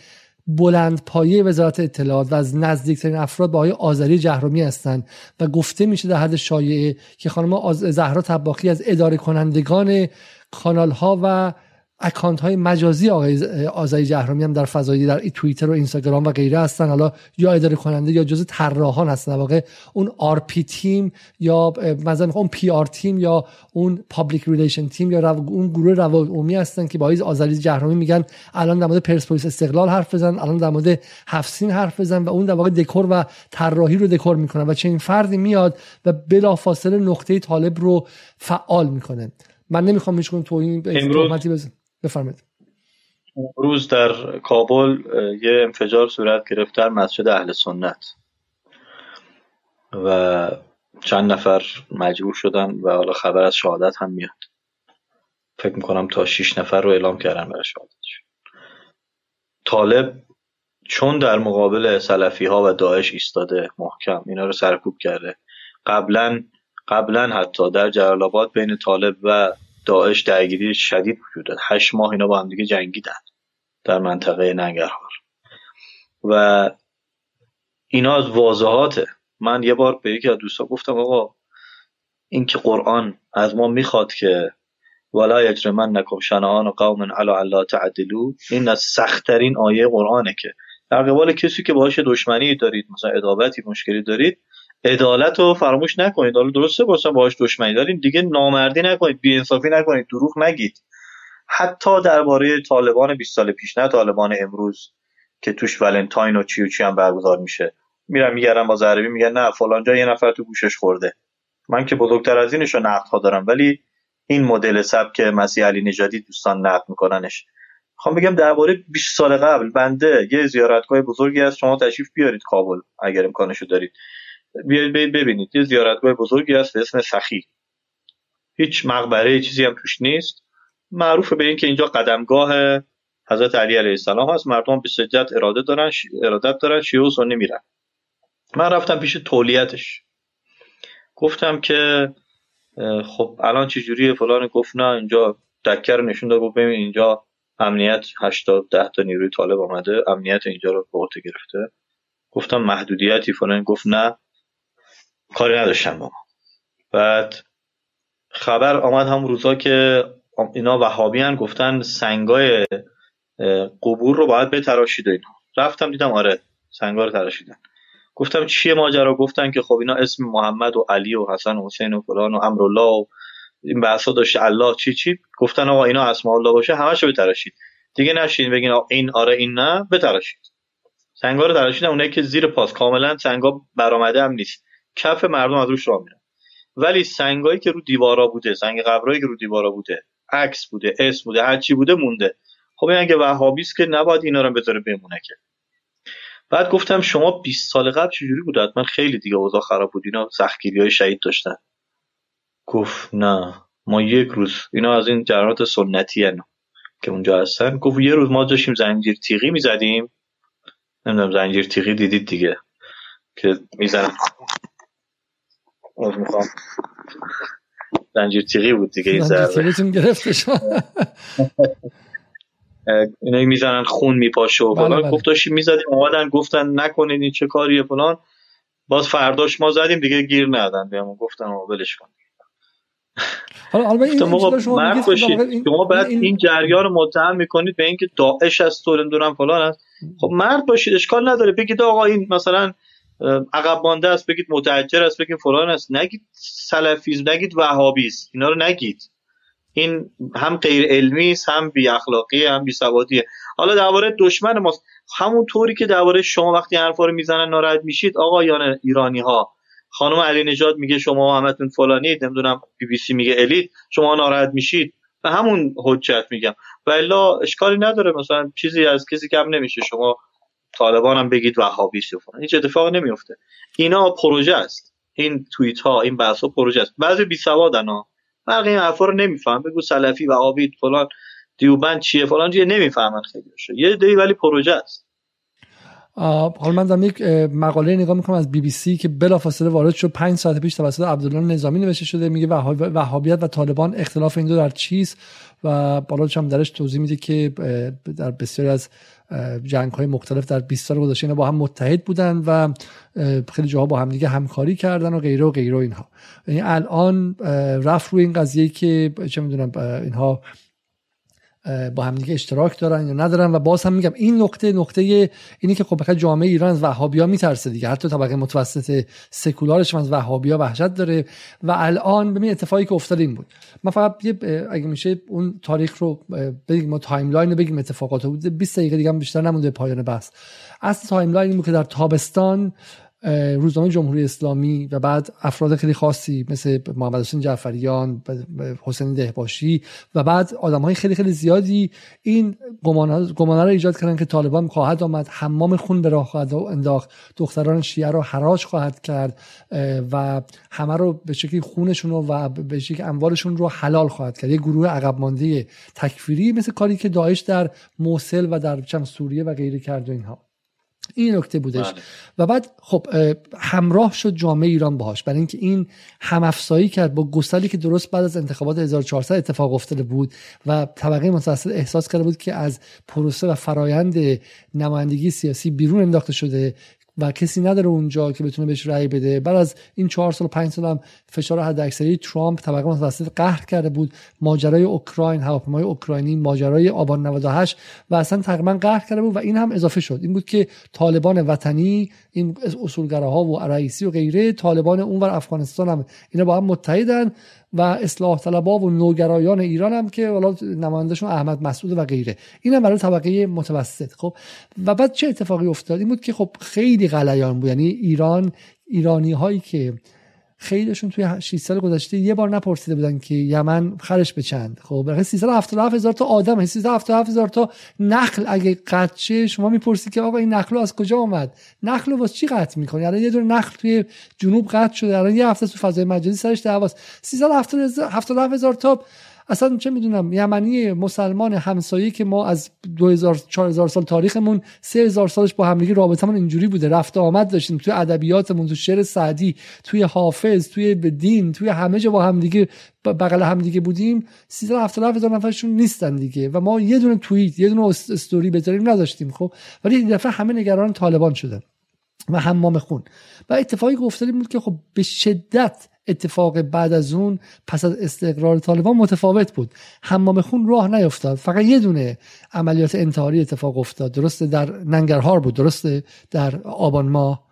بلند پایه وزارت اطلاعات و از نزدیکترین افراد با آقای آذری جهرومی هستند و گفته میشه در حد شایعه که خانم زهرا طباخی از اداره کنندگان کانال ها و اکانت های مجازی آقای آذری جهرمی هم در فضایی در توییتر و اینستاگرام و غیره هستن. حالا یا اداره کننده یا جزء طراحان هستن. واقع اون RP team یا مثلا اون PR team یا اون public relation team یا اون گروه روابط عمومی هستن که با آقای آذری جهرمی میگن الان در مورد پرسپولیس استقلال حرف بزن الان در مورد هفسین حرف بزن و اون در واقع دکور و طراحی رو دکور می‌کنن و چه این فردی میاد و بلافاصله نقطه طالب رو فعال می‌کنه. من نمی‌خوام هیچ تو این بزنم. بفرمایید. امروز در کابل یه انفجار صورت گرفت در مسجد اهل سنت. و چند نفر مجبور شدن و حالا خبر از شهادت هم میاد. فکر می‌کنم تا شیش نفر رو اعلام کردن برای شهادتش طالب چون در مقابل سلفی ها و داعش ایستاده محکم اینا رو سرکوب کرده. قبلا قبلا حتی در جلال بین طالب و داعش درگیری شدید وجود داد هشت ماه اینا با هم دیگه جنگیدن در منطقه ننگرهار. و اینا از واضحاته من یه بار به یکی از دوستا گفتم آقا این که قرآن از ما می‌خواد که ولا یجرمن نکم شنعان قوم علا علا تعدلو این از سختترین آیه قرآنه که در قبال کسی که باهاش دشمنی دارید مثلا ادابتی مشکلی دارید عدالت رو فراموش نکنید. حالا درسته باشم باهاش دشمنی دارین دیگه نامردی نکنید. بیانصافی نکنید. دروغ نگید. حتی درباره طالبان 20 سال پیش نه طالبان امروز که توش ولنتاین و چی و چی هم برگزار میشه. میرم میگردم با عربی میگن نه فلان جا یه نفر تو گوشش خورده. من که بزرگتر از اینش رو ها دارم. ولی این مدل سبک مسیح علی نژادی دوستان نقد میکننش. خواهم بگم درباره 20 سال قبل بنده یه زیارتگاه بزرگی از شما تشریف بیارید کابل اگر امکانشو دارید. بیاید ببینید یه زیارتگاه بزرگی هست به اسم سخی هیچ مقبره چیزی هم توش نیست. معروف به این که اینجا قدمگاه حضرت علی علیه السلام هست. مردم به سجت اراده دارن. ارادت دارن شیعه و سنی میرن. من رفتم پیش تولیتش. گفتم که خب الان چه جوریه؟ فلان گفت نه اینجا دکر نشون داد گفت ببین اینجا امنیت 80 ده تا نیروی طالب آمده امنیت اینجا رو به گرفته. گفتم محدودیتی فلان. گفت نه. کاری نداشتم با بعد خبر آمد هم روزا که اینا وهابی هن گفتن سنگای قبور رو باید بتراشید اینا. رفتم دیدم آره سنگا رو تراشیدن. گفتم چیه ماجرا؟ گفتن که خب اینا اسم محمد و علی و حسن و حسین و فلان و امرالله و این بحثا داشته الله چی چی؟ گفتن آقا اینا اسم الله باشه همشو بتراشید. دیگه نشین بگین این آره این نه بتراشید. سنگا رو تراشیدن اونایی که زیر پاس. کاملا سنگا برآمده هم نیست. کف مردم از روش راه میرن. ولی سنگایی که رو دیوارا بوده سنگ قبرایی که رو دیوارا بوده عکس بوده اسم بوده هر چی بوده مونده. خب این اگه وهابی که نباید اینا رو بذاره بمونه که. بعد گفتم شما 20 سال قبل چجوری بود من خیلی دیگه اوضاع خراب بود. اینا سختگیری های شهید داشتن. گفت نه ما یک روز اینا از این جرانات سنتی هن که اونجا هستن. گفت یه روز ما داشتیم زنجیر تیغی می‌زدیم. نمی‌دونم زنجیر تیغی دیدید دیگه که می‌زنم. می‌خوام. زنجیر تیغی بود دیگه این ضربه. گرفته اینا می‌زنن خون میپاشه و فلان. بله، گفت داشتیم می‌زدیم اومدن گفتن نکنید این چه کاریه فلان. باز فرداش ما زدیم دیگه گیر ندادن بهمون گفتن ولش کن. حالا حالا این شما باشید. شما بعد این- این جریان رو متهم می‌کنید به اینکه داعش است تو نمی‌دونم فلان است. خب مرد باشید اشکال نداره. بگید آقا این مثلا عقب مانده است بگید متحجر است بگید فلان است. نگید سلفیزم نگید وهابی است. اینا رو نگید. این هم غیر علمی است هم بی اخلاقی هم بی سوادیه حالا درباره دشمن ماست. همون طوری که درباره شما وقتی حرفا رو می‌زنن ناراحت میشید آقایان ایرانی ها خانم علی نژاد میگه شما همتون فلانید نمی‌دونم بی بی سی میگه الید. شما ناراحت میشید. و همون حجت میگم. و الا اشکالی نداره مثلا چیزی از کسی کم نمیشه. شما طالبان هم بگید وهابیست فلان. هیچ اتفاقی نمیفته اینا پروژه است. این توییت ها این بحث ها پروژه است. بعضی بی سوادن ها. فرق این حرفا رو نمیفهم بگو سلفی وهابی فلان دیوبند چیه فلان چیه. نمی‌فهمن خیلی یه دی ولی پروژه است. حالا من دارم یک مقاله نگاه می‌کنم از بی بی سی که بلافاصله وارد شد. پنج ساعت پیش توسط عبدالله نظامی نوشته شده. میگه وهاب- وهابیت و طالبان اختلاف این دو در چیست؟ و بالا هم درش توضیح میده که در بسیاری از جنگ های مختلف در 20 سال گذشته اینا با هم متحد بودن و خیلی جاها با هم دیگه همکاری کردن و غیره و غیره اینها. یعنی الان رفت روی این قضیه که چه می‌دونم اینها با همدیگه اشتراک دارن یا ندارن و باز هم میگم این نقطه نقطه اینی که خب جامعه ایران از وهابیا میترسه دیگه. حتی طبقه متوسط سکولارش از وهابیا وحشت داره و الان ببین اتفاقی که افتاده این بود. من فقط یه اگه میشه اون تاریخ رو بگیم ما timeline رو بگیم اتفاقات رو. 20 دقیقه دیگه هم بیشتر نمونده پایان بحث. اصل timeline این بود که در تابستان روزنامه جمهوری اسلامی و بعد افراد خیلی خاصی مثل محمد حسین جعفریان حسین دهباشی و بعد آدم های خیلی خیلی زیادی این گمانه رو ایجاد کردن که طالبان خواهد آمد حمام خون به راه خواهد انداخت دختران شیعه رو حراج خواهد کرد و همه رو به شکلی خونشون رو و به شکلی اموالشون رو حلال خواهد کرد. یه گروه عقب مانده تکفیری مثل کاری که داعش در موصل و در چم سوریه و غیره کرد و اینها. این نکته بودش بله. و بعد خب اه، همراه شد جامعه ایران باهاش برای اینکه این هم افزایی کرد با گسلی که درست بعد از انتخابات 1400 اتفاق افتاده بود و طبقه متوسط احساس کرده بود که از پروسه و فرایند نمایندگی سیاسی بیرون انداخته شده و کسی نداره اونجا که بتونه بهش رأی بده. بعد از این چهار سال و پنج سال هم فشار حداکثری ترامپ طبقه متوسط قهر کرده بود. ماجرای اوکراین هواپیمای اوکراینی ماجرای آبان 98 و اصلا تقریبا قهر کرده بود و این هم اضافه شد. این بود که طالبان وطنی این اصولگراها و رئیسی و غیره طالبان اونور افغانستان هم اینا با هم متحدن. و اصلاح طلبا و نوگرایان ایران هم که حالا نمایندهشون احمد مسعود و غیره. این هم برای طبقه متوسط خب. و بعد چه اتفاقی افتاد؟ این بود که خب خیلی غلیان بود. یعنی ایران ایرانی هایی که خیلیشون توی 6 سال گذشته یه بار نپرسیده بودن که یمن خرش به چند. خب برای 377 هزار تا آدم 377 هزار تا نخل. اگه قطع شه شما می‌پرسید که آقا این نخل از کجا اومد؟ نخل واسه چی قطع می‌کنی؟ الان یه دونه نخل توی جنوب قطع شده الان یه هفته تو فضای مجازی سرش دعواست. 377 هزار تا اصلا چه می‌دونم یمنی مسلمان همسایه که ما از 2000 4000 سال تاریخمون 3000 سالش با همدیگه رابطمون اینجوری بوده. رفت و آمد داشتیم توی ادبیاتمون تو شعر سعدی توی حافظ توی دین توی همه جا با همدیگه بغل همدیگه بودیم. 377 هزار نفرشون نیستن دیگه و ما یه دونه توییت یه دونه است- استوری بذاریم نداشتیم خب؟ ولی این دفعه همه نگران طالبان شدن و حمام خون. و اتفاقی افتاده بود که خب به شدت اتفاق بعد از اون پس از استقرار طالبان متفاوت بود. حمام خون راه نیفتاد فقط یه دونه عملیات انتحاری اتفاق افتاد. درسته در ننگرهار بود درسته در آبان ماه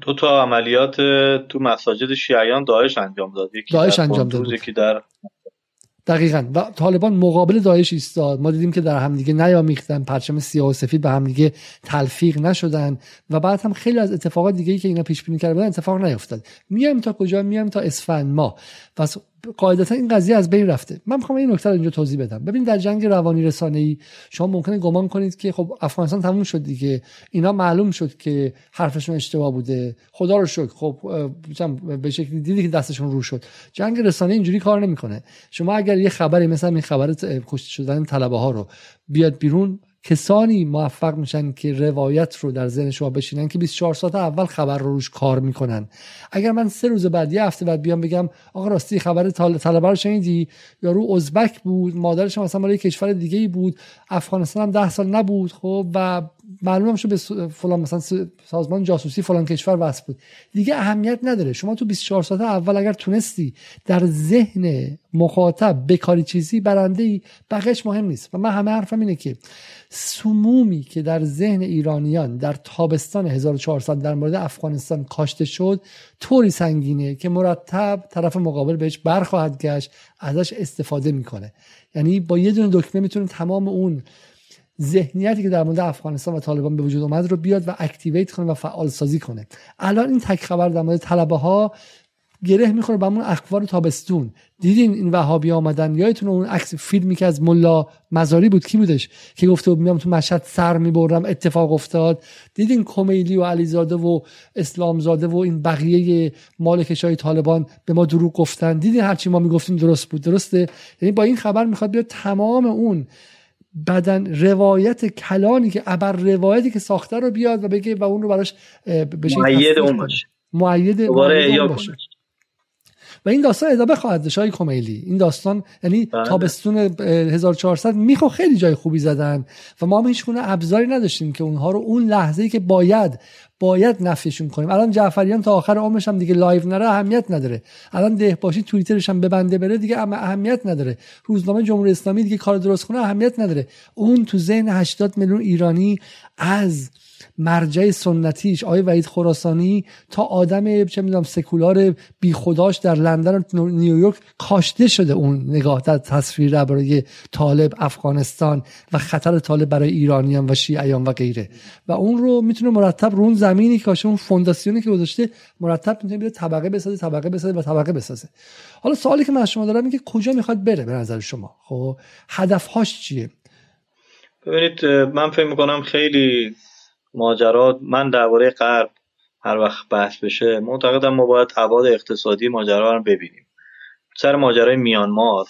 دو تا عملیات تو مساجد شیعیان داعش انجام داد. یکی داعش انجام داد. یکی در دقیقا. و طالبان مقابل داعش ایستاد. ما دیدیم که در همدیگه نیامیختن. پرچم سیاه و سفید به همدیگه تلفیق نشدن. و بعد هم خیلی از اتفاقات دیگه ای که اینا پیش بینی کرده بودن اتفاق نیفتاد میایم تا کجا؟ میایم تا اسفند ما پس قاعدتا این قضیه از بین رفته. من می‌خوام این نکته رو اینجا توضیح بدم. ببین در جنگ روانی رسانه ای شما ممکنه گمان کنید که خب افغانستان تموم شد دیگه. اینا معلوم شد که حرفشون اشتباه بوده. خدا رو شکر. خب به شکلی دیدی که دستشون رو شد. جنگ رسانه اینجوری کار نمی‌کنه. شما اگر یه خبری مثلا این خبر کشته شدن طلبه ها رو بیاد بیرون کسانی موفق میشن که روایت رو در ذهن شما بشینن که 24 ساعت اول خبر رو روش کار می‌کنن. اگر من سه روز بعد یه هفته بعد بیام بگم آقا راستی خبر طلبه رو شنیدی؟ یا رو ازبک بود مادرش مثلا مال کشور دیگه ای بود. افغانستان هم ده سال نبود خب و معلوم شد به فلان مثلا سازمان جاسوسی فلان کشور وصل بود. دیگه اهمیت نداره. شما تو 24 ساعت اول اگر تونستی در ذهن مخاطب بکاری چیزی برنده ای بقیش مهم نیست. و من همه حرفم اینه که سمومی که در ذهن ایرانیان در تابستان 1400 در مورد افغانستان کاشته شد طوری سنگینه که مرتب طرف مقابل بهش برخواهد گشت ازش استفاده می‌کنه. یعنی با یه دونه دکمه می‌تونه تمام اون ذهنیتی که در مورد افغانستان و طالبان به وجود اومد رو بیاد و اکتیویت کنه و فعال سازی کنه. الان این تک خبر در مورد طلبه ها گره می‌خوره به اون اخبار تابستون. دیدین این وهابی آمدن؟ یادتون اون عکس فیلمی که از ملا مزاری بود؟ کی بودش که گفته میام تو مشهد سر می‌برم اتفاق افتاد؟ دیدین کمیلی و علیزاده و اسلامزاده و این بقیه مالکش های طالبان به ما دروغ گفتن؟ دیدین هرچی ما می‌گفتیم درست بود؟ درسته؟ یعنی با این خبر می‌خواد بیاد تمام اون بدن روایت کلانی که ابر روایتی که ساخته رو بیاد و بگه و اون رو براش بشه معید اون باشه. معید باشه. و این داستان ادامه خواهد داشت های کمیلی این داستان یعنی بله. تابستون 1400 میخوا خیلی جای خوبی زدن و ما هم هیچ ابزاری نداشتیم که اونها رو اون لحظه ای که باید باید نفیشون کنیم. الان جعفریان تا آخر عمرش هم دیگه live نره اهمیت نداره. الان دهباشی توییترش هم ببنده بره دیگه اما اهمیت نداره. روزنامه جمهوری اسلامی دیگه کار درست کنه اهمیت نداره. اون تو ذهن 80 میلیون ایرانی از مرجع سنتیش آقای وحید خراسانی تا آدم چه می‌دونم سکولار بی خداش در لندن و نیویورک کاشته شده اون نگاه در تصویر برای طالب افغانستان و خطر طالب برای ایرانیان و شیعیان و غیره. و اون رو می‌تونه مرتب رو اون زمینی که اون فونداسیونی که گذاشته مرتب می‌تونه بیاد طبقه بسازه طبقه بسازه و طبقه بسازه. حالا سوالی که من از شما دارم اینه که کجا می‌خواد بره به نظر شما؟ خب هدفهاش چیه؟ ببینید من فکر می‌کنم خیلی ماجرا من درباره غرب هر وقت بحث بشه معتقدم ما باید ابعاد اقتصادی ماجرا رو ببینیم. سر ماجرای میانمار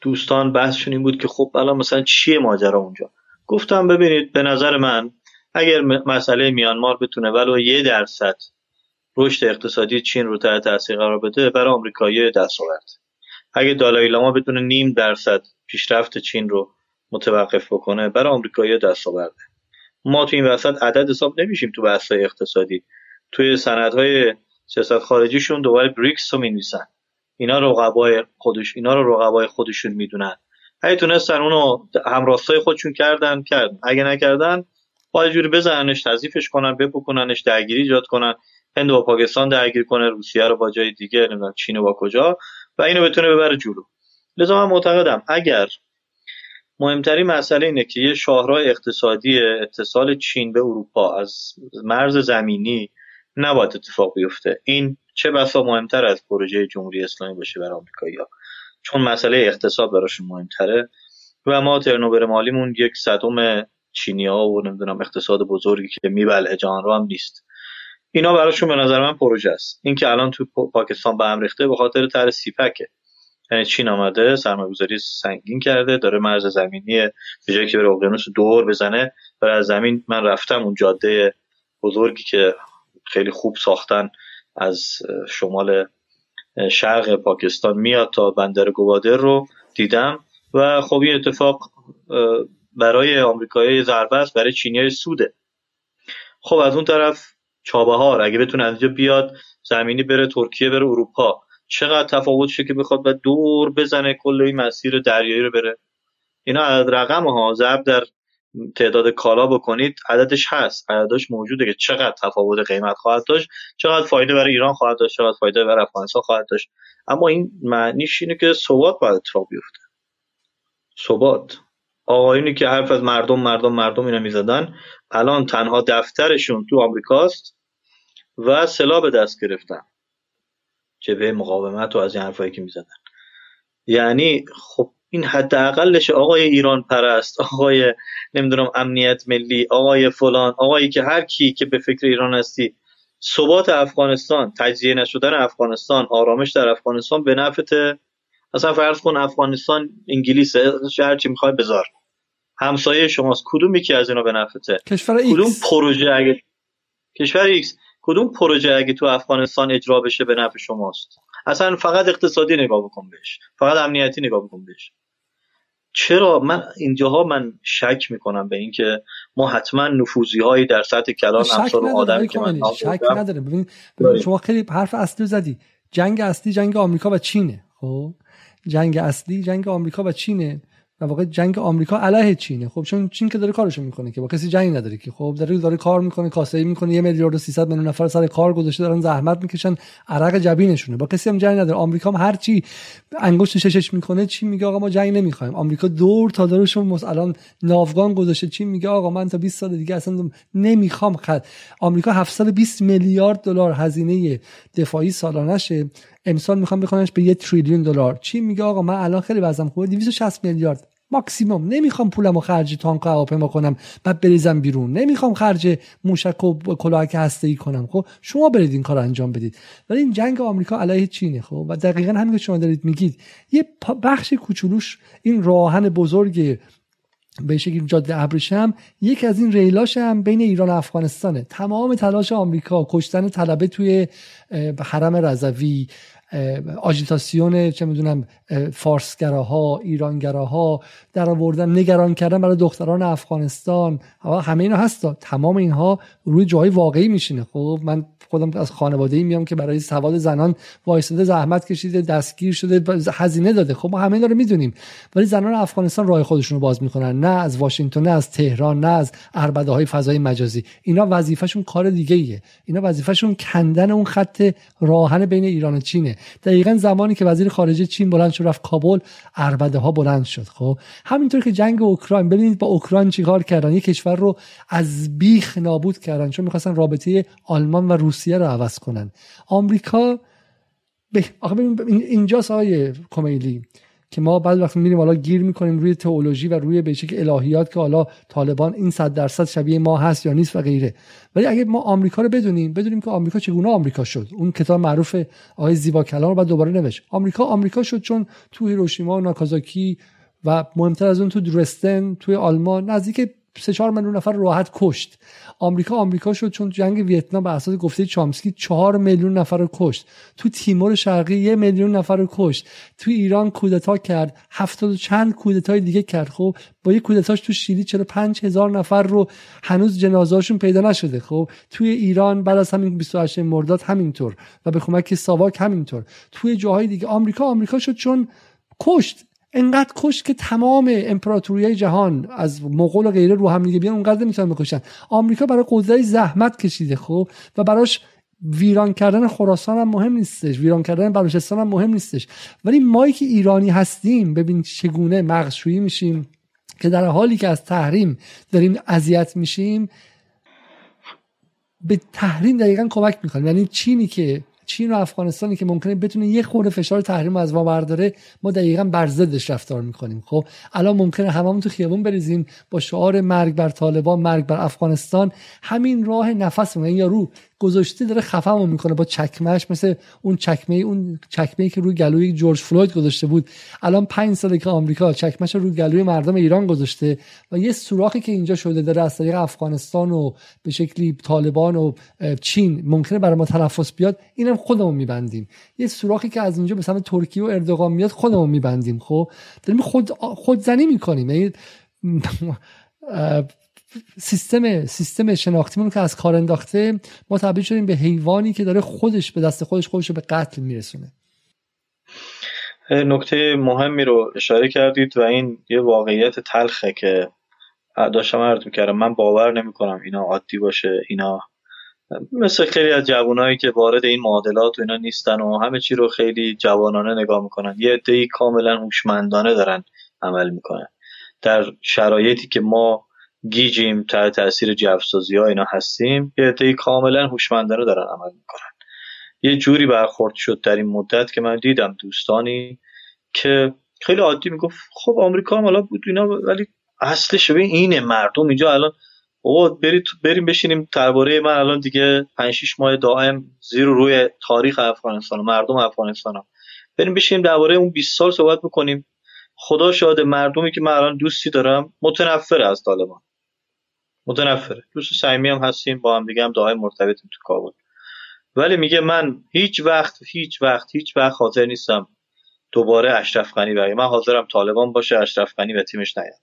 دوستان بحثشون این بود که خب الان مثلا چیه ماجرا اونجا؟ گفتم ببینید به نظر من اگر مسئله میانمار بتونه ولو یه درصد رشد اقتصادی چین رو تحت تاثیر قرار بده برای آمریکایی دست آورد اگه دالای لاما بتونه نیم درصد پیشرفت چین رو متوقف بکنه برای آمریکایی دست آورده ما تو این وسط عدد حساب نمیشیم تو بحث اقتصادی. توی سندهای سیاست خارجیشون دوباره بریکس رو می‌نویسن. اینا رقبای خودش اینا رو رقبای خودشون می‌دونن. اگه تونستن اونو همراستای خودشون کردن کردن اگه نکردن باید جوری بزننش تضیفش کنن بپکننش درگیری ایجاد کنن. هند و پاکستان درگیر کنه روسیه رو با جای دیگه نمی‌دونم چین و با کجا و اینو بتونه ببره جلو. لذا من معتقدم اگر مهمترین مسئله اینه که یه شاهراه اقتصادی اتصال چین به اروپا از مرز زمینی نباید اتفاق بیفته. این چه بسا مهمتر از پروژه جمهوری اسلامی باشه برای آمریکایی‌ها. چون مسئله اقتصاد براشون مهمتره و ما ترنوبر مالیمون یک صدم چینیا و نمی‌دونم اقتصاد بزرگی که میبلعه جهان رو هم نیست. اینا براشون به نظر من پروژه است. این که الان تو پاکستان به هم ریخته به خاطر طرح سیپکه. یعنی چین آمده سرمایه‌گذاری سنگین کرده داره مرز زمینی به جایی که بره اقیانوس دور بزنه. برای از زمین من رفتم اون جاده بزرگی که خیلی خوب ساختن از شمال شرق پاکستان میاد تا بندر گوادر رو دیدم. و خب این اتفاق برای آمریکایی ضربه است برای چینی سوده. خب از اون طرف چابهار اگه بتونه از اینجا بیاد زمینی بره ترکیه بره اروپا. چقدر تفاوت که بخواد و دور بزنه کل این مسیر دریایی رو بره. اینا عدد رقم ها ضرب در تعداد کالا بکنید عددش هست. عددش موجوده که چقدر تفاوت قیمت خواهد داشت چقدر فایده برای ایران خواهد داشت چقدر فایده برای افغانستان خواهد داشت. اما این معنیش اینه که ثبات باید اتفاق بیفته. ثبات. آقایونی که حرف از مردم مردم مردم اینا می‌زدن الان تنها دفترشون تو آمریکاست و سلاح به دست گرفتن. جبهه مقاومت و از این حرفایی که می‌زدن. یعنی خب این حداقلش آقای ایران پرست آقای نمی‌دونم امنیت ملی آقای فلان آقایی که هر کی که به فکر ایران هستی. ثبات افغانستان تجزیه نشدن افغانستان آرامش در افغانستان به نفعته اصلا فرض کن افغانستان انگلیس هر چی می‌خوای بذار. همسایه شماست. کدوم یکی از اینا به نفعته کشور کدوم پروژه اگه کشور X کدوم پروژه اگه تو افغانستان اجرا بشه به نفع شماست؟ اصلا فقط اقتصادی نگاه بکن بهش. فقط امنیتی نگاه بکن بهش. چرا؟ من اینجاها من شک می‌کنم به اینکه ما حتما نفوذی هایی در سطح کلان امثال آدمی که من شک نداره. ببین شما خیلی حرف اصلی زدی. جنگ اصلی جنگ آمریکا و چینه خب؟ جنگ اصلی جنگ آمریکا و چینه. در واقع جنگ آمریکا علیه چینه. خب چون چین که داره کارشو می‌کنه که. با کسی جنگ نداره که. خب داره داره کار می‌کنه کاسایی می‌کنه یه میلیارد و 300 میلیون نفر سر کار گذاشته دارن زحمت می‌کشن عرق جبینشونه. با کسی هم جنگ نداره. آمریکا هم هر چی انگشت ششش می‌کنه چین میگه؟ آقا ما جنگ نمی‌خوایم. آمریکا دور تا دورشون الان ناوگان گذاشته. چین میگه؟ آقا من تا 20 سال دیگه اصلا نمی‌خوام خد آمریکا 720 میلیارد دلار هزینه دفاعی سالانشه امسال می‌خوام بخونش به یه تریلیون دلار. چی میگه آقا؟ من الان خیلی وزنم خوبه. 260 میلیارد. ماکسیموم. نمی‌خوام پولمو خرج تانک هواپیما کنم بعد بریزم بیرون. نمی‌خوام خرج موشک و کلاهک هسته ای کنم. خب شما برید این کار انجام بدید. ولی این جنگ آمریکا علیه چینه خب؟ و دقیقا همین که شما دارید میگید. یه بخش کوچولوش این راهن بزرگ به شکل جاده ابریشم یکی از این ریلاش هم بین ایران و افغانستانه. تمام تلاش آمریکا کشتن طلبه توی حرم رضوی آجیتاسیون چه می‌دونم فارسگراها ایرانگراها در آوردن نگران کردن برای دختران افغانستان. همه اینا هست تمام اینها روی جای واقعی میشینه. خب من خودم از خانواده ای میام که برای سواد زنان وایساده زحمت کشیده دستگیر شده هزینه داده. خب ما همه اینا رو می‌دونیم. ولی زنان افغانستان راه خودشون رو باز می‌کنن. نه از واشنگتن نه از تهران نه از اربده های فضای مجازی. اینا وظیفهشون کار دیگه ایه اینا وظیفهشون کندن اون خط راهن بین ایران و چینه. دقیقا زمانی که وزیر خارجه چین بلند شد رفت کابل اربده ها بلند شد خب؟ همینطور که جنگ اوکراین ببینید با اوکراین چیکار کردن؟ یک کشور رو از بیخ نابود کردن چون می‌خواستن رابطه آلمان و روسیه رو عوض کنن. آمریکا به اینجاست آقای کمیلی که ما بعد وقتی میریم حالا گیر می‌کنیم روی تئولوژی و روی به الهیات که حالا طالبان این صد درصد شبیه ما هست یا نیست و غیره. ولی اگه ما آمریکا رو بدونیم بدونیم که آمریکا چگونه آمریکا شد. اون کتاب معروف آقای زیبا کلام رو بعد دوباره نوشت. آمریکا آمریکا شد چون تو هیروشیما و ناکازاکی و مهمتر از اون تو درستن توی آلمان نزدیک سه چهار میلیون نفر راحت کشت. آمریکا آمریکا شد چون جنگ ویتنام به اساس گفته چامسکی چهار میلیون نفر رو کشت. تو تیمور شرقی یه میلیون نفر رو کشت. تو ایران کودتا کرد. هفتاد و چند کودتای دیگه کرد. خب با یه کودتاش تو شیلی چرا پنج هزار نفر رو هنوز جنازهاشون پیدا نشده. خب توی ایران بعد از همین 28 مرداد همینطور و به کمک ساواک همینطور. توی جاهای دیگه آمریکا آمریکا شد چون کشت. انقدر کشت که تمام امپراتوری جهان از مغول و غیره رو هم دیگه بیان اونقدر نمی‌تونن بکشن. آمریکا برای قدرت زحمت کشیده خب؟ و براش ویران کردن خراسان هم مهم نیستش ویران کردن بلوچستان هم مهم نیستش. ولی ما که ایرانی هستیم ببین چگونه مغزشویی میشیم که در حالی که از تحریم داریم اذیت میشیم به تحریم دقیقا کمک می‌کنیم یعنی چینی که چین و افغانستانی که ممکنه بتونه یه خورده فشار تحریم از ما برداره ما دقیقا بر ضدش رفتار می‌کنیم. خب الان ممکنه هممون تو خیابون بریزیم با شعار مرگ بر طالبان مرگ بر افغانستان همین راه نفس یا رو گذاشته داره خفمو می‌کنه با چکمش مثل اون چکمه اون چکمه که روی گلوی جورج فلوید گذاشته بود. الان پنج ساله که آمریکا چکمش رو روی گلوی مردم ایران گذاشته و یه سوراخی که اینجا شده داره از طریق افغانستان و به شکلی طالبان و چین ممکنه برای ما تنفس بیاد اینم خودمون میبندیم. یه سوراخی که از اینجا به سمت ترکیه و اردوغان میاد خودمون میبندیم خب؟ داریم خود خودزنی می‌کنیم. یعنی سیستم سیستم شناختیمون که از کار انداخته ما تبدیل شدیم به حیوانی که داره خودش به دست خودش خودش رو به قتل میرسونه. نکته مهمی رو اشاره کردید و این یه واقعیت تلخه که داشتم عرض می‌کردم. من باور نمی‌کنم اینا عادی باشه اینا مثل خیلی از جوانایی که وارد این معادلات و اینا نیستن و همه چی رو خیلی جوانانه نگاه می‌کنن. یه عده‌ای کاملا هوشمندانه دارن عمل می‌کنن. در شرایطی که ما گیجیم تحت تاثیر جوسازی ها اینا هستیم. یه عده‌ای کاملا هوشمندانه دارن عمل می‌کنن. یه جوری برخورد شد در این مدت که من دیدم دوستانی که خیلی عادی می‌گفت خب آمریکا هم حالا بود اینا ولی اصلش به اینه مردم. اینجا الان او برید بریم بشینیم درباره من الان دیگه 5 6 ماه دائم زیر روی تاریخ افغانستان و مردم افغانستان. بریم بشینیم درباره اون 20 سال صحبت بکنیم. خدا شاده مردمی که من الان دوستی دارم متنفر از طالبان. متنفره. دوست صمیمی هم هستیم با هم دیگه هم دائم مرتبطیم تو کابل. ولی میگه من هیچ وقت هیچ وقت هیچ وقت حاضر نیستم دوباره اشرف غنی بگه من حاضرم طالبان باشه اشرف غنی و تیمش نیاد.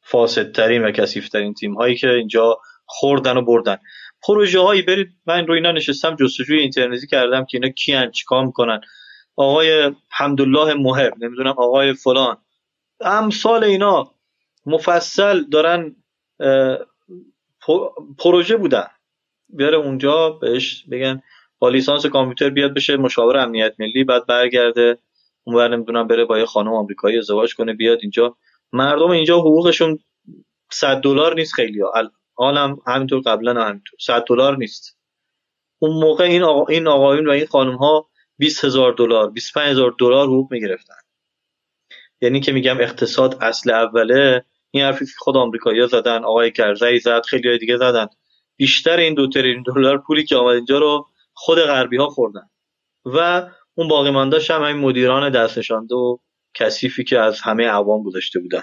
فاسدترین و کسیفترین تیم هایی که اینجا خوردن و بردن. پروژه هایی برید من روی اینا نشستم جستجوی اینترنتی کردم که اینا کیان چیکار می‌کنن؟ آقای حمدالله محب نمی‌دونم آقای فلان. امثال اینا مفصل دارن پروژه بودن. بیاره اونجا بهش بگن با لیسانس کامپیوتر بیاد بشه مشاور امنیت ملی بعد برگرده اونور نمی‌دونم بره با یه خانم آمریکایی ازدواج کنه بیاد اینجا. مردم اینجا حقوقشون 100 دلار نیست خیلی حالم همینطور قبلا همینطور. 100 دلار نیست. اون موقع این آقا این آقایون و این خانم ها 20 هزار دلار 25 هزار دلار حقوق می‌گرفتن. یعنی که میگم اقتصاد اصل اوله این حرفی که خود آمریکایی‌ها زدن آقای کرزی زد خیلی دیگه زدن. بیشتر این دو تریلیون دلار پولی که آمد اینجا رو خود غربی ها خوردن. و اون باقی مانداش هم همین مدیران دستشانده و کثیفی که از همه عوام گذاشته بودن.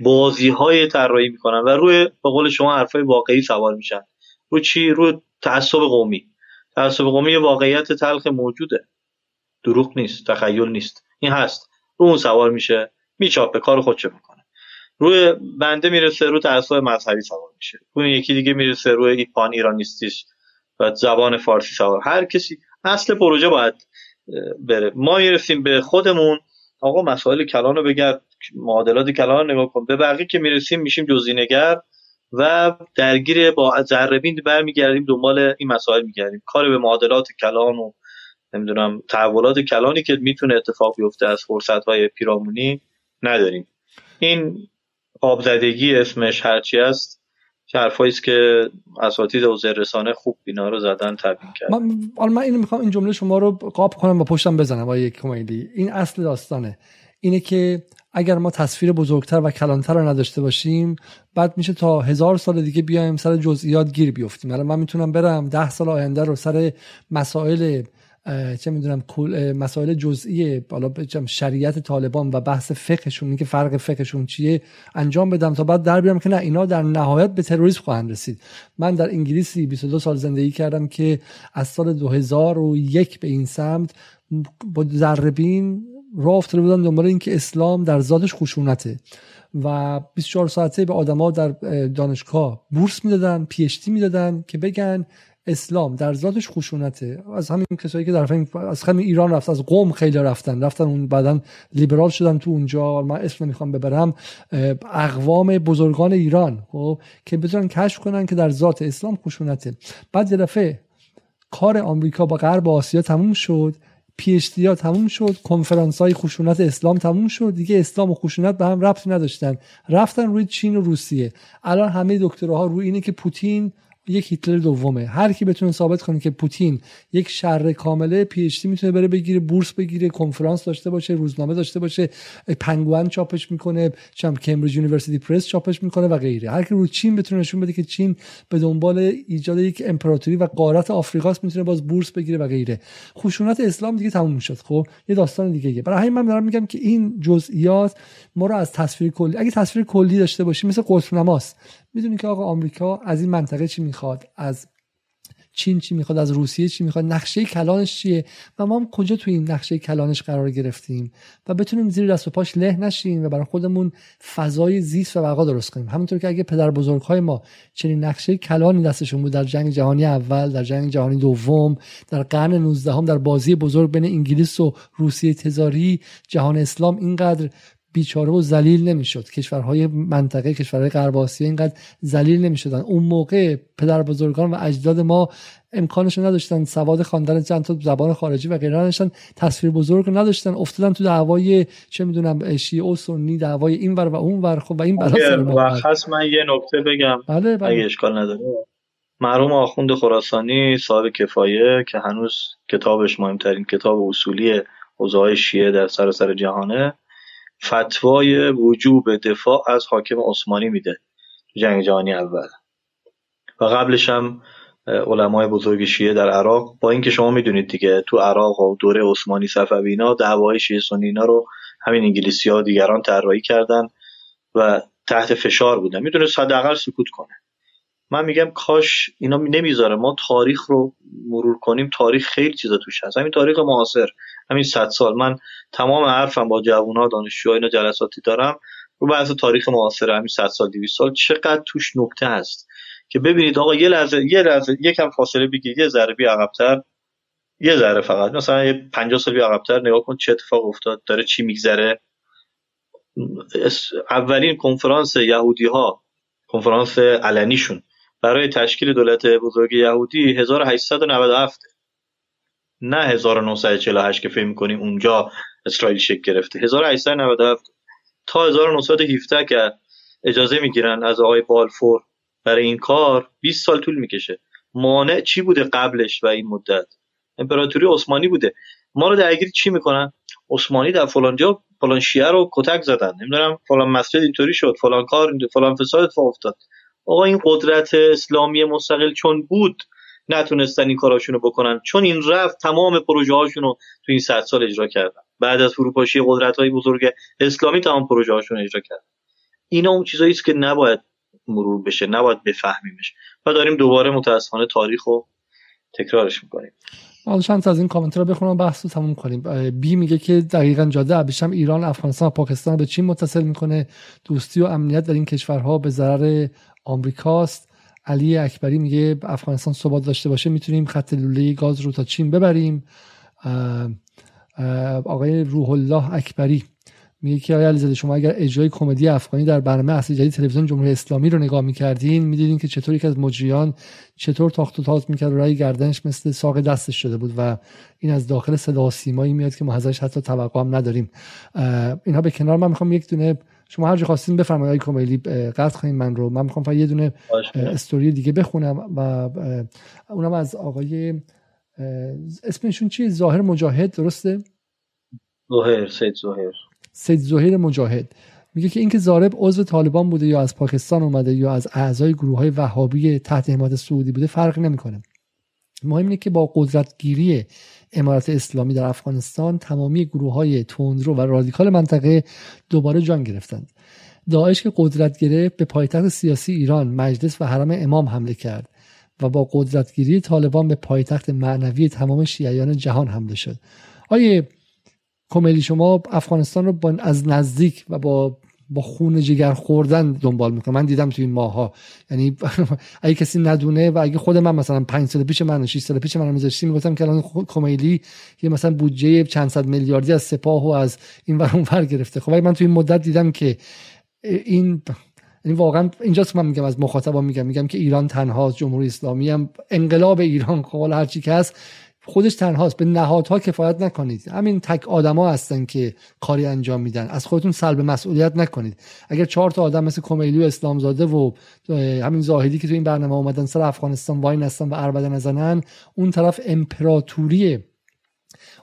بازی های طراحی می‌کنن و روی به قول شما حرفای واقعی سوار میشن. رو چی؟ رو تعصب قومی. تعصب قومی واقعیت تلخ موجوده. دروغ نیست تخیل نیست. این هست. رو اون سوار میشه میچاپه کار خودشو می‌کنه. روی بنده می‌رسه رو تعصب مذهبی سوار میشه. اون یکی دیگه می‌رسه روی پان ایرانیستیش و زبان فارسی سوار. هر کسی اصل پروژه باید بره. ما می‌رسیم به خودمون. آقا مسائل کلان رو بگرد معادلات کلان رو نگاه کن. به بقیه که می‌رسیم میشیم جزینگر و درگیر با ذره برمیگردیم دنبال این مسائل میگردیم. کار به معادلات کلان و نمی‌دونم تحولات کلانی که می‌تونه اتفاق بیفته از فرصت های پیرامونی نداریم. این آبزدگی اسمش هرچی است حرفایی است که اساتید حوزه رسانه خوب بینا رو زدن تبیین کرد. من من اینو می‌خوام این جمله شما رو قاب کنم و پشتم بزنم یک کمدی این اصل داستانه. اینه که اگر ما تصویر بزرگتر و کلانتر رو نداشته باشیم بعد میشه تا هزار سال دیگه بیایم سر جزئیات گیر بیفتیم. الان من می‌تونم برم ده سال آینده رو سر مسائل چه می‌دونم مسائل جزئی بالا شریعت طالبان و بحث فقهشون این که فرق فقهشون چیه انجام بدم تا بعد در بیارم که نه اینا در نهایت به تروریسم خواهند رسید. من در انگلیسی 22 سال زندگی کردم که از سال 2001 به این سمت با ذربین راه افتاده بودن دنبال اینکه اسلام در ذاتش خشونته و 24 ساعته به آدما در دانشگاه بورس می‌دادن پی اچ می‌دادن که بگن اسلام در ذاتش خشونته. از همین کسایی که در از همین ایران رفت از قوم خیلی رفتن. رفتن اون بعدا لیبرال شدن تو اونجا. من اسم نمی‌خوام ببرم. اقوام بزرگان ایران خب که بتونن کشف کنن که در ذات اسلام خشونته. بعد یه کار آمریکا با غرب آسیا تموم شد. پی ها تموم شد. کنفرانس های خشونت اسلام تموم شد. دیگه اسلام و خشونت به هم ربطی نداشتن. رفتن روی چین و روسیه. الان همه دکترها روی اینه که پوتین یک هیتلر دومه. هر کی بتونه ثابت کنه که پوتین یک شر کامله PhD می‌تونه بره بگیره بورس بگیره کنفرانس داشته باشه روزنامه داشته باشه پنگوان چاپش می‌کنه چم Cambridge University Press چاپش می‌کنه و غیره. هر کی رو چین بتونه نشون بده که چین به دنبال ایجاد یک امپراتوری و غارت آفریقاست می‌تونه باز بورس بگیره و غیره. خشونت اسلام دیگه تموم شد خب یه داستان دیگه برای همین من دارم میگم که این جزئیات ما رو از تصویر کلی اگه تصویر کلی داشته باشیم مثل قطب می‌دونی که آقا آمریکا از این منطقه چی می‌خواد؟ از چین چی می‌خواد؟ از روسیه چی می‌خواد؟ نقشه کلانش چیه؟ و ما هم کجا تو این نقشه کلانش قرار گرفتیم؟ و بتونیم زیر دست و پاش له نشیم و برای خودمون فضای زیست و بقا درست کنیم. همونطور که اگه پدر بزرگهای ما چنین نقشه کلانی دستشون بود در جنگ جهانی اول در جنگ جهانی دوم در قرن 19 هم در بازی بزرگ بین انگلیس و روسیه تزاری جهان اسلام اینقدر بیچاره و ذلیل نمی‌شد. کشورهای منطقه کشورهای غرب آسیا اینقدر ذلیل نمی‌شدن. اون موقع پدر بزرگان و اجداد ما امکانش نداشتن. سواد خواندن چند تا زبان خارجی و غیره نداشتن. تصویر بزرگ نداشتن. افتادن تو دعوای چه می‌دونم شیعه و سنی دعوای این ور و اون ور. خب و این بلا من یه نکته بگم. بله بله. اگه اشکال نداره. مرحوم آخوند خراسانی صاحب کفایه که هنوز کتابش مهمترین کتاب اصولی حوزه شیعه در سراسر سر جهانه. فتوای وجوب دفاع از حاکم عثمانی میده جنگ جهانی اول. و قبلش هم علمای بزرگ شیعه در عراق با اینکه شما می‌دونید دیگه تو عراق و دوره عثمانی صفوی دعوای شیعه سنی رو همین انگلیسی ها دیگران طراحی کردن و تحت فشار بودن. می‌دونه حداقل سکوت کنه. من میگم کاش اینا نمی‌ذاره. ما تاریخ رو مرور کنیم تاریخ خیلی چیزا توش هست. همین تاریخ معاصر همین صد سال. من تمام حرفم با جوونا دانشجوها اینا جلساتی دارم. رو بحث تاریخ معاصر همین 100 سال 200 سال چقدر توش نکته هست که ببینید آقا یه لحظه یه لحظه یکم فاصله بگیر یه ذره بی عقب‌تر. یه ذره فقط. مثلا یه 50 سال بی عقب‌تر نگاه کن چه اتفاق افتاد داره چی میگذره. اولین کنفرانس یهودی ها کنفرانس علنیشون. برای تشکیل دولت بزرگ یهودی 1897 نه 1948 که فکر می‌کنیم اونجا اسرائیل شکل گرفته. 1897 تا 1917 که اجازه می‌گیرن از آقای بالفور برای این کار 20 سال طول می‌کشه. مانع چی بوده قبلش و این مدت؟ امپراتوری عثمانی بوده. ما رو درگیر چی می‌کنن؟ عثمانی در فلان جا فلان شیعه رو کتک زدن. نمی‌دونم فلان مسجد اینطوری شد فلان کار فلان فساد افتاد. آقا این قدرت اسلامی مستقل چون بود نتونستن این کاراشونو بکنن. چون این رفت تمام پروژه هاشونو تو این صد سال اجرا کردن. بعد از فروپاشی قدرت های بزرگ اسلامی تمام پروژه هاشون اجرا کردن. اینا اون چیزایی است که نباید مرور بشه نباید بفهمیمش. و داریم دوباره متاسفانه تاریخ رو تکرارش می‌کنیم. حالا چند از این کامنت رو بخونم بحث رو تموم کنیم. بی میگه که دقیقا جاده ابریشم ایران افغانستان و پاکستان به چین متصل می‌کنه. دوستی و امنیت در این کشورها به ضرر آمریکاست. علی اکبری میگه افغانستان ثبات داشته باشه می‌تونیم خط لوله گاز رو تا چین ببریم. آقای روح الله اکبری میگه که آقای علیزاده شما اگر اجرای کمدی افغانی در برنامه اصلی جدید تلویزیون جمهوری اسلامی رو نگاه می‌کردین می‌دیدین که چطور یک از مجریان چطور تاخت و تاز می‌کرد و رای گردنش مثل ساق دستش شده بود و این از داخل صدا سیمایی میاد که ما ازش حتی توقع هم نداریم. اینها به کنار من می‌خوام یک دونه شما هر جا خواستین بفرمایید آقای کمیلی قطع کنین من رو. من می‌خوام یه دونه استوری دیگه بخونم و اونم از آقای اسمشون چیه ظاهر مجاهد درسته؟ ظاهر سید ظاهر. سید ظهیر مجاهد. میگه که اینکه زارب عضو طالبان بوده یا از پاکستان اومده یا از اعضای گروه های وهابی تحت حمایت سعودی بوده فرق نمی‌کنه. مهم اینه که با قدرتگیری امارات اسلامی در افغانستان تمامی گروه های تندرو و رادیکال منطقه دوباره جان گرفتند. داعش که قدرت گرفت به پایتخت سیاسی ایران مجلس و حرم امام حمله کرد و با قدرتگیری طالبان به پایتخت معنوی تمام شیعیان جهان حمله شد. آیه کمدی شما افغانستان رو با از نزدیک و با با خون جگر خوردن دنبال می‌کنه من دیدم تو این ماها. یعنی اگه کسی ندونه و اگه خود من مثلا 5 سال پیش من 6 سال پیش من میذاشتیم می‌گفتم که الان کمیلی یه مثلا بودجه چند صد میلیاردی از سپاه و از این ور اون گرفته. خب من تو این مدت دیدم که این یعنی واقعا اینجاست من میگم از مخاطبا میگم میگم که ایران تنها جمهوری اسلامی هم انقلاب ایران خب هر چی که هست خودش تنهاست. به نهادها کفایت نکنید. همین تک آدما هستن که کاری انجام میدن. از خودتون سلب مسئولیت نکنید. اگر چهار تا آدم مثل کمیلی و اسلامزاده و همین زاهدی که تو این برنامه اومدن سر افغانستان وای نستن و اربده نزنن اون طرف امپراتوری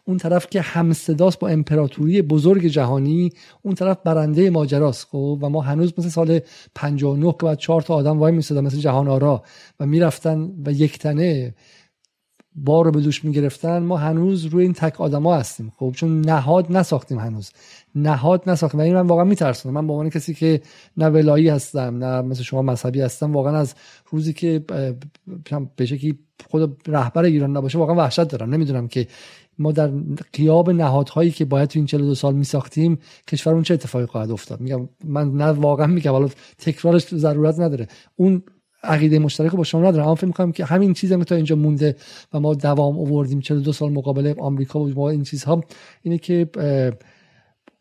اون طرف که همصداست با امپراتوری بزرگ جهانی اون طرف برنده ماجراست. خب؟ و ما هنوز مثل سال 59 که بعد چهار تا آدم وای میسادن مثل جهان آرا. و می‌رفتن و یکتنه بار رو به دوش می‌گرفتن ما هنوز روی این تک آدما هستیم. خب چون نهاد نساختیم هنوز. نهاد نساختیم. و این من واقعا میترسونم. من به عنوان کسی که نه ولایی هستم نه مثل شما مذهبی هستم واقعا از روزی که به شکلی خود رهبر ایران نباشه واقعا وحشت دارم. نمی‌دونم که ما در قیاب نهادهایی که باید تو این 42 سال میساختیم کشور اون چه اتفاقی خواهد افتاد؟ میگم من نه واقعا میگم حالا تکرارش ضرورت نداره. اون عقیده مشترک با شما ندارم. اما فکر می‌کنم که همین چیزی هم تا اینجا مونده و ما دوام آوردیم 42 سال مقابله آمریکا و این چیزها اینه که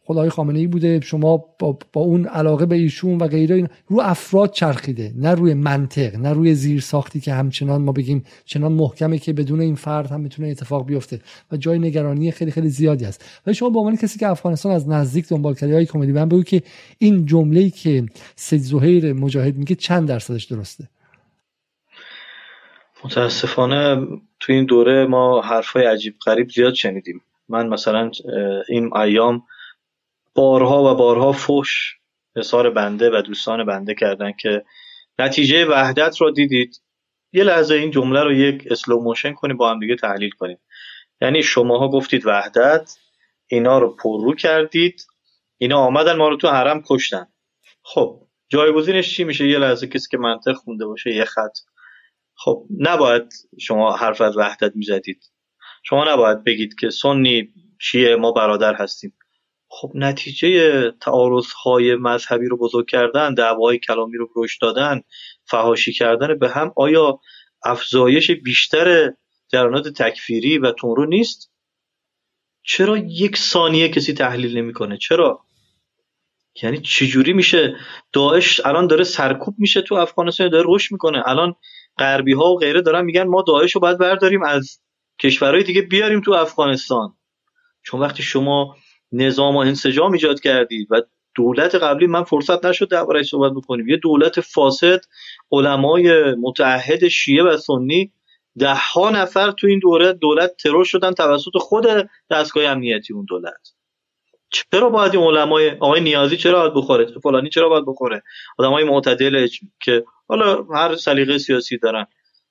خدای خامنه ای بوده شما با, با, اون علاقه به ایشون و غیره رو افراد چرخیده نه روی منطق نه روی زیر ساختی که همچنان ما بگیم چنان محکمه که بدون این فرد هم می‌تونه اتفاق بیفته و جای نگرانی خیلی خیلی زیادی است ولی شما به عنوان کسی که افغانستان از نزدیک دنبال کردی های کمدی من بگو که این جمله‌ای که سید زهیر مجاهد میگه چند درصدش درسته؟ متاسفانه تو این دوره ما حرفای عجیب غریب زیاد شنیدیم. من مثلا این ایام بارها و بارها فش حسار بنده و دوستان بنده کردن که نتیجه وحدت رو دیدید. یه لحظه این جمله رو یک slow motion کنیم با هم دیگه تحلیل کنیم. یعنی شماها گفتید وحدت اینا رو پررو کردید اینا آمدن ما رو تو حرم کشتن. خب جایگزینش چی میشه؟ یه لحظه کسی که منطق خونده باشه یه خط. خب نباید شما حرف از وحدت می‌زدید. شما نباید بگید که سنی شیعه ما برادر هستیم. خب نتیجه تعارض های مذهبی رو بزرگ کردن دعواهای کلامی رو رشد دادن فهاشی کردن به هم آیا افزایش بیشتر جرانات تکفیری و تونرو نیست؟ چرا یک ثانیه کسی تحلیل نمی‌کنه؟ چرا؟ یعنی چجوری میشه؟ داعش الان داره سرکوب میشه تو افغانستان داره رشد می‌کنه. الان غربی ها و غیره دارن میگن ما داعش رو باید برداریم از کشورهای دیگه بیاریم تو افغانستان. چون وقتی شما نظام و انسجام ایجاد کردید و دولت قبلی من فرصت نشد دربارش صحبت بکنیم. یه دولت فاسد علمای متعهد شیعه و سنی ده ها نفر تو این دوره دولت ترور شدن توسط خود دستگاه امنیتی اون دولت. چرا باید این علمای آقای نیازی چرا باید بخوره؟ فلانی چرا باید بخوره؟ آدمای معتدل که حالا هر سلیقه سیاسی دارن.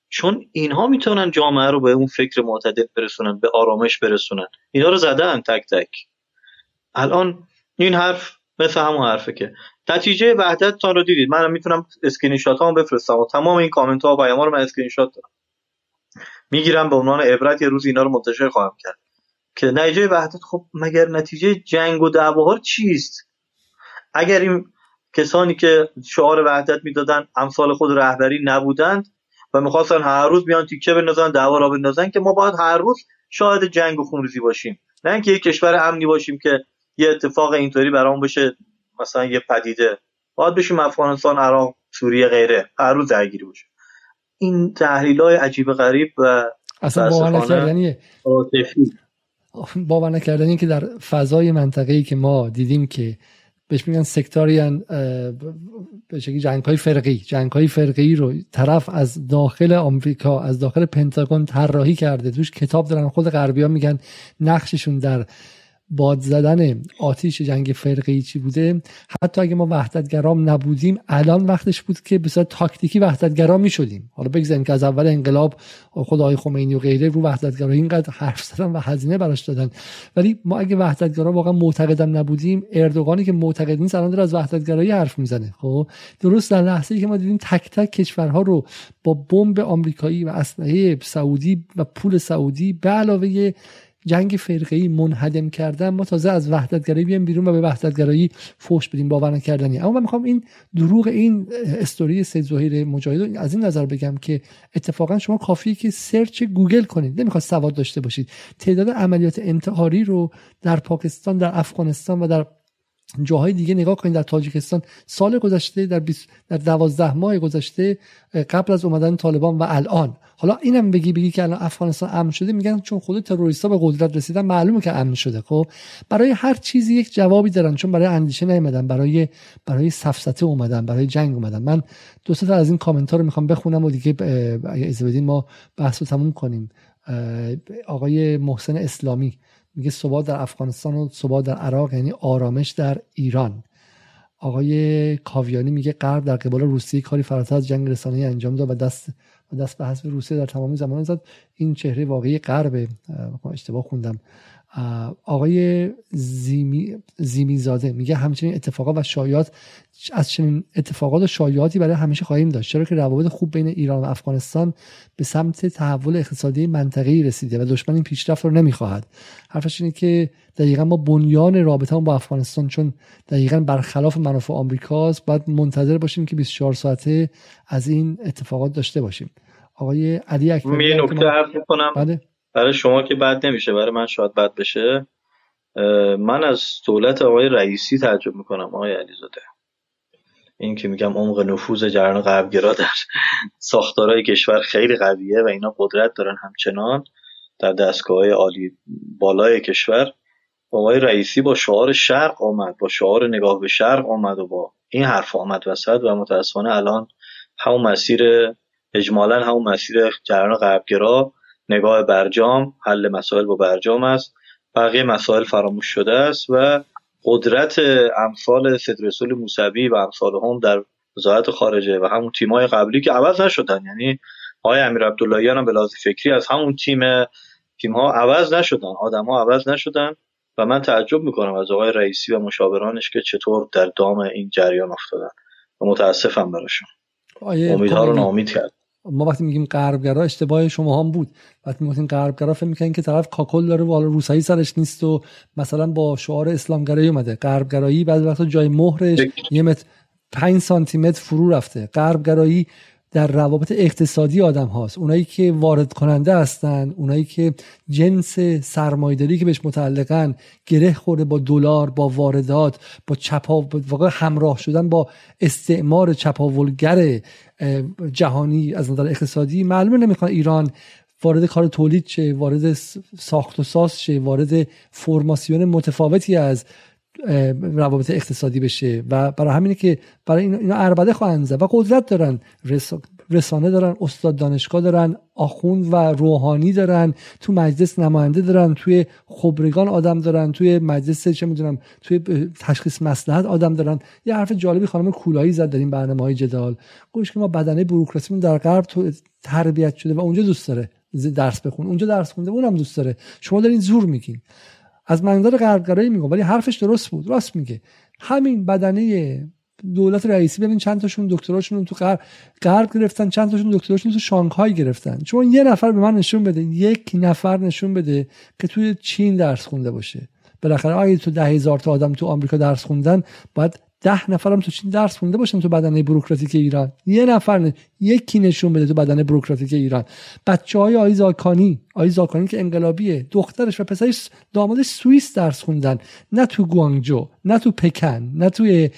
چون اینها می‌تونن جامعه رو به اون فکر معتدل برسونن به آرامش برسونن. اینا رو زدن تک تک. الان این حرف مثل همون حرفه که نتیجه وحدت تان رو دیدید. من می‌تونم اسکرین شات ها بفرستم. و تمام این کامنت ها و پیام رو من اسکرین شات دارم. می‌گیرم به عنوان عبرت یه روز اینا رو منتشر خواهم کرد. که نتیجه وحدت خب مگر نتیجه جنگ و دعواها چیست؟ اگر این کسانی که شعار وحدت می‌دادن امثال خود رهبری نبودند و می‌خواستن هر روز بیان تیکه بندازن دعوا را بندازن که ما باید هر روز شاهد جنگ و خونریزی باشیم. نه اینکه یک کشور امنی باشیم که یه اتفاق اینطوری برام بشه مثلا یه پدیده. باید بشیم افغانستان عراق سوریه غیره هر روز درگیری باشه. این تحلیل های عجیب غریب و اصلا باور نکردنیه. باور نکردنی که در فضای منطقه‌ای که ما دیدیم که بهش میگن سکتاریان به شکلی جنگ های فرقی. جنگ های فرقی رو طرف از داخل آمریکا از داخل پنتاگون طراحی کرده. توش کتاب دارن خود غربی ها میگن نقششون در باد زدن آتیش جنگ فرقی چی بوده؟ حتی اگه ما وحدتگرام نبودیم الان وقتش بود که به تاکتیکی وحدتگرا می شدیم حالا بگذاریم که از اول انقلاب خود آقای خمینی و غیره رو وحدتگرایی اینقدر حرف زدن و هزینه براش دادن. ولی ما اگه وحدتگرا واقعا معتقدم نبودیم اردوغانی که معتقد نیست الان داره از وحدتگرایی حرف می‌زنه. خب؟ درست در لحظه ای که ما دیدیم تک تک کشورها رو با بمب آمریکایی و اسلحه سعودی و پول سعودی به علاوه جنگ فرقه منهدم کردن ما تازه از وحدتگرایی بیایم بیرون و به وحدتگرایی فوش بدیم باور نکردنی. اما من می‌خوام این دروغ این استوری سید زهیر مجاهد از این نظر بگم که اتفاقا شما کافیه که search گوگل کنید. نمی‌خواد سواد داشته باشید. تعداد عملیات انتحاری رو در پاکستان در افغانستان و در جاهای دیگه نگاه کنید در تاجیکستان سال گذشته در در دوازده ماه گذشته قبل از اومدن طالبان و الان. حالا اینم بگی بگی که الان افغانستان امن شده میگن چون خود تروریستا به قدرت رسیدن معلومه که امن شده. خب برای هر چیزی یک جوابی دارن چون برای اندیشه نیومدن برای برای سفسطه اومدن برای جنگ اومدن. من دو تا از این کامنت ها رو می‌خوام بخونم و دیگه اگه ما بحث رو تموم کنیم. آقای محسن اسلامی. میگه ثبات در افغانستان و ثبات در عراق یعنی آرامش در ایران. آقای کاویانی میگه غرب در قبال روسیه کاری فراتر از جنگ رسانه‌ای انجام داد و دست و دست به حذف روسیه در تمامی زمان زد. این چهره واقعی غرب اشتباه خوندم. آقای زیمی, زیمی زاده میگه همچنین اتفاقات و شایعات از چنین اتفاقات و شایعاتی برای همیشه خواهیم داشت. چرا که روابط خوب بین ایران و افغانستان به سمت تحول اقتصادی منطقه‌ای رسیده و دشمن این پیشرفت رو نمی‌خواهد. حرفش اینه که دقیقا ما بنیان رابطه با افغانستان چون دقیقا برخلاف منافع آمریکاست باید منتظر باشیم که 24 ساعته از این اتفاقات داشته باشیم. آقای علی اکبری نکته حرف بله. برای شما که بد نمیشه برای من شاید بد بشه من از دولت آقای رئیسی تعجب می‌کنم آقای علیزاده. این که میگم عمق نفوذ جریان غربگرا در ساختارهای کشور خیلی قویه و اینا قدرت دارن همچنان در دستگاه عالی بالای کشور. آقای رئیسی با شعار شرق آمد با شعار نگاه به شرق آمد و با این حرف آمد وسط و متاسفانه الان همون مسیر اجمالا همون مسیر جریان غربگرا نگاه برجام حل مسائل با برجام است. بقیه مسائل فراموش شده است و قدرت امثال سید رسول موسوی و امثال هم در وزارت خارجه و همون تیمای قبلی که عوض نشدن. یعنی آقای امیر عبداللهیان هم به لحاظ فکری از همون تیم تیم ها عوض نشدن آدم ها عوض نشدن و من تعجب می‌کنم از آقای رئیسی و مشاورانش که چطور در دام این جریان افتادن و متاسفم براشون. امیدها رو نامید کرد ما وقتی میگیم غربگرا اشتباه شما هم بود. وقتی میگیم غربگرا فکر می‌کنن که طرف کاکل داره و روسایی سرش نیست و مثلا با شعار اسلامگرایی اومده. غربگرایی بعد وقتا جای مهرش یه متر 5 سانتی متر فرو رفته. غربگرایی در روابط اقتصادی آدم هاست. اونایی که وارد کننده هستن اونایی که جنس سرمایداری که بهش متعلقن گره خورده با دلار با واردات با چپا واقع همراه شدن با استعمار چپاولگر جهانی از نظر اقتصادی معلومه نمی‌خوان ایران وارد کار تولید شه وارد ساخت و ساز شه وارد فرماسیون متفاوتی از روابط اقتصادی بشه و برای همینه که برای اینا, اربده خواهند زد و قدرت دارن رسانه دارن استاد دانشگاه دارن آخوند و روحانی دارن تو مجلس نماینده دارن توی خبرگان آدم دارن توی مجلس چه می‌دونم توی تشخیص مسلحت آدم دارن. یه حرف جالبی خانم کولایی زد در این برنامه های جدال. گوش که ما بدنه بروکراسیمون در غرب تربیت شده و اونجا دوست داره درس بخون اونجا درس خونده اونم دوست داره. شما دارین زور میگین. از منظر غربگرایی میگم ولی حرفش درست بود. راست میگه. همین بدنه دولت رئیسی ببین چند تاشون دکتراشون تو غرب غرب گرفتن چند تاشون دکتراشون تو شانگهای گرفتن. چون یه نفر به من نشون بده یک نفر نشون بده که توی چین درس خونده باشه. بالاخره اگه تو ده هزار تا آدم تو آمریکا درس خوندن باید ده نفرم تو چین درس خونده باشن تو بدنه بروکراتیک ایران؟ یه نفر نه. یکی نشون بده تو بدنه بروکراتیک ایران. بچه های آی زاکانی آی زاکانی که انقلابیه دخترش و پسرش دامادش سوئیس درس خوندن. نه تو گوانگجو نه تو پکن نه توی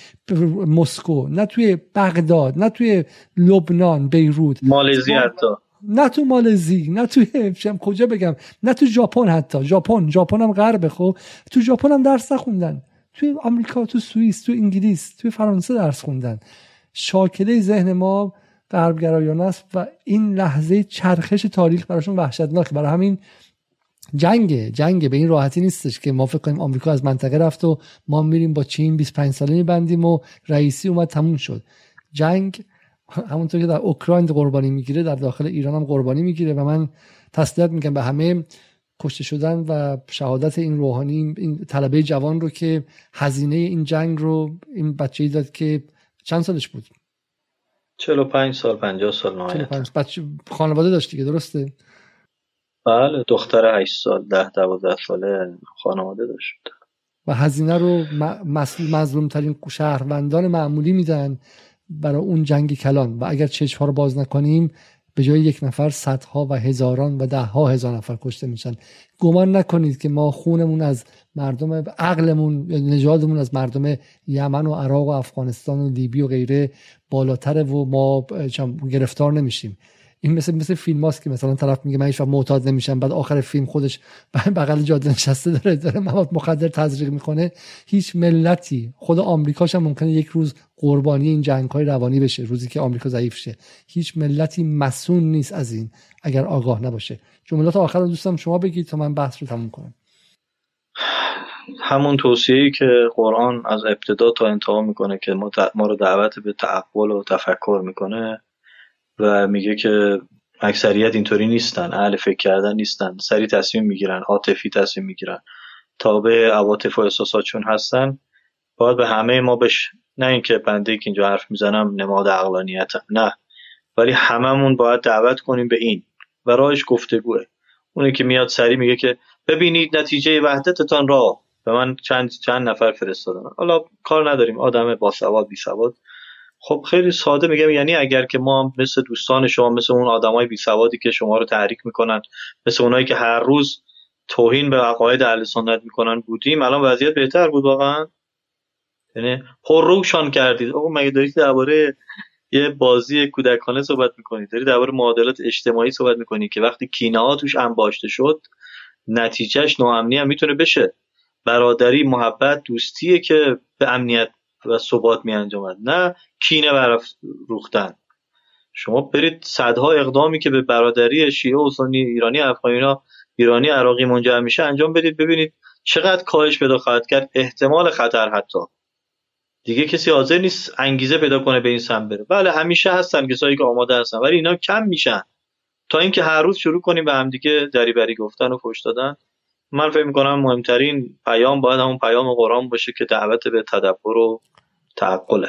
مسکو نه توی بغداد نه توی لبنان بیروت. مالزی حتی نه تو مالزی نه توی کجا بگم؟ نه تو ژاپن حتی. ژاپن ژاپن هم غربه خب. تو ژاپن هم درس نخوندن. توی آمریکا تو سوئیس تو انگلیس توی فرانسه درس خوندن. شاکله ذهن ما غربگرایانه است و این لحظه چرخش تاریخ براشون وحشتناکه. برای همین جنگ جنگ به این راحتی نیستش که ما فکر کنیم آمریکا از منطقه رفت و ما میریم با چین 25 ساله میبندیم و رئیسی اومد تموم شد. جنگ همونطور که در اوکراین قربانی می‌گیره در داخل ایران هم قربانی می‌گیره و من تسلیت میگم به همه کشته شدن و شهادت این روحانی این طلبه جوان رو که هزینه این جنگ رو این بچه داد که چند سالش بود؟ 45 سال 50 سال نهایت. بچه خانواده داشت دیگه درسته؟ بله دختر 8 سال 10 12 ساله خانواده داشت. و هزینه رو مظلوم ترین شهروندان معمولی میدن برای اون جنگ کلان. و اگر چشم ها رو باز نکنیم به جای یک نفر صدها و هزاران و ده ها هزار نفر کشته میشن. گمان نکنید که ما خونمون از مردم عقلمون نژادمون از مردم یمن و عراق و افغانستان و لیبی و غیره بالاتره و ما گرفتار نمیشیم. این مثل مثل فیلم هاست که مثلا طرف میگه من هیچ معتاد نمیشم بعد آخر فیلم خودش بغل جاده نشسته داره داره مواد مخدر تزریق می‌کنه. هیچ ملتی خود آمریکاش هم ممکنه یک روز قربانی این جنگ های روانی بشه روزی که آمریکا ضعیف شه. هیچ ملتی مسون نیست از این اگر آگاه نباشه. جملات آخر دوستم شما بگید تا من بحث رو تموم کنم. همون توصیه‌ای که قرآن از ابتدا تا انتها می‌کنه که ما, ما رو دعوت به تعقل و تفکر می‌کنه. و میگه که اکثریت اینطوری نیستن اهل فکر کردن نیستن سری تصمیم می‌گیرن عاطفی تصمیم می‌گیرن. تابع عواطف و احساساتشون هستن باید به همه ما بش نه اینکه بنده که اینجا حرف می‌زنم نماد عقلانیتم نه. ولی هممون باید دعوت کنیم به این و راهش گفتگوه. اونی که میاد سری میگه که ببینید نتیجه وحدتتان را. به من چند چند نفر فرستادن. حالا کار نداریم. آدم باسواد بی سواد. خب خیلی ساده میگم یعنی اگر که ما مثل دوستان شما مثل اون آدمای بی سوادی که شما رو تحریک می‌کنن مثل اونایی که هر روز توهین به عقاید اهل سنت می‌کنن بودیم الان وضعیت بهتر بود واقعا؟ یعنی روشان کردید. آقا مگه دارید درباره یه بازی کودکانه صحبت می‌کنید؟ دارید درباره معادلات اجتماعی صحبت می‌کنید که وقتی کینه توش انباشته شد نتیجهش ناامنی هم می‌تونه بشه. برادری محبت دوستیه که به امنیت و ثبات می انجامد نه کینه روختن شما برید صدها اقدامی که به برادری شیعه و سنی ایرانی افغانی ایرانی عراقی منجر میشه انجام بدید. ببینید چقدر کاهش پیدا خواهد کرد. احتمال خطر حتی. دیگه کسی حاضر نیست انگیزه پیدا کنه به این سم بره. بله همیشه هستن کسایی که آماده هستن ولی اینا کم میشن. تا اینکه هر روز شروع کنیم به همدیگه دریبری گفتن و فوش دادن. من فکر می‌کنم مهمترین پیام باید همون پیام قرآن باشه که دعوت به تدبر و تعقله.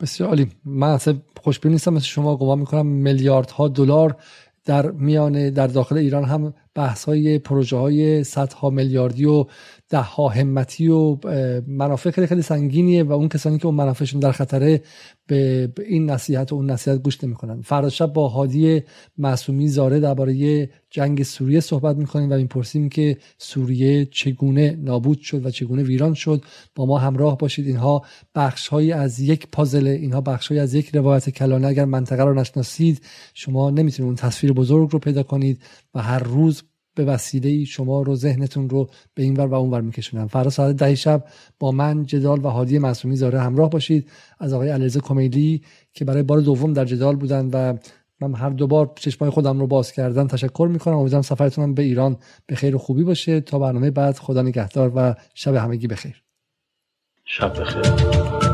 بسیار عالی. من اصلا خوشبین نیستم مثل شما. گمان می‌کنم میلیاردها دلار در میان در داخل ایران هم بحث های پروژه های صدها میلیاردی و ده ها همتی و منافع خیلی خیلی سنگینیه و اون کسانی که اون منافعشون در خطره به این نصیحت و اون نصیحت گوش نمی‌کنن. فردا شب با هادی معصومی زاره درباره جنگ سوریه صحبت می‌کنیم و می‌پرسیم که سوریه چگونه نابود شد و چگونه ویران شد. با ما همراه باشید. اینها بخش از یک پازل اینها بخش از یک روایت کلانه. اگر منطقه رو نشناسید شما نمی‌تونید اون تصویر بزرگ رو پیدا کنید و هر روز به وسیله شما رو ذهنتون رو به این ور و اون ور میکشونم. فردا ساعت ده شب با من جدال و هادی معصومی زاره همراه باشید از آقای علیرضا کمیلی که برای بار دوم در جدال بودن و من هر دوبار چشمای خودم رو باز کردن تشکر می‌کنم. امیدوارم سفرتون به ایران به خیر و خوبی باشه. تا برنامه بعد خدا نگهدار و شب همگی بخیر. شب بخیر.